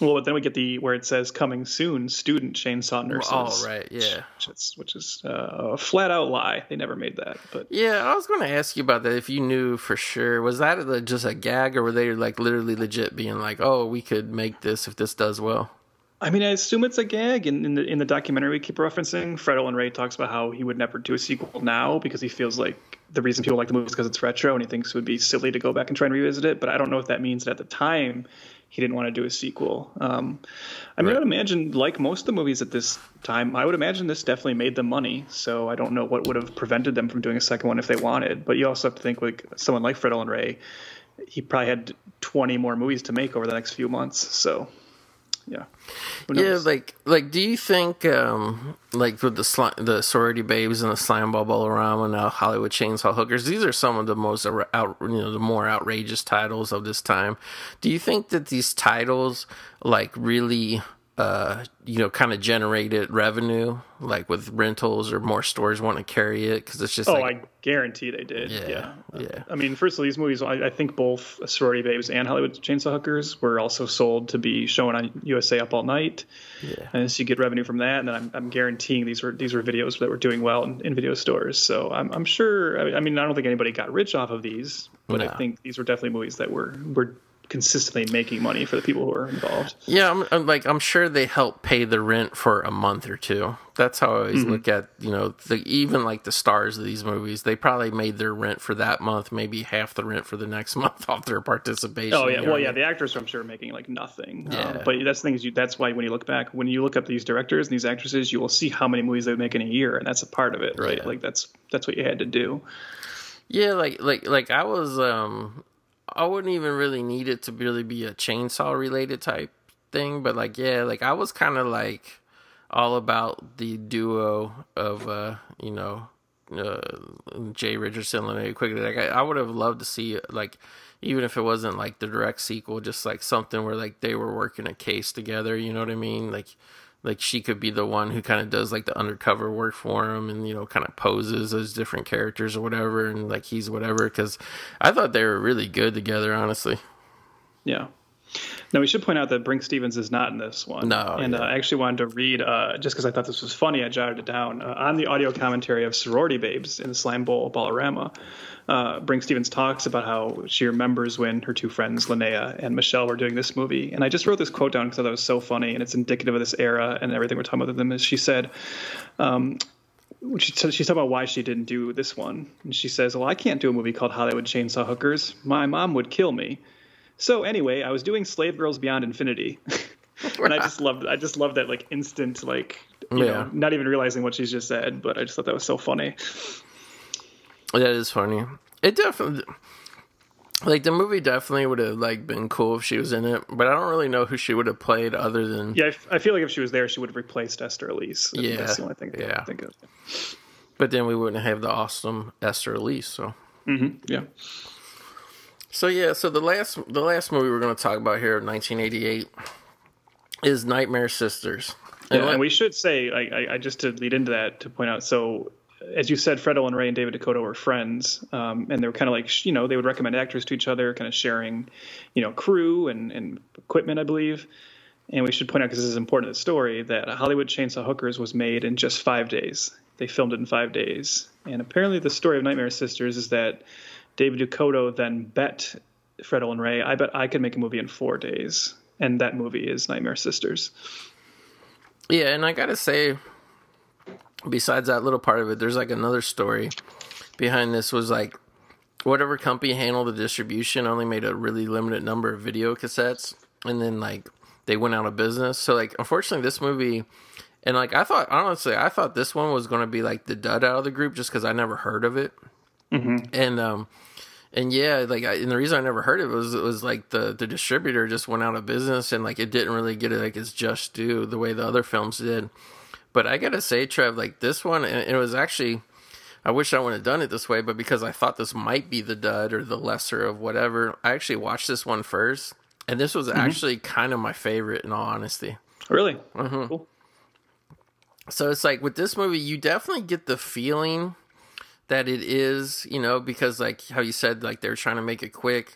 Well, but then we get the where it says "coming soon," student chainsaw nurses. oh right yeah. Which is, which is uh, a flat out lie. They never made that, but Yeah, I was going to ask you about that. If you knew for sure, was that just a gag, or were they like literally legit being like, "Oh, we could make this if this does well"? I mean, I assume it's a gag. In, in the in the documentary we keep referencing, Fred Olen Ray talks about how he would never do a sequel now because he feels like the reason people like the movie is because it's retro, and he thinks it would be silly to go back and try and revisit it. But I don't know if that means that at the time he didn't want to do a sequel. Um, I mean, right. I would imagine, like most of the movies at this time, I would imagine this definitely made them money. So I don't know what would have prevented them from doing a second one if they wanted. But you also have to think like someone like Fred Olen Ray, he probably had 20 more movies to make over the next few months. So yeah. Yeah, like like do you think um like with the sli- the sorority babes and the Slimeball Bowl-O-Rama and now Hollywood chainsaw hookers, these are some of the most out you know the more outrageous titles of this time. Do you think that these titles like really uh, you know, kind of generated revenue, like with rentals or more stores want to carry it because it's just. Oh, like, I guarantee they did. Yeah, yeah. yeah. I mean, first of all, these movies, I, I, think both Sorority Babes and Hollywood Chainsaw Hookers were also sold to be shown on USA Up All Night. Yeah. And so you get revenue from that, and then I'm, I'm guaranteeing these were these were videos that were doing well in, in video stores. So I'm, I'm sure. I mean, I don't think anybody got rich off of these, but no. I think these were definitely movies that were were consistently making money for the people who are involved. Yeah, I'm, I'm, like I'm sure they help pay the rent for a month or two. That's how I always mm-hmm. look at you know the, even like the stars of these movies. They probably made their rent for that month, maybe half the rent for the next [laughs] month off their participation. Oh yeah, well yeah, the actors I'm sure are making like nothing. Um, yeah. Um, but that's the thing is you, that's why when you look back, when you look up these directors and these actresses, you will see how many movies they make in a year, and that's a part of it, right? Yeah. Like that's that's what you had to do. Yeah, like like like I was um I wouldn't even really need it to really be a chainsaw related type thing, but like yeah, like I was kind of like all about the duo of uh, you know, uh, Jay Richardson and Quigley. Like I, I would have loved to see like even if it wasn't like the direct sequel, just like something where like they were working a case together. You know what I mean? Like like she could be the one who kind of does like the undercover work for him and you know kind of poses as different characters or whatever and like he's whatever because i thought they were really good together honestly. Yeah now we should point out that Brinke Stevens is not in this one. No, and yeah. uh, I actually wanted to read uh, just because I thought this was funny. I jotted it down uh, on the audio commentary of Sorority Babes in the Slimeball Bowl-O-Rama uh, Brinke Stevens talks about how she remembers when her two friends, Linnea and Michelle, were doing this movie. And I just wrote this quote down because I thought it was so funny and it's indicative of this era and everything we're talking about with them. Is she said, um, she, she's talking about why she didn't do this one. And she says, Well, I can't do a movie called Hollywood Chainsaw Hookers. My mom would kill me. So anyway, I was doing Slave Girls Beyond Infinity. [laughs] and I just loved I just loved that like instant like you yeah. know not even realizing what she's just said, but I just thought that was so funny. That is funny. It definitely like the movie definitely would have like been cool if she was in it, but I don't really know who she would have played other than yeah. I feel like if she was there, she would have replaced Esther Elise. Yeah, that's the only thing yeah. I think of. But then we wouldn't have the awesome Esther Elise. So mm-hmm. yeah. So yeah, so the last the last movie we're going to talk about here, 1988, is Nightmare Sisters. And yeah, and we should say, I, I, just to lead into that to point out, so as you said, Fred Olen Ray and David DeCoteau were friends, um, and they were kind of like you know they would recommend actors to each other, kind of sharing, you know, crew and, and equipment, I believe. And we should point out because this is important to the story that Hollywood Chainsaw Hookers was made in just five days. They filmed it in five days, and apparently the story of Nightmare Sisters is that David DeCoteau then bet Fred Olen Ray, I bet I could make a movie in four days, and that movie is Nightmare Sisters. Yeah, and I gotta say, besides that little part of it, there's like another story behind this was like whatever company handled the distribution only made a really limited number of video cassettes and then like they went out of business. So like unfortunately this movie and like I thought honestly I thought this one was to be like the dud out of the group just cuz I never heard of it. Mm-hmm. And um and yeah, like, I, and the reason I never heard it was it was like the the distributor just went out of business, and like it didn't really get it like its just due the way the other films did. But I gotta say, Trev, like this one, and it was actually, I wish I would have done it this way, but because I thought this might be the dud or the lesser of whatever, I actually watched this one first, and this was mm-hmm. actually kind of my favorite in all honesty. Really? Mm-hmm. Cool. So it's like with this movie, you definitely get the feeling that it is, you know, because like how you said, like they're trying to make it quick.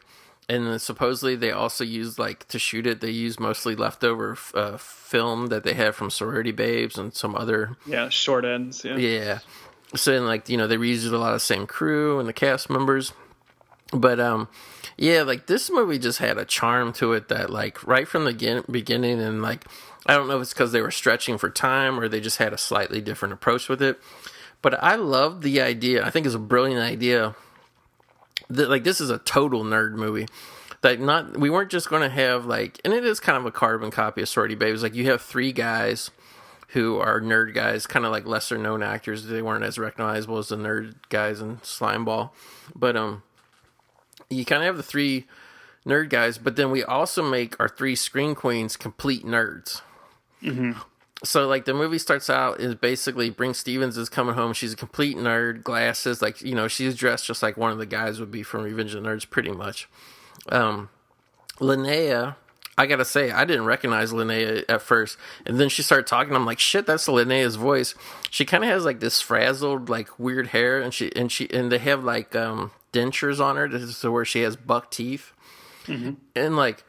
And supposedly they also use like to shoot it they use mostly leftover uh, film that they have from sorority babes and some other yeah short ends yeah. Yeah. So then like you know they reused a lot of same crew and the cast members. But um, yeah, like this movie just had a charm to it that like right from the begin- beginning, and like I don't know if it's because they were stretching for time or they just had a slightly different approach with it. But I love the idea. I think it's a brilliant idea. That like this is a total nerd movie. That not we weren't just going to have like, and it is kind of a carbon copy of Sorority Babes. Like you have three guys who are nerd guys, kind of like lesser known actors. They weren't as recognizable as the nerd guys in Slimeball, but um, you kind of have the three nerd guys, but then we also make our three scream queens complete nerds. Mm-hmm. So like the movie starts out is basically Brinke Stevens is coming home. She's a complete nerd, glasses, like you know she's dressed just like one of the guys would be from Revenge of the Nerds, pretty much. Um, Linnea, I gotta say, I didn't recognize Linnea at first, and then she started talking. I'm like, shit, that's Linnea's voice. She kind of has like this frazzled, like weird hair, and she and she and they have like um dentures on her, to where she has buck teeth, mm-hmm. and like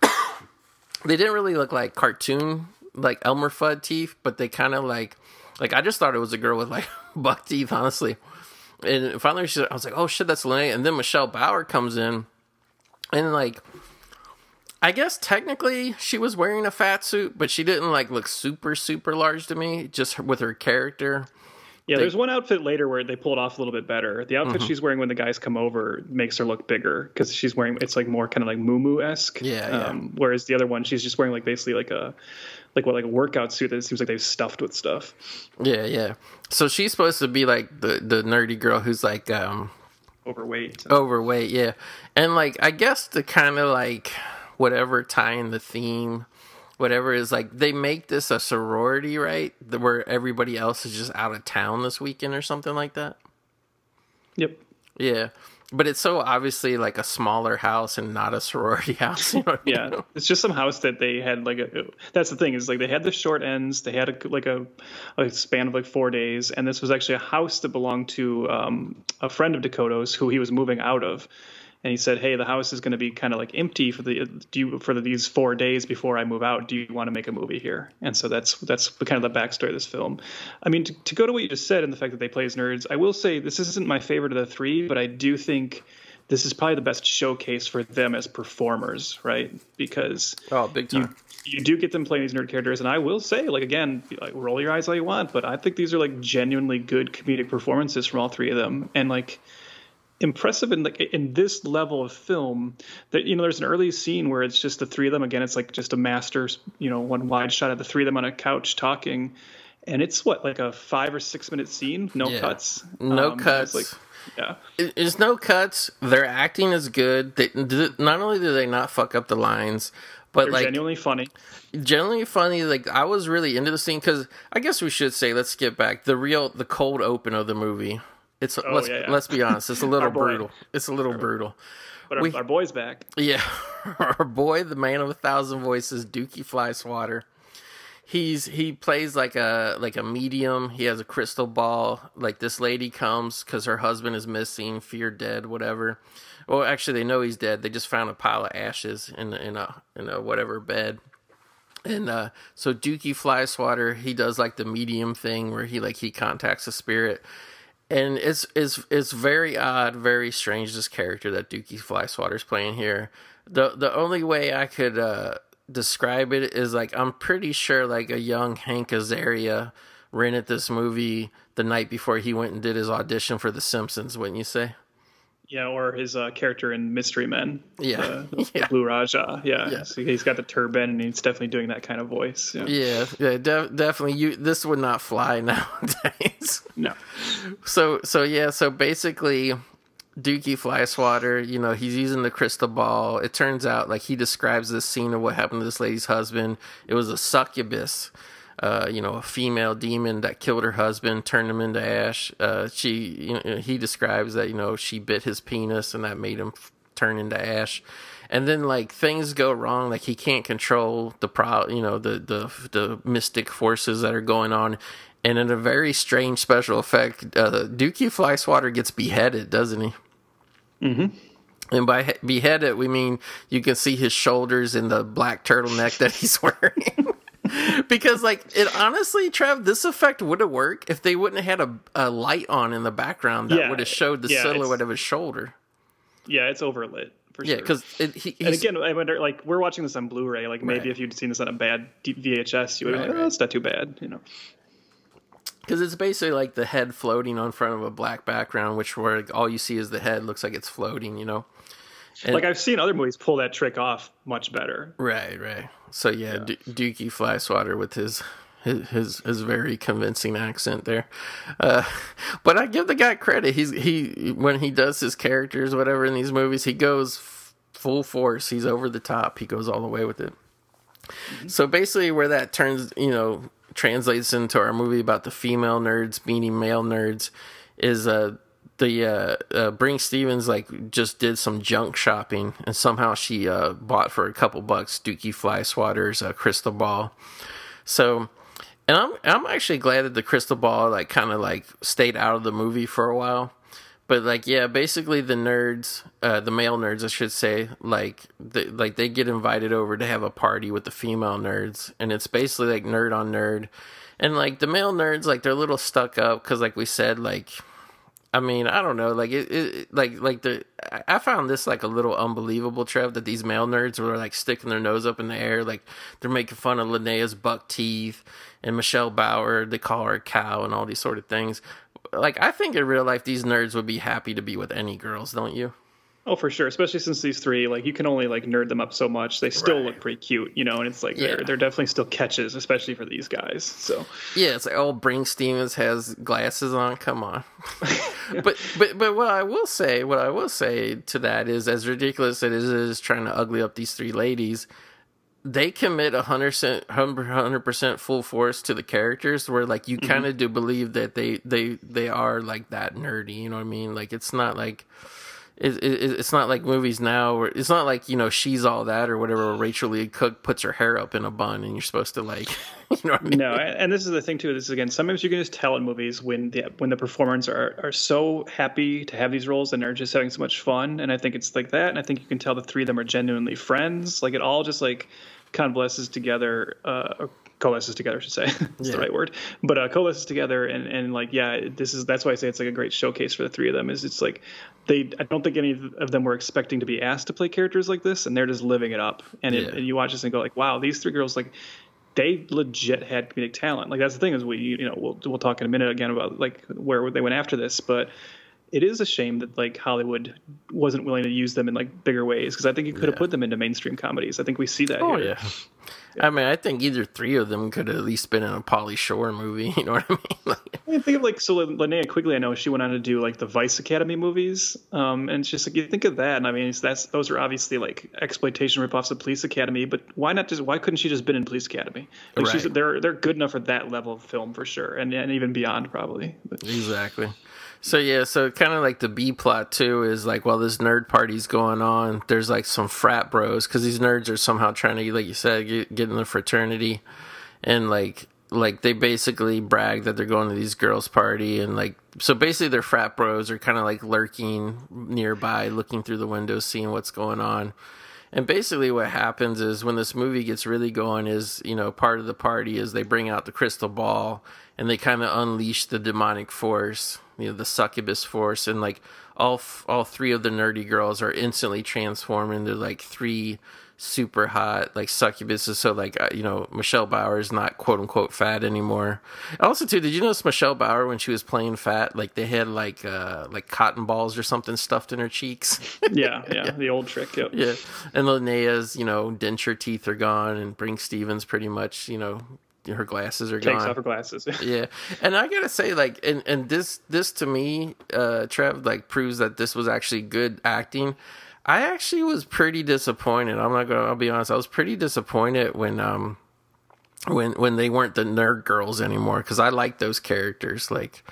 [coughs] they didn't really look like cartoon like Elmer Fudd teeth, but they kind of like like I just thought it was a girl with like [laughs] buck teeth, honestly. And finally, she, I was like, "Oh shit, that's Linnea." And then Michelle Bauer comes in, and like, I guess technically she was wearing a fat suit, but she didn't like look super super large to me, just with her character. Yeah, they, there's one outfit later where they pull it off a little bit better. The outfit mm-hmm. she's wearing when the guys come over makes her look bigger because she's wearing it's like more kind of like moo esque. Yeah, yeah. Um, whereas the other one, she's just wearing like basically like a like what like a workout suit that it seems like they've stuffed with stuff. Yeah, yeah. So she's supposed to be like the the nerdy girl who's like um overweight. Overweight, yeah. And like I guess to kind of like whatever tie in the theme whatever is like they make this a sorority, right? Where everybody else is just out of town this weekend or something like that. Yep. Yeah but it's so obviously like a smaller house and not a sorority [laughs] house. You know yeah, mean? it's just some house that they had like a. That's the thing is like they had the short ends. They had a, like a, a span of like four days, and this was actually a house that belonged to um, a friend of DeCoteau's who he was moving out of and he said, "Hey, the house is going to be kind of like empty for the do you, for the, these four days before I move out. Do you want to make a movie here?" And so that's that's kind of the backstory of this film. I mean, to, to go to what you just said and the fact that they play as nerds, I will say this isn't my favorite of the three, but I do think this is probably the best showcase for them as performers, right? Because oh, big time. You, you do get them playing these nerd characters, and I will say, like again, like, roll your eyes all you want, but I think these are like genuinely good comedic performances from all three of them, and like impressive in like in this level of film that you know there's an early scene where it's just the three of them. Again it's like just a master you know one wide shot of the three of them on a couch talking. And it's what like a five or six minute scene? No yeah. cuts? No um, cuts. like yeah. There's no cuts. Their acting is good. They not only do they not fuck up the lines but They're like genuinely funny. genuinely funny. Like i was really into the scene because i guess we should say let's get back. The real the cold open of the movie it's oh, let's yeah, yeah. let's be honest. It's a [laughs] little brutal. It's a little brutal. But our, we, our boy's back. Yeah, [laughs] our boy, the man of a thousand voices, Dukey Flyswatter. He's he plays like a like a medium. He has a crystal ball. Like this lady comes because her husband is missing, feared dead, whatever. Well, actually, they know he's dead. They just found a pile of ashes in in a in a whatever bed. And uh, so Dukey Flyswatter, he does like the medium thing where he like he contacts a spirit and it's it's it's very odd, very strange this character that Dukey Flyswatter's playing here. The the only way I could uh, describe it is like I'm pretty sure like a young Hank Azaria rented this movie the night before he went and did his audition for The Simpsons, wouldn't you say? Yeah, or his uh, character in Mystery Men. Yeah, the, [laughs] yeah. Blue Raja. Yeah, yeah. So he's got the turban, and he's definitely doing that kind of voice. Yeah, yeah, yeah de- definitely. You this would not fly [laughs] nowadays. no. So so yeah. So basically, Dukey Flyswatter, you know, he's using the crystal ball. It turns out, like he describes this scene of what happened to this lady's husband. It was a succubus uh, you know, a female demon that killed her husband, turned him into ash. Uh, she, you know, he describes that you know she bit his penis and that made him f- turn into ash. And then like things go wrong, like he can't control the pro, you know, the the the mystic forces that are going on. And in a very strange special effect, uh, Dukey Flyswatter gets beheaded, doesn't he? Mm-hmm. And by beheaded, we mean you can see his shoulders in the black turtleneck that he's [laughs] wearing. [laughs] because like it honestly, Trev, this effect would have worked if they wouldn't have had a, a light on in the background that yeah, would have showed the yeah, silhouette of his shoulder. Yeah, it's overlit for Yeah, sure. because he, and again, I wonder, like, we're watching this on Blu-ray. Like, maybe Right. if you'd seen this on a bad VHS, you would have Right, been like, oh, it's not too bad, you know. Because it's basically like the head floating on front of a black background, which where all you see is the head looks like it's floating, you know? And- like, I've seen other movies pull that trick off much better. Right, right. So yeah, Du Dukey Flyswatter with his, his his his very convincing accent there. Uh, [laughs] but I give the guy credit. He's he when he does his characters, whatever in these movies, he goes f- full force. He's over the top. He goes all the way with it. So basically, where that turns, you know, translates into our movie about the female nerds meeting male nerds, is uh the uh, uh Brinke Stevens like just did some junk shopping and somehow she uh bought for a couple bucks Dukey Flyswatter's, a crystal ball. So, and I'm I'm actually glad that the crystal ball like kind of like stayed out of the movie for a while. But like yeah, basically the nerds, uh, the male nerds, I should say, like the, like they get invited over to have a party with the female nerds, and it's basically like nerd on nerd, and like the male nerds, like they're a little stuck up because like we said, like I mean, I don't know, like it, it like like the I- found this like a little unbelievable, Trev, that these male nerds were like sticking their nose up in the air, like they're making fun of Linnea's buck teeth and Michelle Bauer, they call her a cow and all these sort of things. Like I think in real life, these nerds would be happy to be with any girls, don't you? Oh, for sure. Especially since these three, like, you can only like nerd them up so much. They still Right. look pretty cute, you know. And it's like Yeah. they're they're definitely still catches, especially for these guys. So Yeah, it's like oh, Brinke Stevens has glasses on. Come on, [laughs] [laughs] but but but what I will say, what I will say to that is, as ridiculous as it is trying to ugly up these three ladies, they commit a hundred hundred percent full force to the characters, where like you mm-hmm. kind of do believe that they they they are like that nerdy. You know what I mean? Like it's not like. It, it, it's not like movies now where it's not like you know she's all that or whatever Rachael Leigh Cook puts her hair up in a bun and you're supposed to like [laughs] you know what I mean no, and this is the thing too. This is again, sometimes you can just tell in movies when the when the performers are are so happy to have these roles and they're just having so much fun. And I think it's like that. And I think you can tell the three of them are genuinely friends. Like it all just like convalesces together, uh, coalesces together, I should say. [laughs] That's Yeah. the right word. But uh, coalesces together, and and like yeah, this is that's why I say it's like a great showcase for the three of them. Is it's like they I don't think any of them were expecting to be asked to play characters like this, and they're just living it up. And, it, Yeah. and you watch this and go like, wow, these three girls like they legit had comedic talent. Like that's the thing is we you know we'll we'll talk in a minute again about like where they went after this, but it is a shame that like Hollywood wasn't willing to use them in like bigger ways because I think you could have Yeah. put them into mainstream comedies. I think we see that. Oh here. yeah. I mean, I think either three of them could have at least been in a Pauly Shore movie. [laughs] You know what I mean? Like, I think of like so Linnea Quigley. I know she went on to do like the Vice Academy movies, um, and it's just like you think of that, and I mean it's, that's those are obviously like exploitation ripoffs of Police Academy. But why not just why couldn't she just been in Police Academy? Like she's Right. they're they're good enough for that level of film for sure, and and even beyond probably. But, exactly. So yeah, so kind of like the B plot too is like while this nerd party's going on, there's like some frat bros because these nerds are somehow trying to, like you said, get, get in the fraternity, and like like they basically brag that they're going to these girls' party and like so basically their frat bros are kind of like lurking nearby, looking through the windows, seeing what's going on. And basically, what happens is when this movie gets really going, is you know part of the party is they bring out the crystal ball and they kind of unleash the demonic force, you know, the succubus force, and like all f- all three of the nerdy girls are instantly transformed into like three super hot like succubuses. So like uh, you know Michelle Bauer is not quote unquote fat anymore. Also, too, did you notice Michelle Bauer when she was playing fat, like they had like uh like cotton balls or something stuffed in her cheeks. [laughs] yeah, [laughs] yeah, the old trick. Yep. Yeah, and Linnea's, you know, denture teeth are gone, and Brinke Stevens pretty much, you know, her glasses are gone. Takes gone. off her glasses. [laughs] yeah, and I gotta say, like, and and this this to me, uh, Trev, like proves that this was actually good acting. I actually was pretty disappointed. I'm not gonna. I'll be honest. I was pretty disappointed when um when when they weren't the nerd girls anymore because I like those characters. Like,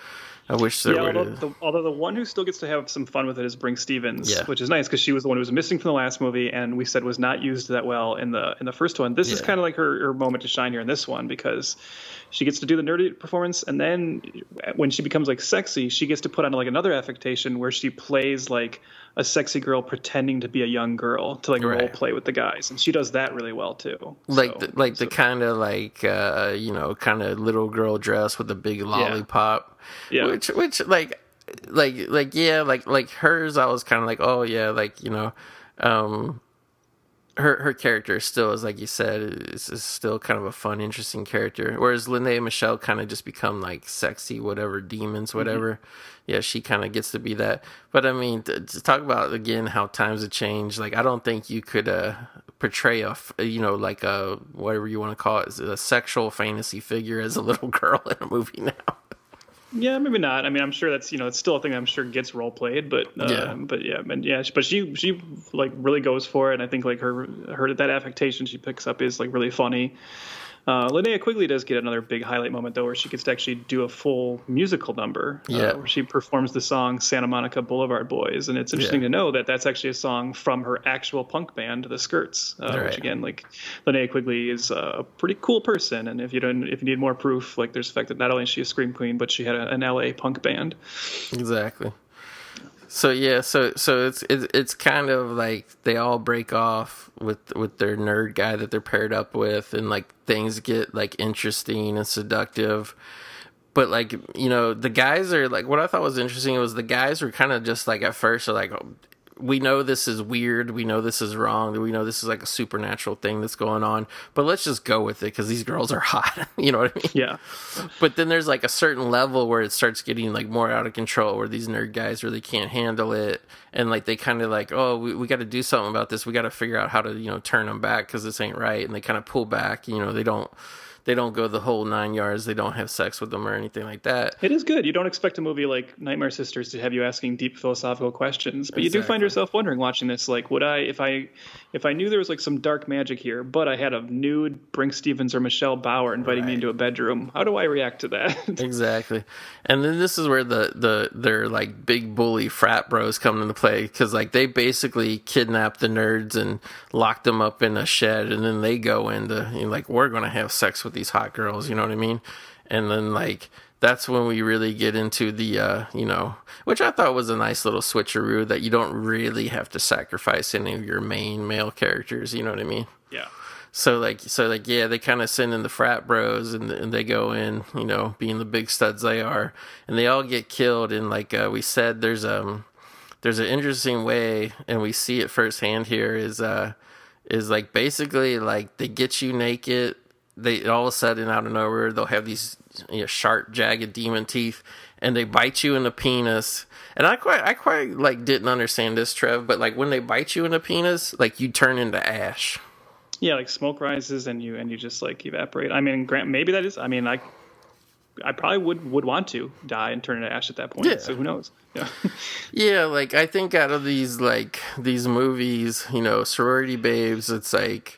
I wish there yeah, were. although the, although the one who still gets to have some fun with it is Brinke Stevens, Yeah. which is nice because she was the one who was missing from the last movie, and we said was not used that well in the in the first one. This is kind of like her, her moment to shine here in this one because she gets to do the nerdy performance, and then when she becomes like sexy, she gets to put on like another affectation where she plays like a sexy girl pretending to be a young girl to like Right. role play with the guys, and she does that really well too. like So- the, like the kind of like uh you know kind of little girl dress with a big lollipop Yeah. which which like like like yeah like like hers i was kind of like oh yeah like you know um her her character still is like you said is, is still kind of a fun interesting character whereas Lene and Michelle kind of just become like sexy whatever demons whatever mm-hmm. Yeah she kind of gets to be that but i mean to, to, talk about again how times have changed like i don't think you could uh portray a you know like a whatever you want to call it a sexual fantasy figure as a little [laughs] girl in a movie now yeah, maybe not. I mean, I'm sure that's you know it's still a thing I'm sure gets role played, but uh, yeah, but yeah, and yeah, but she she like really goes for it. And I think like her her that affectation she picks up is like really funny. Uh, Linnea Quigley does get another big highlight moment though, where she gets to actually do a full musical number. Uh, yeah. where she performs the song Santa Monica Boulevard Boys, and it's interesting yeah. to know that that's actually a song from her actual punk band, The Skirts. Uh, right. Which again, like Linnea Quigley is a pretty cool person, and if you don't, if you need more proof, like there's the fact that not only is she a scream queen, but she had a, an LA punk band. Exactly. So yeah, so so it's it's it's kind of like they all break off with with their nerd guy that they're paired up with, and like things get like interesting and seductive. But like you know, the guys are like what I thought was interesting was the guys were kind of just like at first are like we know this is weird. We know this is wrong. We know this is like a supernatural thing that's going on. But let's just go with it because these girls are [laughs] hot. you know what I mean? Yeah. But then there's like a certain level where it starts getting like more out of control, where these nerd guys really can't handle it, and like they kind of like, oh, we, we got to do something about this. We got to figure out how to you know turn them back because this ain't right, and they kind of pull back. You know, they don't they don't go the whole nine yards. They don't have sex with them or anything like that. It is good. You don't expect a movie like Nightmare Sisters to have you asking deep philosophical questions, but exactly. you do find yourself wondering watching this, like, would I, if I, if I knew there was like some dark magic here, but I had a nude Brinke Stevens or Michelle Bauer inviting right. me into a bedroom, how do I react to that? [laughs] exactly. And then this is where the the their like big bully frat bros come into play because like they basically kidnap the nerds and lock them up in a shed, and then they go into you know, like we're gonna have sex with these hot girls, you know what I mean? And then like that's when we really get into the uh, you know, which I thought was a nice little switcheroo that you don't really have to sacrifice any of your main male characters, you know what I mean? Yeah. So like so like yeah, they kind of send in the frat bros and, and they go in, you know, being the big studs they are, and they all get killed. And like uh, we said, there's um there's an interesting way, and we see it firsthand here is uh is like basically like they get you naked they all of a sudden out of nowhere they'll have these you know, sharp, jagged demon teeth, and they bite you in the penis. And I quite, I quite like didn't understand this, Trev. But like when they bite you in the penis, like you turn into ash. Yeah, like smoke rises and you and you just like evaporate. I mean, grant maybe that is. I mean, I, I probably would would want to die and turn into ash at that point. Yeah. So who knows? Yeah. [laughs] yeah, like I think out of these like these movies, you know, sorority babes, it's like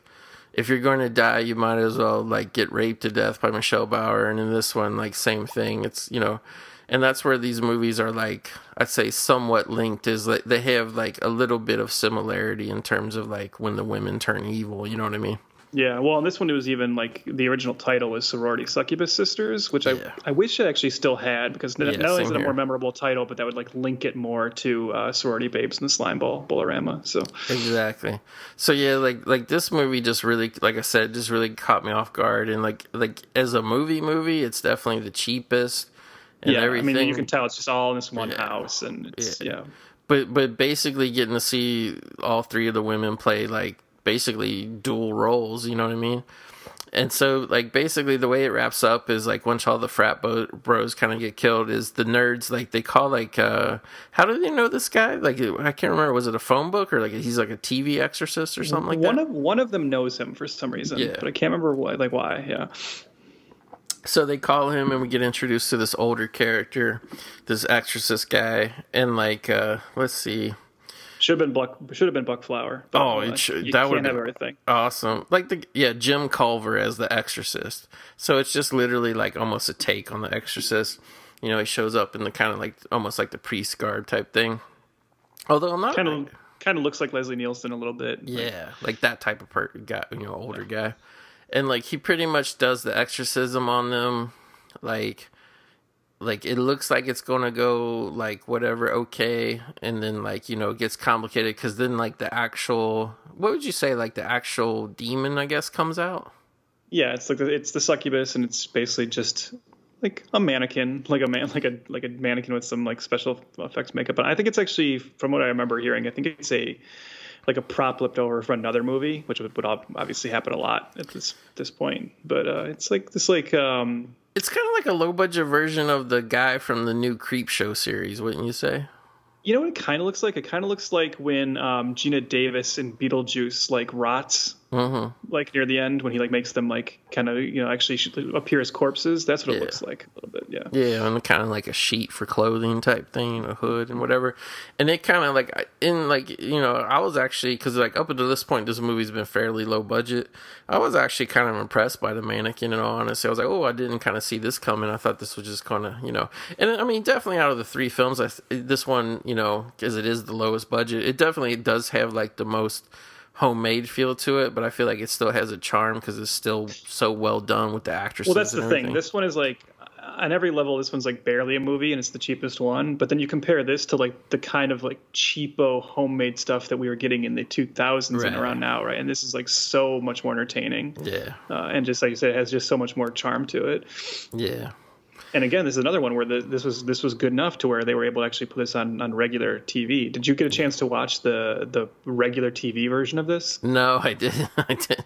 if you're going to die, you might as well like get raped to death by Michelle Bauer. And in this one, like same thing. It's you know, and that's where these movies are like I'd say somewhat linked. Is like they have like a little bit of similarity in terms of like when the women turn evil. You know what I mean? Yeah, well, on this one it was even like the original title was Sorority Succubus Sisters, which yeah. I I wish it actually still had because yeah, not only is it a more memorable title, but that would like link it more to uh, Sorority Babes and the Slimeball Bowl-O-Rama. So exactly. So yeah, like like this movie just really, like I said, just really caught me off guard, and like like as a movie movie, it's definitely the cheapest. yeah, everything. I mean, you can tell it's just all in this one yeah. house, and it's yeah. yeah. But but basically, getting to see all three of the women play like basically dual roles, you know what I mean? And so, like, basically, the way it wraps up is like once all the frat bros kind of get killed, is the nerds like they call like, uh, how do they know this guy? Like, I can't remember. Was it a phone book or like he's like a TV exorcist or something like one that? Of, one of them knows him for some reason, yeah. but I can't remember why. Like why? Yeah. So they call him, and we get introduced to this older character, this exorcist guy, and like, uh, let's see should have been Buck. Should have been Buck Flower. Oh, it should. that would have everything. Awesome. Like the yeah, Jim Culver as the Exorcist. So it's just literally like almost a take on the Exorcist. You know, he shows up in the kind of like almost like the priest garb type thing. Although I'm not kind of kind of looks like Leslie Nielsen a little bit. Yeah, like, like that type of per- guy, you know, older yeah. guy, and like he pretty much does the exorcism on them, like like it looks like it's gonna go like whatever okay and then like you know it gets complicated because then like the actual what would you say like the actual demon i guess comes out yeah it's like the, it's the succubus and it's basically just like a mannequin, like a man, like a like a mannequin with some like special effects makeup. But I think it's actually, from what I remember hearing, I think it's a like a prop flipped over for another movie, which would, would obviously happen a lot at this this point. But uh, it's like this like um, It's kind of like a low budget version of the guy from the new Creepshow series, wouldn't you say? you know what it kind of looks like? It kind of looks like when um, Geena Davis in Beetlejuice like rots Mm-hmm. like near the end when he like makes them like kind of you know actually appear as corpses. That's what it looks like a little bit. Yeah. Yeah, and kind of like a sheet for clothing type thing, a hood and whatever. And it kind of like in like you know, I was actually because like up until this point, this movie's been fairly low budget. I was actually kind of impressed by the mannequin. and all honesty, I was like, oh, I didn't kind of see this coming. I thought this was just kind of you know, and I mean, definitely out of the three films, I this one you know, because it is the lowest budget, it definitely does have like the most homemade feel to it but i feel like it still has a charm because it's still so well done with the actresses Well, that's the thing. This one is like on every level. This one's like barely a movie, and it's the cheapest one. But then you compare this to like the kind of like cheapo homemade stuff that we were getting in the 2000s Right. and around now, right? And this is like so much more entertaining, yeah uh, and just like you said, it has just so much more charm to it. yeah And again, this is another one where the, this was this was good enough to where they were able to actually put this on on regular TV. Did you get a chance to watch the the regular TV version of this? no i didn't [laughs] i didn't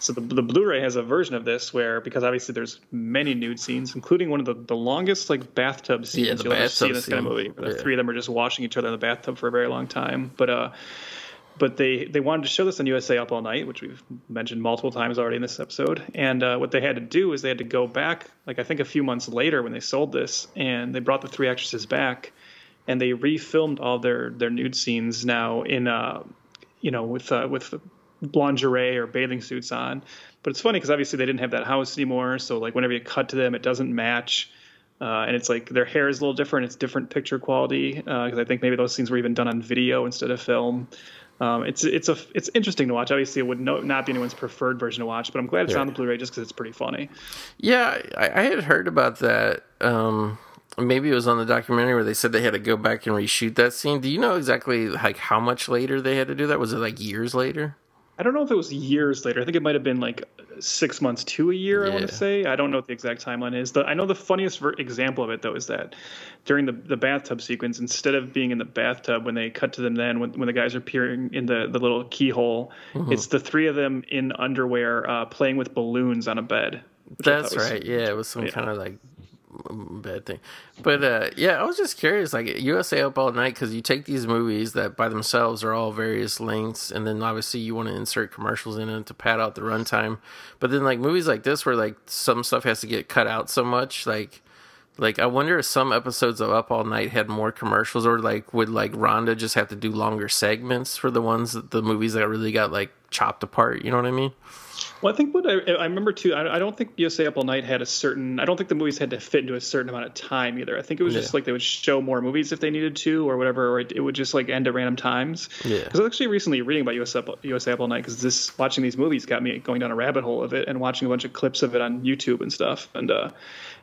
So the, the Blu-ray has a version of this where, because obviously there's many nude scenes, including one of the, the longest like bathtub scenes Yeah, you'll ever see in this kind of movie. Where the Yeah. three of them are just washing each other in the bathtub for a very long time. But uh, but they they wanted to show this on USA Up All Night, which we've mentioned multiple times already in this episode. And uh, what they had to do is they had to go back, like I think a few months later when they sold this, and they brought the three actresses back, and they refilmed all their their nude scenes now in uh, you know with uh, with lingerie or bathing suits on. But it's funny because obviously they didn't have that house anymore, so like whenever you cut to them, it doesn't match. Uh, and it's like their hair is a little different. It's different picture quality because I think maybe those scenes were even done on video instead of film. Um, it's it's a it's interesting to watch. Obviously, it would no, not be anyone's preferred version to watch, but I'm glad it's Yeah. on the Blu-ray just because it's pretty funny. Yeah, I, I had heard about that. Um, maybe it was on the documentary where they said they had to go back and reshoot that scene. Do you know exactly like how much later they had to do that? Was it like years later? I don't know if it was years later. I think it might have been like six months to a year. I want to say. I don't know what the exact timeline is. The, I know the funniest ver- example of it though is that during the the bathtub sequence, instead of being in the bathtub when they cut to them, then when when the guys are peering in the the little keyhole, Mm-hmm. it's the three of them in underwear uh, playing with balloons on a bed. That's right. Yeah, it was some yeah. kind of like bad thing. But uh, yeah, I was just curious. Like USA Up All Night, because you take these movies that by themselves are all various lengths, and then obviously you want to insert commercials in it to pad out the runtime. But then like movies like this, where like some stuff has to get cut out so much, like. Like I wonder if some episodes of Up All Night had more commercials, or like would like Rhonda just have to do longer segments for the ones that the movies that really got like chopped apart. You know what I mean? Well, I think what I, I remember too. I, I don't think USA Up All Night had a certain. I don't think the movies had to fit into a certain amount of time either. I think it was just like they would show more movies if they needed to, or whatever, or it, it would just like end at random times. Yeah. Because I was actually recently reading about USA USA Up All Night because this watching these movies got me going down a rabbit hole of it and watching a bunch of clips of it on YouTube and stuff. And uh,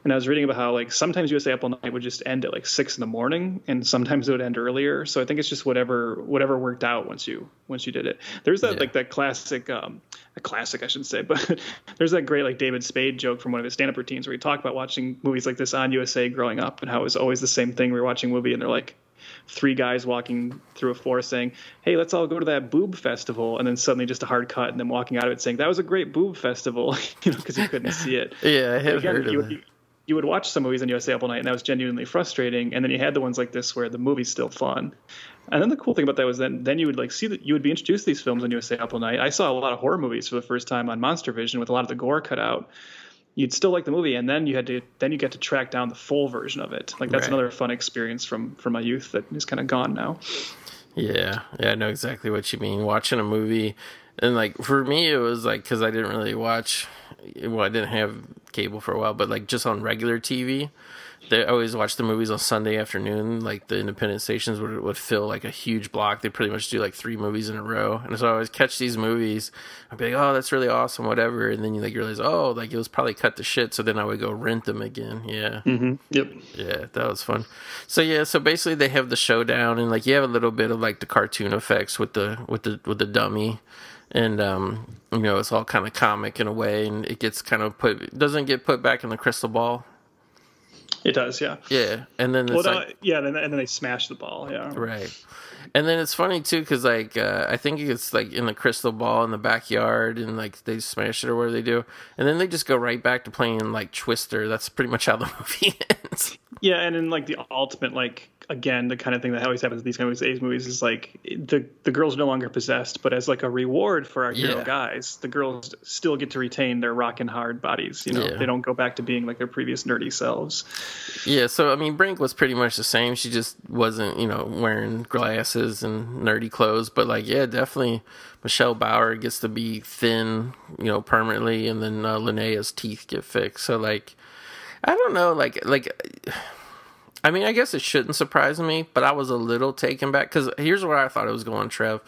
and I was reading about how like sometimes USA All Night would just end at like six in the morning, and sometimes it would end earlier. So I think it's just whatever whatever worked out once you once you did it. There's that Yeah. like that classic um a classic I should say, [laughs] but there's that great like David Spade joke from one of his stand-up routines where he talked about watching movies like this on USA growing up and how it was always the same thing. We were watching a movie and they're like three guys walking through a forest saying, "Hey, let's all go to that boob festival," and then suddenly just a hard cut and then walking out of it saying, "That was a great boob festival," [laughs] you know, because you couldn't see it. [laughs] Yeah, I have Again, heard of you, you would watch some movies on USA Up All Night, and that was genuinely frustrating. And then you had the ones like this where the movie's still fun. And then the cool thing about that was then then you would like see that you would be introduced to these films on USA Up All Night. I saw a lot of horror movies for the first time on Monster Vision with a lot of the gore cut out. You'd still like the movie, and then you had to then you get to track down the full version of it. Like that's Right. another fun experience from from my youth that is kind of gone now. Yeah, yeah, I know exactly what you mean. Watching a movie, and like for me, it was like because I didn't really watch. Well, I didn't have cable for a while, but like just on regular TV, they always watch the movies on Sunday afternoon. Like the independent stations would would fill like a huge block. They pretty much do like three movies in a row, and so I always catch these movies. I'd be like, "Oh, that's really awesome," whatever, and then you like realize, "Oh, like it was probably cut to shit." So then I would go rent them again. Yeah. Mm-hmm. Yep. Yeah, that was fun. So yeah, so basically they have the showdown and like you have a little bit of like the cartoon effects with the with the with the dummy. And um you know, it's all kind of comic in a way and it gets kind of put doesn't get put back in the crystal ball. It does, yeah. Yeah, and then it's Well, no, like, yeah, and then, and then they smash the ball. Yeah, Right. And then it's funny too because like uh, I think it's like in the crystal ball in the backyard and like they smash it or whatever they do, and then they just go right back to playing like Twister. That's pretty much how the [laughs] movie ends. Yeah, and in like the ultimate, like again, the kind of thing that always happens in these kind of A's movies is like the the girl's no longer possessed, but as like a reward for our hero Yeah. guys, the girls still get to retain their rockin' hard bodies. You know, Yeah. they don't go back to being like their previous nerdy selves. Yeah, so I mean, Brinke was pretty much the same. She just wasn't, you know, wearing glasses and nerdy clothes. But like, yeah, definitely, Michelle Bauer gets to be thin, you know, permanently, and then uh, Linnea's teeth get fixed. So like, I don't know, like, like. I mean, I guess it shouldn't surprise me, but I was a little taken back because here's where I thought it was going, Trev.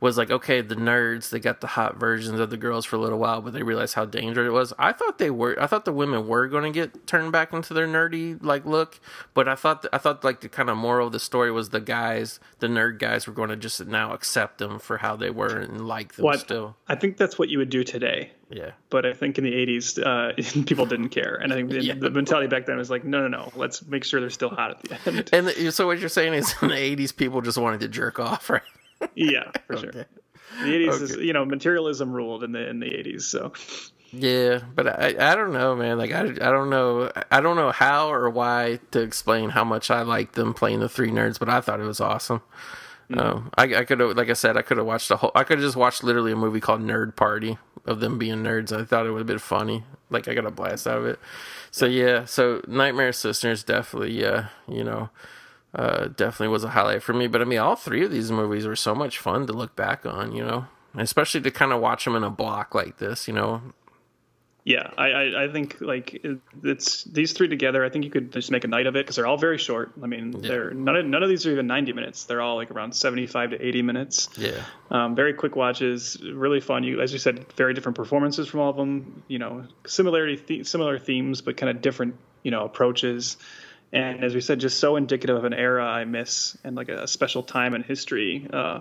Was like, okay, the nerds, they got the hot versions of the girls for a little while, but they realized how dangerous it was. I thought they were, I thought the women were going to get turned back into their nerdy like look, but I thought, I thought like the kind of moral of the story was the guys, the nerd guys were going to just now accept them for how they were and like them What still. I think that's what you would do today. Yeah. But I think in the 80s, uh, [laughs] people didn't care. And I think the, Yeah. the mentality back then was like, no, no, no, let's make sure they're still hot at the end. [laughs] And the, so what you're saying is in the 80s, people just wanted to jerk off, [laughs] right? yeah, for sure. Okay. The 80s is, you know, materialism ruled in the in the 80s. So Yeah, but I I don't know, man. Like I, I don't know I don't know how or why to explain how much I like them playing the three nerds, but I thought it was awesome. Um, I, I could have, like I said, I could have watched the whole. I could have just watched literally a movie called Nerd Party of them being nerds. I thought it would have been funny. Like I got a blast out of it. So yeah, so Nightmare Sisters definitely, yeah, you know, uh, definitely was a highlight for me. But I mean, all three of these movies were so much fun to look back on, you know, especially to kind of watch them in a block like this, you know. Yeah, I, I, I think like it- it's these three together. I think you could just make a night of it because they're all very short. I mean, they're none of, none of these are even 90 minutes. They're all like around 75 to 80 minutes. Yeah. Um, very quick watches, really fun. You, as you said, very different performances from all of them. You know, similarity, th- similar themes, but kind of different, you know, approaches. And as we said, just so indicative of an era I miss and like a special time in history. Uh,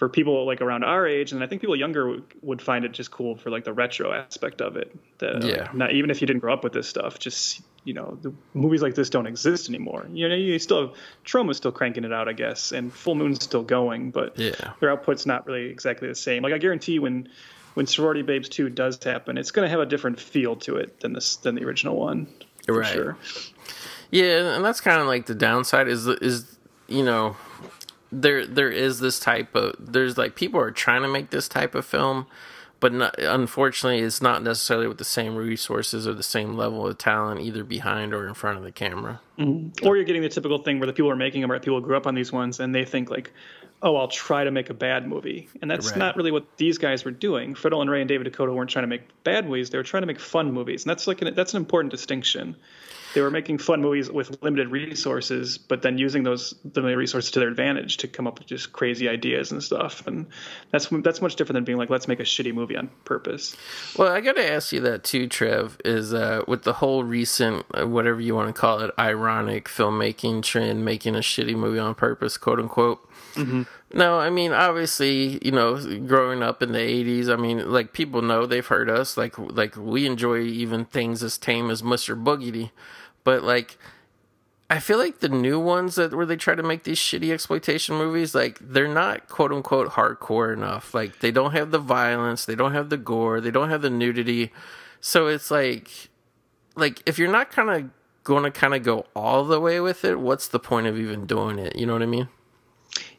for people like around our age, and I think people younger would, would find it just cool for like the retro aspect of it. The, Yeah. like, not even if you didn't grow up with this stuff, just you know, the movies like this don't exist anymore. You know, you still have Troma's still cranking it out, I guess, and Full Moon's still going, but Yeah. their output's not really exactly the same. Like I guarantee when when Sorority Babes 2 does happen, it's going to have a different feel to it than this than the original one. For Right. sure. Yeah, and that's kind of like the downside is is you know there there is this type of there's like people are trying to make this type of film, but not, unfortunately it's not necessarily with the same resources or the same level of talent either behind or in front of the camera. Mm-hmm. Or you're getting the typical thing where the people are making them, or people who grew up on these ones, and they think like, "Oh, I'll try to make a bad movie," and that's Right. not really what these guys were doing. Fred Olen Ray and David DeCoteau weren't trying to make bad movies; they were trying to make fun movies, and that's like an, that's an important distinction. They were making fun movies with limited resources, but then using those the resources to their advantage to come up with just crazy ideas and stuff. And that's that's much different than being like, "Let's make a shitty movie on purpose." Well, I got to ask you that too, Trev. Is uh, with the whole recent, uh, whatever you want to call it, ironic filmmaking trend, making a shitty movie on purpose, quote unquote. No, I mean obviously, you know, growing up in the '80s, I mean, like people know they've heard us, like like we enjoy even things as tame as Mr. Boogedy, but like. I feel like the new ones that where they try to make these shitty exploitation movies, like they're not quote unquote hardcore enough. Like they don't have the violence, they don't have the gore, they don't have the nudity. So it's like like if you're not kind of going to kind of go all the way with it, what's the point of even doing it? You know what I mean?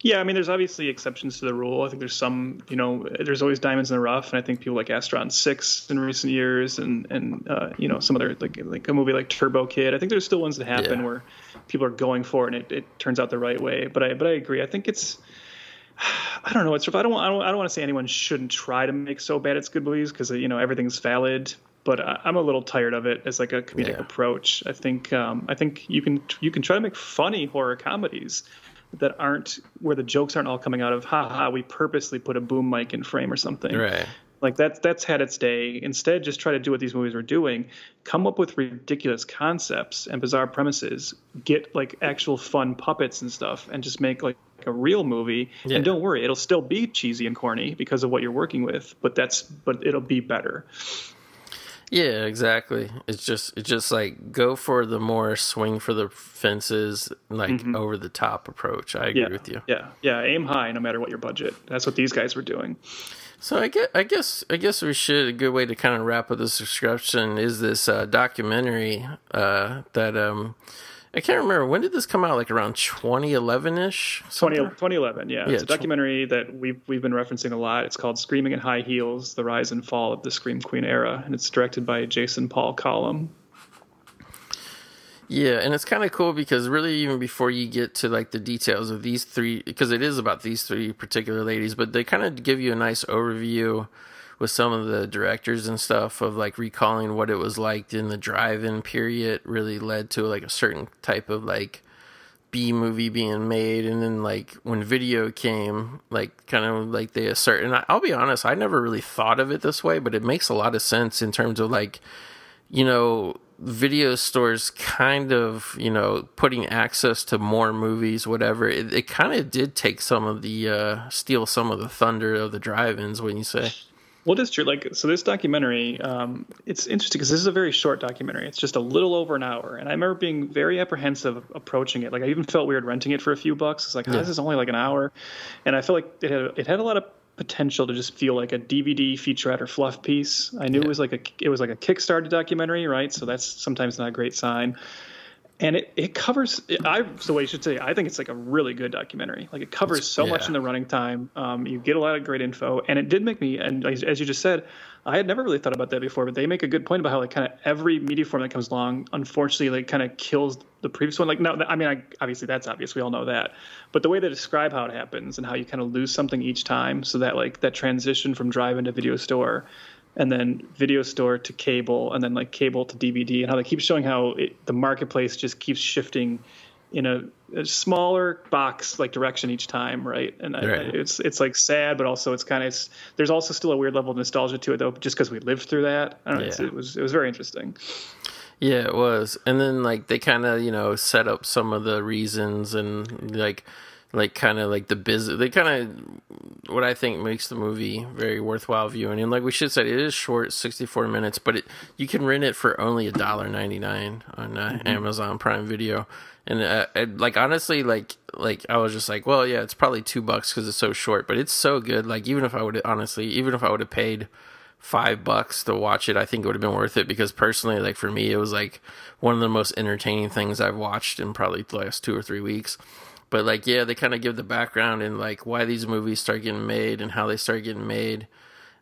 Yeah, I mean, there's obviously exceptions to the rule. I think there's some, you know, there's always diamonds in the rough, and I think people like Astron Six in recent years, and and uh, you know some other like like a movie like Turbo Kid. I think there's still ones that happen Yeah. where people are going for it and it, it turns out the right way. But I but I agree. I think it's. [sighs] I don't know. It's. I don't. want- I don't. I don't want to say anyone shouldn't try to make so bad it's good movies because you know everything's valid. But I, I'm a little tired of it as like a comedic Yeah. approach. I think. Um, I think you can you can try to make funny horror comedies that aren't where the jokes aren't all coming out of ha ha we purposely put a boom mic in frame or something. Right. like that's that's had its day. Instead just try to do what these movies were doing. Come up with ridiculous concepts and bizarre premises. Get like actual fun puppets and stuff and just make like a real movie. Yeah. and don't worry it'll still be cheesy and corny because of what you're working with but that's but it'll be better Yeah, exactly. It's just it's just like go for the more swing for the fences, like over the top approach. I agree Mm-hmm. Yeah, with you. yeah, yeah. Aim high, no matter what your budget. That's what these guys were doing. So I guess I guess I guess we should a good way to kind of wrap up the subscription is this uh, documentary uh, that um I can't remember when did this come out like around 2011 ish 20, 2011, yeah. Yeah, It's a documentary that we've, we've been referencing a lot. It's called Screaming in High Heels The Rise and Fall of the Scream Queen Era. And it's directed by Jason Paul Collum. Yeah, and it's kind of cool because really, even before you get to like the details of these three, because it is about these three particular ladies, but they kind of give you a nice overview with some of the directors and stuff of like recalling what it was like in the drive-in period. Really led to like a certain type of like B movie being made, and then like when video came, like kind of like they assert. And I, I'll be honest, I never really thought of it this way, but it makes a lot of sense in terms of like you know, video stores kind of, you know, putting access to more movies, whatever, it, it kind of did take some of the, uh, steal some of the thunder of the drive ins, when you say. Well, it is true. Like, so this documentary, um, it's interesting because this is a very short documentary. It's just a little over an hour, and I remember being very apprehensive approaching it. Like, I even felt weird renting it for a few bucks. It's like, oh, this is only like an hour, and I felt like it had it had a lot of potential to just feel like a DVD featurette or fluff piece. I knew it was like a it was like a Kickstarter documentary, right? So that's sometimes not a great sign. And it, it covers I so what you should say I think it's like a really good documentary. Like it covers so much in the running time. Um, you get a lot of great info. And it did make me and as, as you just said I had never really thought about that before but they make a good point about how like kind of every media form that comes along unfortunately like kind of kills the previous one. Like no I mean I, obviously that's obvious. We all know that. But the way they describe how it happens and how you kind of lose something each time so that like that transition from drive into video store and then video store to cable and then like cable to dvd and how they keep showing how it, the marketplace just keeps shifting in a, a smaller box like direction each time right and I- it's it's like sad but also it's kind of it's, there's also still a weird level of nostalgia to it though just because we lived through that I don't know, Yeah. it was it was very interesting Yeah, it was. And then like they kind of, you know, set up some of the reasons and like like kind of like the business they kind of what I think makes the movie very worthwhile viewing. And like we should say it is short, 64 minutes, but it you can rent it for only a dollar 99 on uh, Amazon Prime Video. And uh, like honestly like like I was just like, well, yeah, it's probably 2 bucks cuz it's so short, but it's so good. Like even if I would honestly, even if I would have paid five bucks to watch it, I think it would have been worth it because personally, like for me, it was like one of the most entertaining things I've watched in probably the last two or three weeks. But like, yeah, they kind of give the background and like why these movies start getting made and how they start getting made.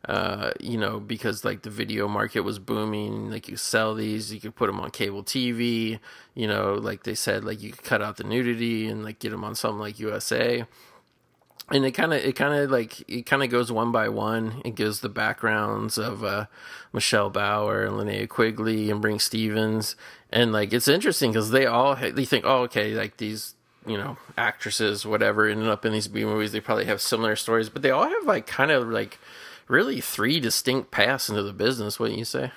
Uh, you know, because like the video market was booming, like you sell these, you could put them on cable TV. You know, like they said, like you could cut out the nudity and like get them on something like USA and it kind of it kind of like it kind of goes one by one it gives the backgrounds of uh michelle bauer and linnea quigley and brinke stevens and like it's interesting because they all they think oh okay like these you know actresses whatever ended up in these b movies they probably have similar stories but they all have like kind of like really three distinct paths into the business wouldn't you say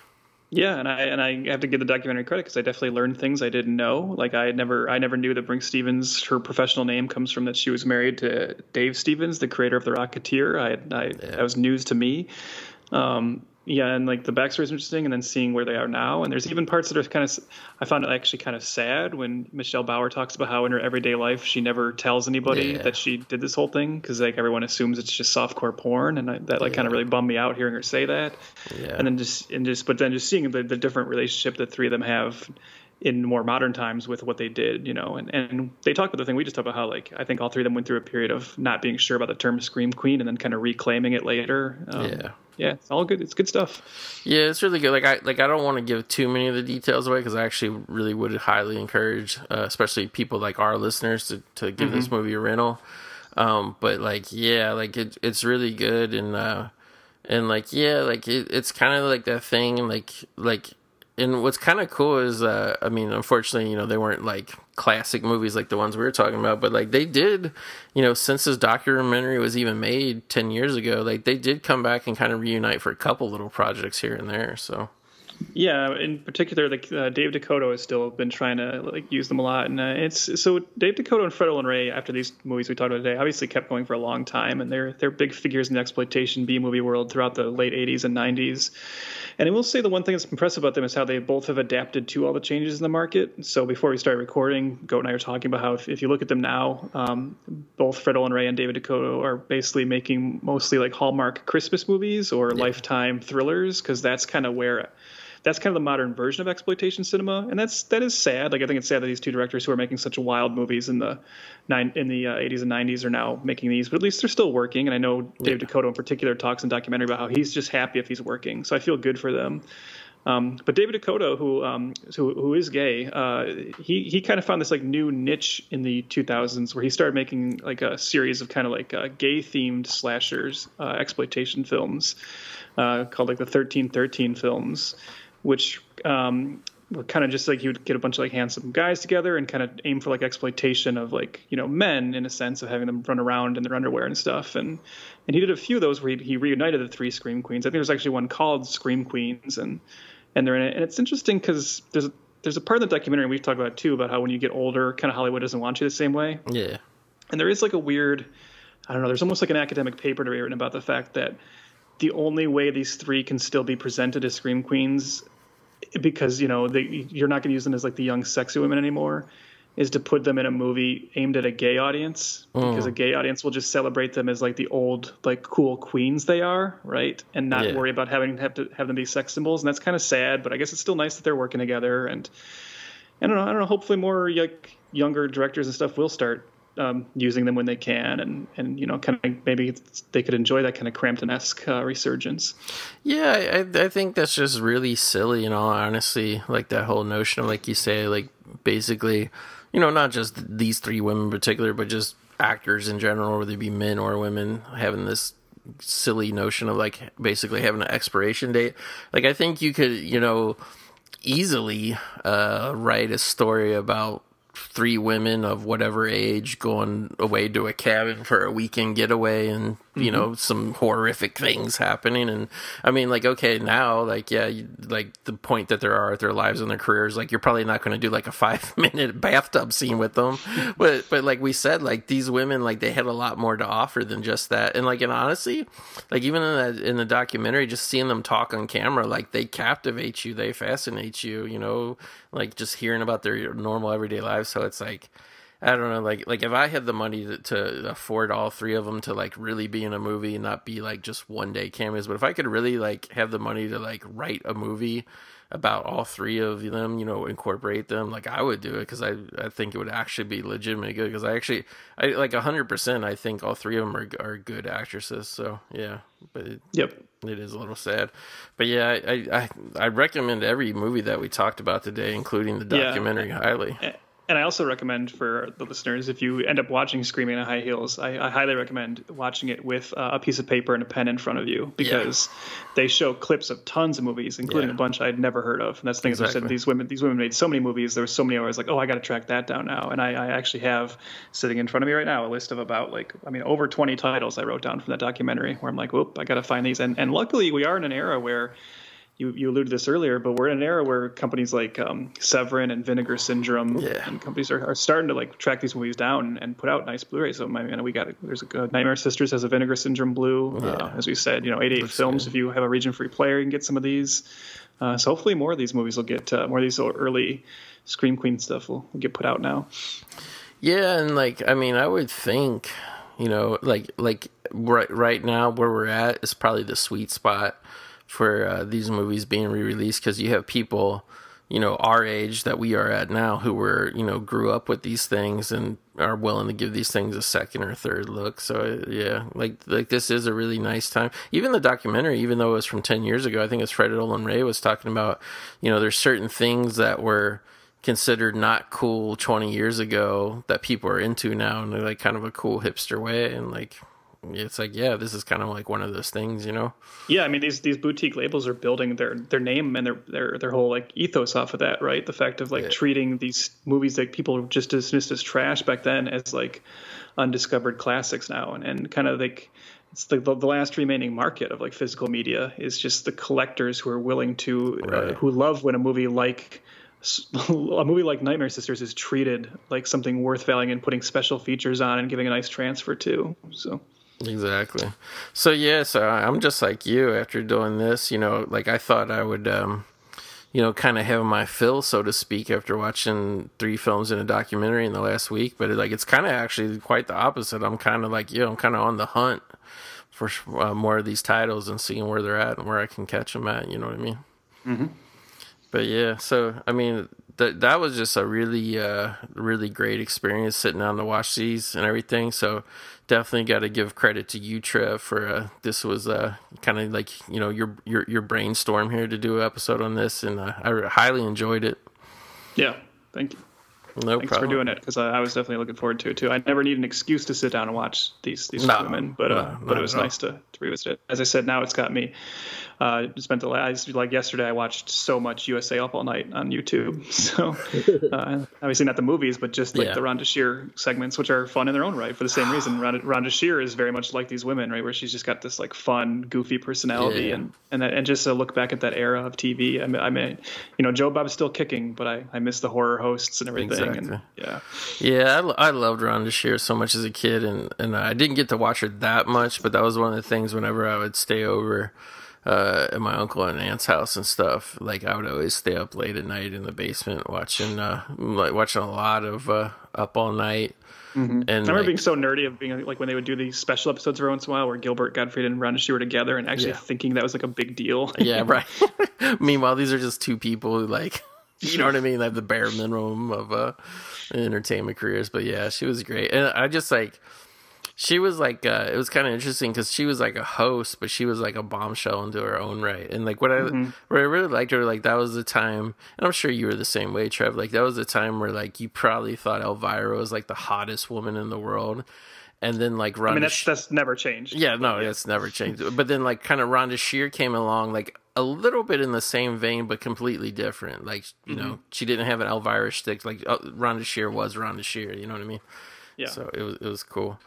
Yeah, and I and I have to give the documentary credit because I definitely learned things I didn't know. Like I had never I never knew that Brinke Stevens, her professional name comes from that she was married to Dave Stevens, the creator of the Rocketeer. I, I that was news to me. Um, yeah, and like the backstory is interesting, and then seeing where they are now. And there's even parts that are kind of I found it actually kind of sad when Michelle Bauer talks about how in her everyday life she never tells anybody Yeah. that she did this whole thing because like everyone assumes it's just softcore porn, and I, that like kind of really bummed me out hearing her say that yeah and then just and just but then just seeing the, the different relationship that three of them have in more modern times with what they did you know and and they talk about the thing we just talked about how like i think all three of them went through a period of not being sure about the term scream queen and then kind of reclaiming it later um, Yeah. Yeah it's all good it's good stuff Yeah, it's really good. Like I like I don't want to give too many of the details away because I actually really would highly encourage, uh, especially people like our listeners, to to give this movie a rental. Um, but like yeah, like it, it's really good and uh, and like yeah, like it, it's kind of like that thing like like. And what's kind of cool is, uh, I mean, unfortunately, you know, they weren't like classic movies like the ones we were talking about, but like they did, you know, since this documentary was even made 10 years ago, like they did come back and kind of reunite for a couple little projects here and there. So, Yeah, in particular, like uh, Dave DeCoteau has still been trying to like use them a lot, and uh, it's so Dave DeCoteau and Fred Olen Ray after these movies we talked about today obviously kept going for a long time, and they're they're big figures in the exploitation B movie world throughout the late '80s and '90s. And I will say the one thing that's impressive about them is how they both have adapted to all the changes in the market. So before we started recording, Goat and I were talking about how if, if you look at them now, um, both Fred Olen Ray and David DeCoteau are basically making mostly like Hallmark Christmas movies or yeah. Lifetime thrillers because that's kind of where that's kind of the modern version of exploitation cinema, and that's that is sad. Like I think it's sad that these two directors who are making such wild movies in the nine in the uh, 80s and 90s are now making these, but at least they're still working. And I know Dave yeah. DeCoteau in particular talks in documentary about how he's just happy if he's working. So I feel good for them. Um, but David DeCoteau, who um, who, who is gay, uh, he he kind of found this like new niche in the 2000s where he started making like a series of kind of like uh, gay themed slashers, uh, exploitation films uh, called like the 1313 films which um, were kind of just like he would get a bunch of like handsome guys together and kind of aim for like exploitation of like you know men in a sense of having them run around in their underwear and stuff. And and he did a few of those where he, he reunited the three scream queens. I think there's actually one called scream queens and and they're in it. And it's interesting because there's a, there's a part of the documentary we've talked about too about how when you get older kind of hollywood doesn't want you the same way. Yeah. And there is like a weird i don't know there's almost like an academic paper to be written about the fact that the only way these three can still be presented as scream queens because you know they, you're not going to use them as like the young sexy women anymore is to put them in a movie aimed at a gay audience because a mm. gay audience will just celebrate them as like the old like cool queens they are right and not yeah. worry about having have to have them be sex symbols and that's kind of sad but i guess it's still nice that they're working together and i don't know i don't know hopefully more like younger directors and stuff will start um, using them when they can, and and you know, kind of maybe they could enjoy that kind of Crampton esque uh, resurgence. Yeah, I, I think that's just really silly. In all honestly, like that whole notion of like you say, like basically, you know, not just these three women in particular, but just actors in general, whether they be men or women, having this silly notion of like basically having an expiration date. Like I think you could, you know, easily uh, write a story about three women of whatever age going away to a cabin for a weekend getaway and you mm-hmm. know some horrific things happening. And i mean like okay now like yeah you, like the point that there are at their lives and their careers like you're probably not going to do like a [laughs] five minute bathtub scene with them. [laughs] But but like we said like these women like they had a lot more to offer than just that. And like and honestly like even in the in the documentary just seeing them talk on camera like they captivate you they fascinate you you know like just hearing about their normal everyday lives. So it's like, I don't know, like like if I had the money to, to, afford all three of them to like really be in a movie and not be like just one day cameos, but if I could really like have the money to like write a movie about all three of them, you know, incorporate them, like I would do it because I I think it would actually be legitimately good because I actually I like hundred percent I think all three of them are are good actresses. So yeah, but it, yep, it is a little sad, but yeah, I I I recommend every movie that we talked about today, including the documentary, yeah. highly and I also recommend for the listeners, if you end up watching Screaming in High Heels, I, I highly recommend watching it with uh, a piece of paper and a pen in front of you because yeah. they show clips of tons of movies, including yeah. a bunch I'd never heard of. And that's the thing exactly. I said these women these women made so many movies. There were so many I was like, oh, I got to track that down now. And I, I, actually have sitting in front of me right now a list of about like I mean over 20 titles I wrote down from that documentary where I'm like, whoop, I got to find these. And and luckily we are in an era where you, you alluded to this earlier, but we're in an era where companies like um, Severin and Vinegar Syndrome yeah. and companies are, are starting to like track these movies down and put out nice Blu-rays. So I mean, we got there's a, Nightmare Sisters has a Vinegar Syndrome Blue. Yeah. Uh, as we said, you know, 88 Looks films. Good. If you have a region free player, you can get some of these. Uh, so hopefully more of these movies will get uh, more of these early Scream Queen stuff will, will get put out now. Yeah, and like I mean, I would think, you know, like like right right now where we're at is probably the sweet spot for uh, these movies being re-released because you have people you know our age that we are at now who were you know grew up with these things and are willing to give these things a second or third look. So yeah like like this is a really nice time. Even the documentary even though it was from 10 years ago i think it's fred Olen ray was talking about you know there's certain things that were considered not cool 20 years ago that people are into now in like kind of a cool hipster way and like it's like yeah this is kind of like one of those things you know yeah i mean these these boutique labels are building their their name and their their their whole like ethos off of that right the fact of like yeah. treating these movies that people just dismissed as trash back then as like undiscovered classics now and, and kind of like it's the, the, the last remaining market of like physical media is just the collectors who are willing to uh, who love when a movie like [laughs] a movie like Nightmare Sisters is treated like something worth valuing and putting special features on and giving a nice transfer to. So Exactly. So yeah, so I'm just like you after doing this, you know, like I thought I would um you know, kind of have my fill, so to speak, after watching three films and a documentary in the last week. But it, like, it's kind of actually quite the opposite. I'm kind of like, you know, I'm kind of on the hunt for uh, more of these titles and seeing where they're at and where I can catch them at. You know what I mean? Mm-hmm. But yeah, so I mean, that that was just a really, uh, really great experience sitting down to watch these and everything. So definitely got to give credit to you, Trev, for uh, this was uh, kind of like you know your your your brainstorm here to do an episode on this, and uh, I highly enjoyed it. yeah, thank you. No Thanks problem. for doing it because I, I was definitely looking forward to it too. I never need an excuse to sit down and watch these these No, women, but uh, no, but it was nice to, to revisit it. As I said, now it's got me. Uh, spent the last like yesterday. I watched so much USA Up All Night on YouTube. [laughs] So uh, obviously not the movies, but just like Yeah. the Rhonda Shear segments, which are fun in their own right for the same reason. Rhonda, Rhonda Shear is very much like these women, right, where she's just got this like fun, goofy personality, Yeah. and and that, and just to look back at that era of TV. I mean, I mean, you know, Joe Bob's still kicking, but I I miss the horror hosts and everything. Exactly. And yeah. Yeah, I, I loved Rhonda Shear so much as a kid, and, and I didn't get to watch her that much, but that was one of the things whenever I would stay over uh, at my uncle and aunt's house and stuff. Like I would always stay up late at night in the basement watching, uh, like watching a lot of uh, Up All Night. And I remember like, being so nerdy of being like when they would do these special episodes every once in a while where Gilbert Gottfried and Rhonda Shear were together and actually Yeah. thinking that was like a big deal. [laughs] yeah, right. [laughs] Meanwhile, these are just two people who like, [laughs] you know what I mean? Have the bare minimum of uh, entertainment careers. But yeah, she was great, and I just like. She was like, uh, it was kind of interesting because she was like a host, but she was like a bombshell into her own right. And like, what I, what I really liked her, like, that was the time, and I'm sure you were the same way, Trev. Like, that was the time where like you probably thought Elvira was like the hottest woman in the world, and then like Rhonda I mean, that's that's never changed. yeah, no, it's never changed. But then, like, kind of Rhonda Shear came along, like a little bit in the same vein, but completely different. Like, you know, she didn't have an Elvira stick. Like, uh, Rhonda Shear was Rhonda Shear. You know what I mean? yeah. So it was it was cool.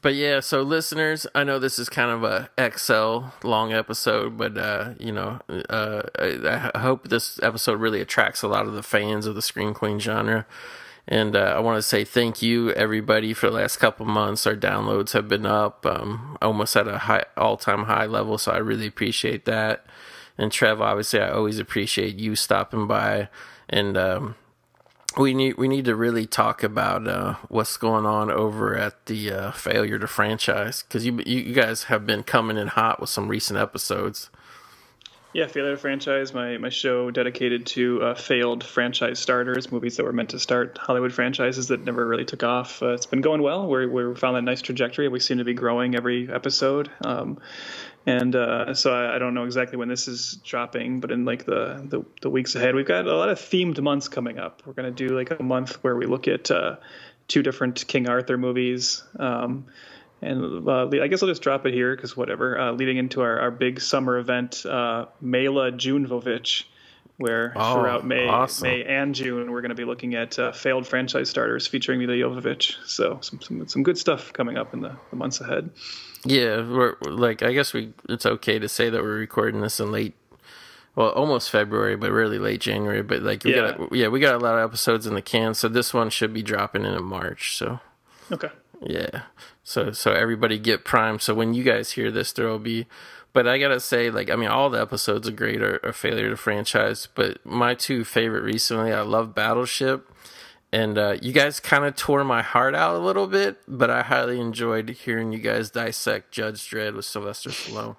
But yeah, so listeners, I know this is kind of a XL long episode, but uh, you know, uh, I, I hope this episode really attracts a lot of the fans of the Scream Queen genre. And uh, I want to say thank you, everybody, for the last couple months. Our downloads have been up, um, almost at a high, all-time high level. So I really appreciate that. And Trev, obviously, I always appreciate you stopping by. And um, we need we need to really talk about uh, what's going on over at the uh, failure to franchise because you you guys have been coming in hot with some recent episodes. Yeah, Failure to Franchise, my, my show dedicated to uh, failed franchise starters, movies that were meant to start Hollywood franchises that never really took off. Uh, it's been going well. We're, we found that nice trajectory. We seem to be growing every episode. Um, and uh, so I, I don't know exactly when this is dropping, but in like the, the, the weeks ahead, we've got a lot of themed months coming up. We're going to do like a month where we look at uh, two different King Arthur movies. Um, and uh, I guess I'll just drop it here because whatever. Uh, leading into our, our big summer event, uh, Milla Junevovich, where Oh, throughout May, awesome. May and June we're going to be looking at uh, failed franchise starters featuring Milla Jovovich. So some, some some good stuff coming up in the, the months ahead. Yeah, we're like I guess we it's okay to say that we're recording this in late, well, almost February, but really late January. But like we Yeah. got yeah we got a lot of episodes in the can, so this one should be dropping in March. So Okay. Yeah. So so everybody get primed. So when you guys hear this, there will be. But I gotta say, like, I mean, all the episodes are great or, or failure to franchise. But my two favorite recently, I love Battleship, and uh, you guys kind of tore my heart out a little bit. But I highly enjoyed hearing you guys dissect Judge Dredd with Sylvester Stallone.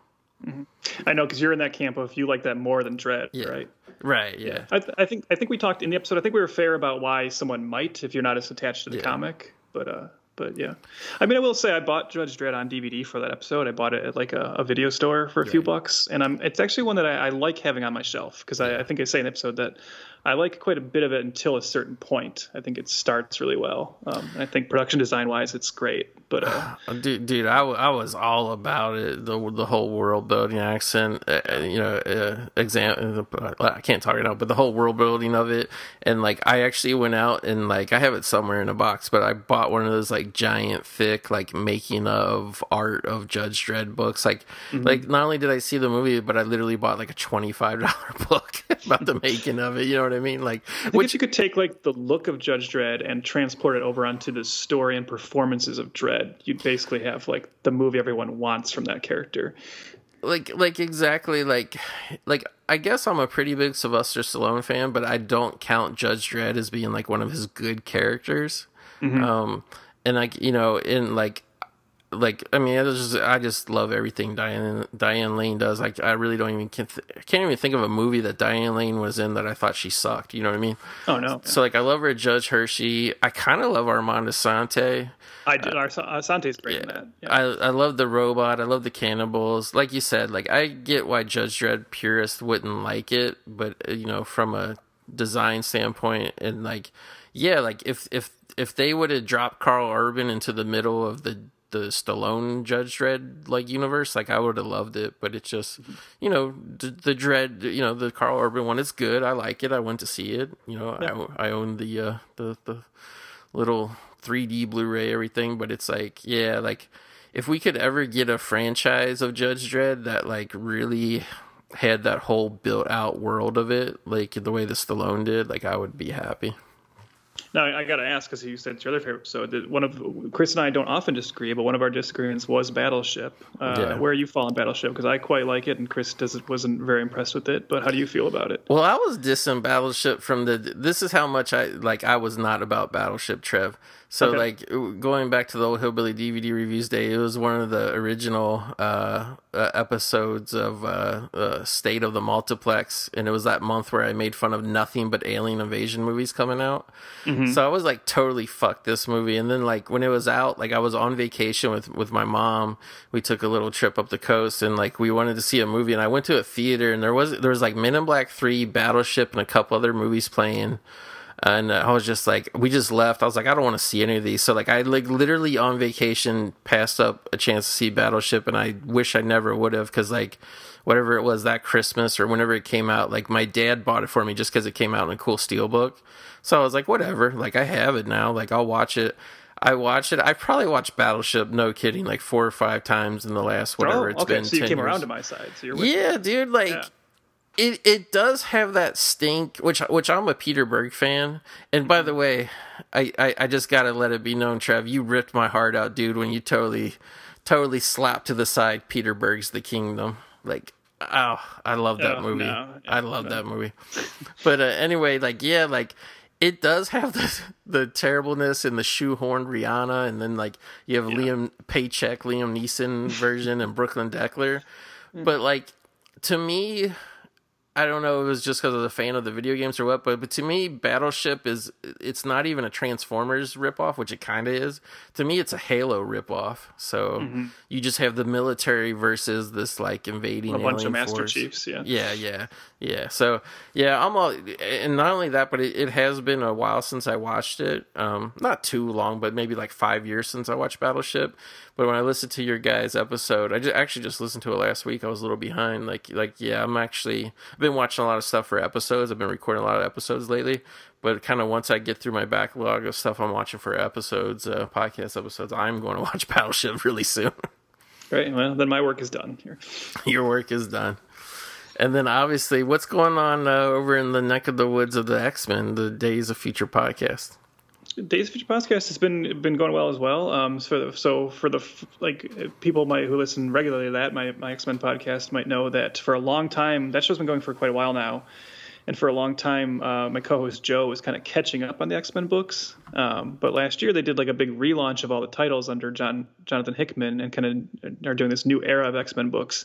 I know because you're in that camp of you like that more than Dredd, Yeah. right? Right. Yeah. I, th- I think I think we talked in the episode. I think we were fair about why someone might if you're not as attached to the Yeah. comic. But uh, but yeah, I mean, I will say I bought Judge Dredd on DVD for that episode. I bought it at like a, a video store for a few bucks, and I'm it's actually one that I, I like having on my shelf because I, I think I say in the episode that I like quite a bit of it until a certain point. I think it starts really well. Um, I think production design wise, it's great. But uh, [sighs] Dude, dude, I, w- I was all about it. The the whole world building accent, uh, uh, you know, uh, exam. I can't talk it out, but the whole world building of it, and like I actually went out and like I have it somewhere in a box, but I bought one of those like giant thick like making of art of Judge Dredd books. Like like not only did I see the movie, but I literally bought like a twenty five dollar [laughs] book about the making of it. You know what I mean? Like I if you could take like the look of Judge Dredd and transport it over onto the story and performances of Dredd, you'd basically have like the movie everyone wants from that character. like like exactly like like I guess I'm a pretty big Sylvester Stallone fan, but I don't count Judge Dredd as being like one of his good characters. Um, and like you know, in like like I mean, I just I just love everything Diane Diane Lane does. Like I really don't even can't, th- can't even think of a movie that Diane Lane was in that I thought she sucked. You know what I mean? Oh no, So like I love her Judge Hershey. I kind of love Armand Assante. I did. Our Sante's great in that. Yeah. I I love the robot. I love the cannibals. Like you said, like I get why Judge Dredd purists wouldn't like it, but uh, you know, from a design standpoint, and like, yeah, like if if if they would have dropped Karl Urban into the middle of the the Stallone Judge Dredd like universe, like I would have loved it. But it's just, you know, the, the Dredd, you know, the Karl Urban one is good. I like it. I went to see it. You know, I I own the uh the the little 3D Blu-ray everything, but it's like, yeah, like if we could ever get a franchise of Judge Dredd that like really had that whole built out world of it, like the way the Stallone did, like I would be happy. Now I got to ask because you said it's your other favorite episode. One of Chris and I don't often disagree, but one of our disagreements was Battleship. Uh, Yeah. Where you fall on Battleship? Because I quite like it, and Chris doesn't wasn't very impressed with it. But how do you feel about it? Well, I was dissing Battleship from the. This is how much I like. I was not about Battleship, Trev. So Okay. like going back to the old Hillbilly DVD reviews day, it was one of the original uh, uh, episodes of uh, uh, State of the Multiplex, and it was that month where I made fun of nothing but alien invasion movies coming out. Mm-hmm. So I was like totally fucked this movie, and then like when it was out, like I was on vacation with with my mom. We took a little trip up the coast, and like we wanted to see a movie, and I went to a theater, and there was there was like Men in Black Three, Battleship, and a couple other movies playing. And I was just like, we just left. I was like, I don't want to see any of these. So like, I like literally on vacation passed up a chance to see Battleship, and I wish I never would have because like, whatever it was that Christmas or whenever it came out, like my dad bought it for me just because it came out in a cool steel book. So I was like, whatever. Like I have it now. Like I'll watch it. I watched it. I probably watched Battleship, no kidding, like four or five times in the last whatever oh, it's okay. been. so you 10 came years. around to my side. So you're with me. Yeah, dude, like Yeah. it it does have that stink, which which I'm a Peter Berg fan. And by the way, I, I I just gotta let it be known, Trev, you ripped my heart out, dude, when you totally totally slapped to the side Peter Berg's The Kingdom. Like oh, I love that Oh, movie. no. I love that movie. But uh, anyway, like yeah, like it does have the the terribleness and the shoehorned Rihanna, and then like you have Liam Paycheck, Liam Neeson version, and Brooklyn Decker. [laughs] Mm. But like to me, I don't know. If it was just because I was a fan of the video games or what, but but to me, Battleship is it's not even a Transformers ripoff, which it kind of is. To me, it's a Halo ripoff. So you just have the military versus this like invading Mm-hmm. A bunch of Master force. Chiefs. Yeah. Yeah, yeah, yeah. So yeah, I'm all, and not only that, but it, it has been a while since I watched it. Um, not too long, but maybe like five years since I watched Battleship. But when I listened to your guys' episode, I just, actually just listened to it last week. I was a little behind. Like, like yeah, I'm actually been watching a lot of stuff for episodes. I've been recording a lot of episodes lately. But kind of once I get through my backlog of stuff I'm watching for episodes, uh, podcast episodes, I'm going [laughs] to watch Battleship really soon. Right. Well, then my work is done here. [laughs] your work is done. And then obviously, what's going on uh, over in the neck of the woods of the X Men, the Days of Future podcast? Days of Future podcast has been been going well as well. Um, so so for the like people might who listen regularly to that my my X Men podcast might know that for a long time that show's been going for quite a while now, and for a long time uh, my co-host Joe was kind of catching up on the X Men books. Um, but last year they did like a big relaunch of all the titles under John Jonathan Hickman and kind of are doing this new era of X Men books,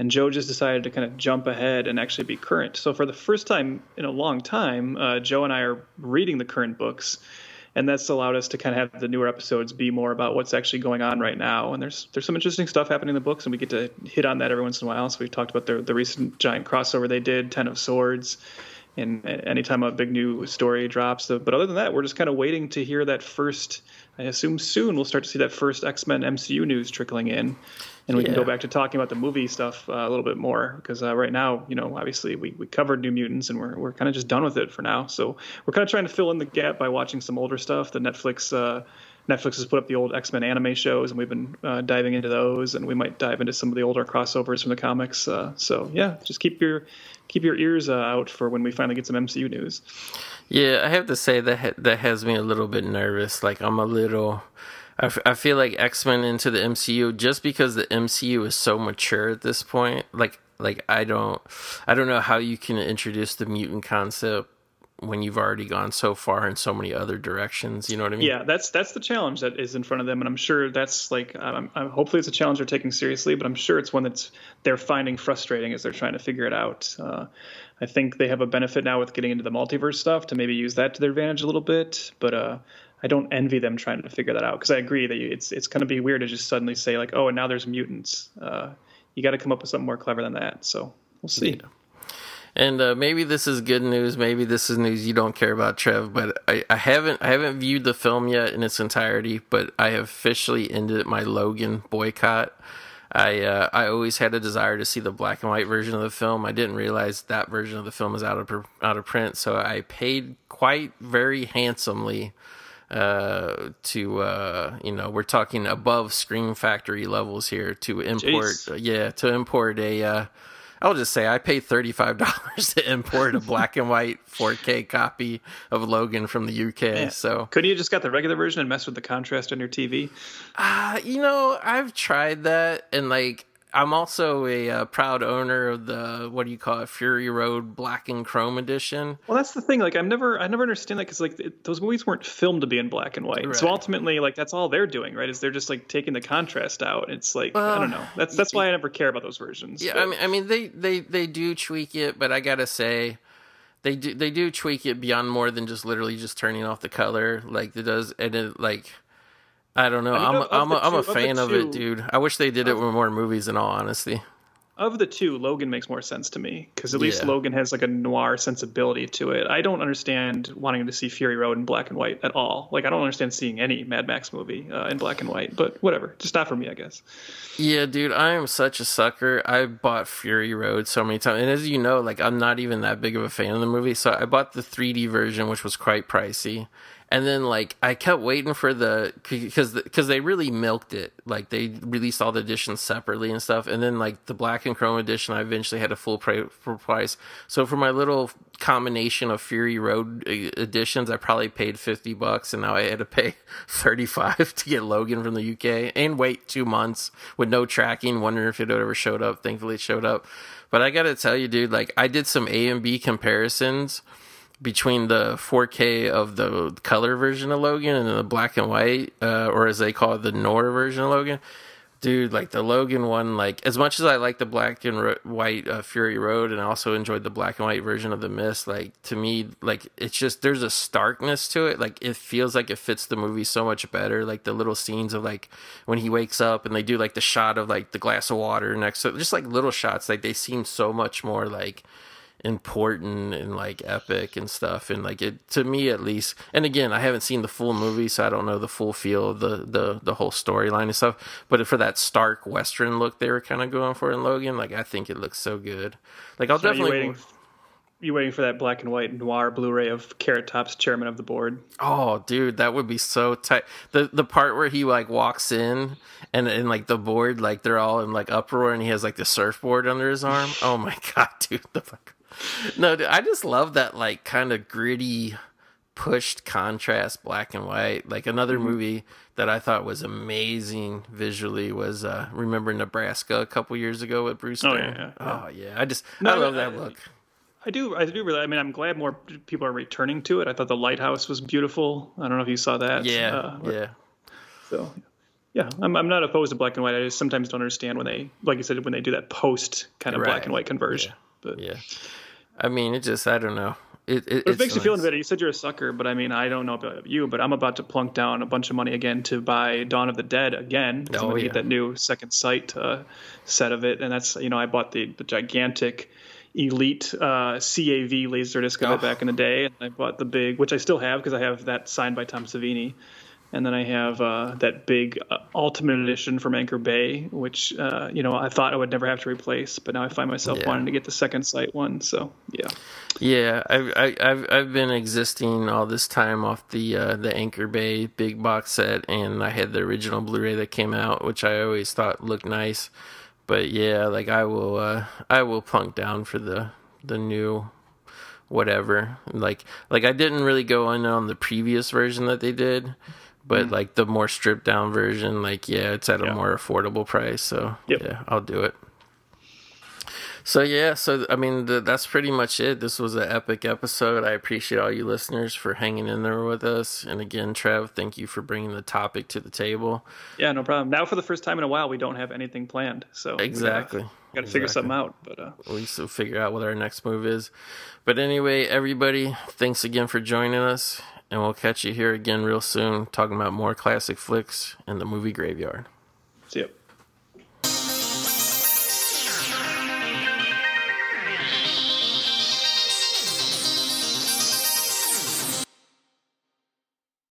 and Joe just decided to kind of jump ahead and actually be current. So for the first time in a long time, uh, Joe and I are reading the current books and that's allowed us to kind of have the newer episodes be more about what's actually going on right now. And there's there's some interesting stuff happening in the books, and we get to hit on that every once in a while. So we've talked about the the recent giant crossover they did, Ten of Swords, and anytime a big new story drops. But other than that, we're just kind of waiting to hear that first. I assume soon we'll start to see that first X Men MCU news trickling in. And we can go back to talking about the movie stuff uh, a little bit more because uh, right now, you know, obviously we, we covered New Mutants and we're, we're kind of just done with it for now. So we're kind of trying to fill in the gap by watching some older stuff. The Netflix uh, Netflix has put up the old X Men anime shows, and we've been uh, diving into those, and we might dive into some of the older crossovers from the comics. Uh, so yeah, just keep your keep your ears uh, out for when we finally get some MCU news. Yeah, I have to say that ha- that has me a little bit nervous. Like I'm a little. I, f- I feel like X Men into the MCU just because the MCU is so mature at this point. Like like I don't I don't know how you can introduce the mutant concept when you've already gone so far in so many other directions. You know what I mean? Yeah, that's that's the challenge that is in front of them, and I'm sure that's like I'm, hopefully it's a challenge they're taking seriously, but I'm sure it's one that's they're finding frustrating as they're trying to figure it out. Uh, I think they have a benefit now with getting into the multiverse stuff to maybe use that to their advantage a little bit, but uh, I don't envy them trying to figure that out because I agree that you, it's it's going to be weird to just suddenly say like, oh, and now there's mutants. Uh, you got to come up with something more clever than that. So we'll see. And uh, maybe this is good news. Maybe this is news you don't care about, Trev. But I, I haven't I haven't viewed the film yet in its entirety. But I have officially ended my Logan boycott. I uh, I always had a desire to see the black and white version of the film. I didn't realize that version of the film is out of out of print, so I paid quite very handsomely uh, to uh, you know we're talking above Scream Factory levels here to import. Jeez. Yeah, to import a uh, I'll just say I paid thirty five dollars [laughs] to import a black and white four K copy of Logan from the UK. Man, so couldn't you just got the regular version and mess with the contrast on your TV? Uh, you know, I've tried that and like I'm also a uh, proud owner of the what do you call it, Fury Road Black and Chrome edition. Well, that's the thing. Like, I've never, I never understand that because like it, those movies weren't filmed to be in black and white. Right. So ultimately, like that's all they're doing, right? Is they're just like taking the contrast out. It's like uh, I don't know. That's that's why I never care about those versions. Yeah, but. I mean, I mean they they they do tweak it, but I gotta say. They do they do tweak it beyond more than just literally just turning off the color like it does and it like I don't know. I am I'm, a, I'm a fan of, of, it, dude. I wish they did it with more movies. In all honesty, of the two, Logan makes more sense to me because at least yeah. Logan has like a noir sensibility to it. I don't understand wanting to see Fury Road in black and white at all. Like I don't understand seeing any Mad Max movie uh, in black and white. But whatever, just not for me, I guess. Yeah, dude, I am such a sucker. I bought Fury Road so many times, and as you know, like I'm not even that big of a fan of the movie, so I bought the 3D version, which was quite pricey and then like I kept waiting for the because because they really milked it. Like they released all the editions separately and stuff, and then like the black and chrome edition, I eventually had a full price. So for my little combination of Fury Road uh, editions, I probably paid fifty bucks, and now I had to pay [laughs] thirty five to get Logan from the UK and wait two months with no tracking, wondering if it ever showed up. Thankfully, it showed up. But I gotta tell you, dude, like I did some A and B comparisons between the 4K of the color version of Logan and the black and white, uh, or as they call it, the Noir version of Logan. Dude, like the Logan one, like as much as I like the black and ro- white uh, Fury Road, and I also enjoyed the black and white version of the Mist. Like to me, like it's just there's a starkness to it. Like it feels like it fits the movie so much better. Like the little scenes of like when he wakes up and they do like the shot of like the glass of water next to just like little shots. Like they seem so much more like important and like epic and stuff. And like it to me at least and again i haven't seen the full movie so i don't know the full feel of the the, the whole storyline and stuff. But for that stark western look they were kind of going for in logan like i think it looks so good. Like i'll so definitely you waiting, you waiting for that black and white noir blu-ray of carrot top's chairman of the board? Oh dude that would be so tight. The the part where he like walks in and and like the board like they're all in like uproar and he has like the surfboard under his arm. Oh my [laughs] god dude the fuck [laughs] no, dude, I just love that like kind of gritty, pushed contrast, black and white. Like another mm-hmm. movie that I thought was amazing visually was uh, Remember Nebraska a couple years ago with Bruce. Oh yeah, yeah, yeah, oh yeah. I just no, I love I, that look. I do, I do really. I mean, I'm glad more people are returning to it. I thought the lighthouse was beautiful. I don't know if you saw that. Yeah, uh, yeah. So, yeah, I'm, I'm not opposed to black and white. I just sometimes don't understand when they, like you said, when they do that post kind of right. black and white conversion. Yeah. But yeah, I mean, it just I don't know. It, it, it makes you feel better. You said you're a sucker, but I mean, I don't know about you, but I'm about to plunk down a bunch of money again to buy Dawn of the Dead again. Oh, I'm gonna yeah. get that new second sight uh, set of it, and that's you know I bought the the gigantic elite uh, CAV laser disc of oh. it back in the day, and I bought the big, which I still have because I have that signed by Tom Savini. And then I have uh, that big uh, Ultimate Edition from Anchor Bay, which uh, you know I thought I would never have to replace, but now I find myself Yeah. wanting to get the second sight one. So yeah, Yeah, I've I, I've I've been existing all this time off the uh, the Anchor Bay big box set, and I had the original Blu-ray that came out, which I always thought looked nice. But yeah, like I will uh, I will plunk down for the the new whatever. Like like I didn't really go in on the previous version that they did, but like the more stripped down version, like yeah, it's at a Yeah. more affordable price. So Yep. yeah, I'll do it. So yeah, so I mean th- that's pretty much it. This was an epic episode. I appreciate all you listeners for hanging in there with us. And again, Trev, thank you for bringing the topic to the table. yeah, no problem. Now for the first time in a while, we don't have anything planned, so Exactly. got to figure Exactly. something out. But uh, At least we'll figure out what our next move is. But anyway, everybody, thanks again for joining us, and we'll catch you here again real soon, talking about more classic flicks in the movie graveyard.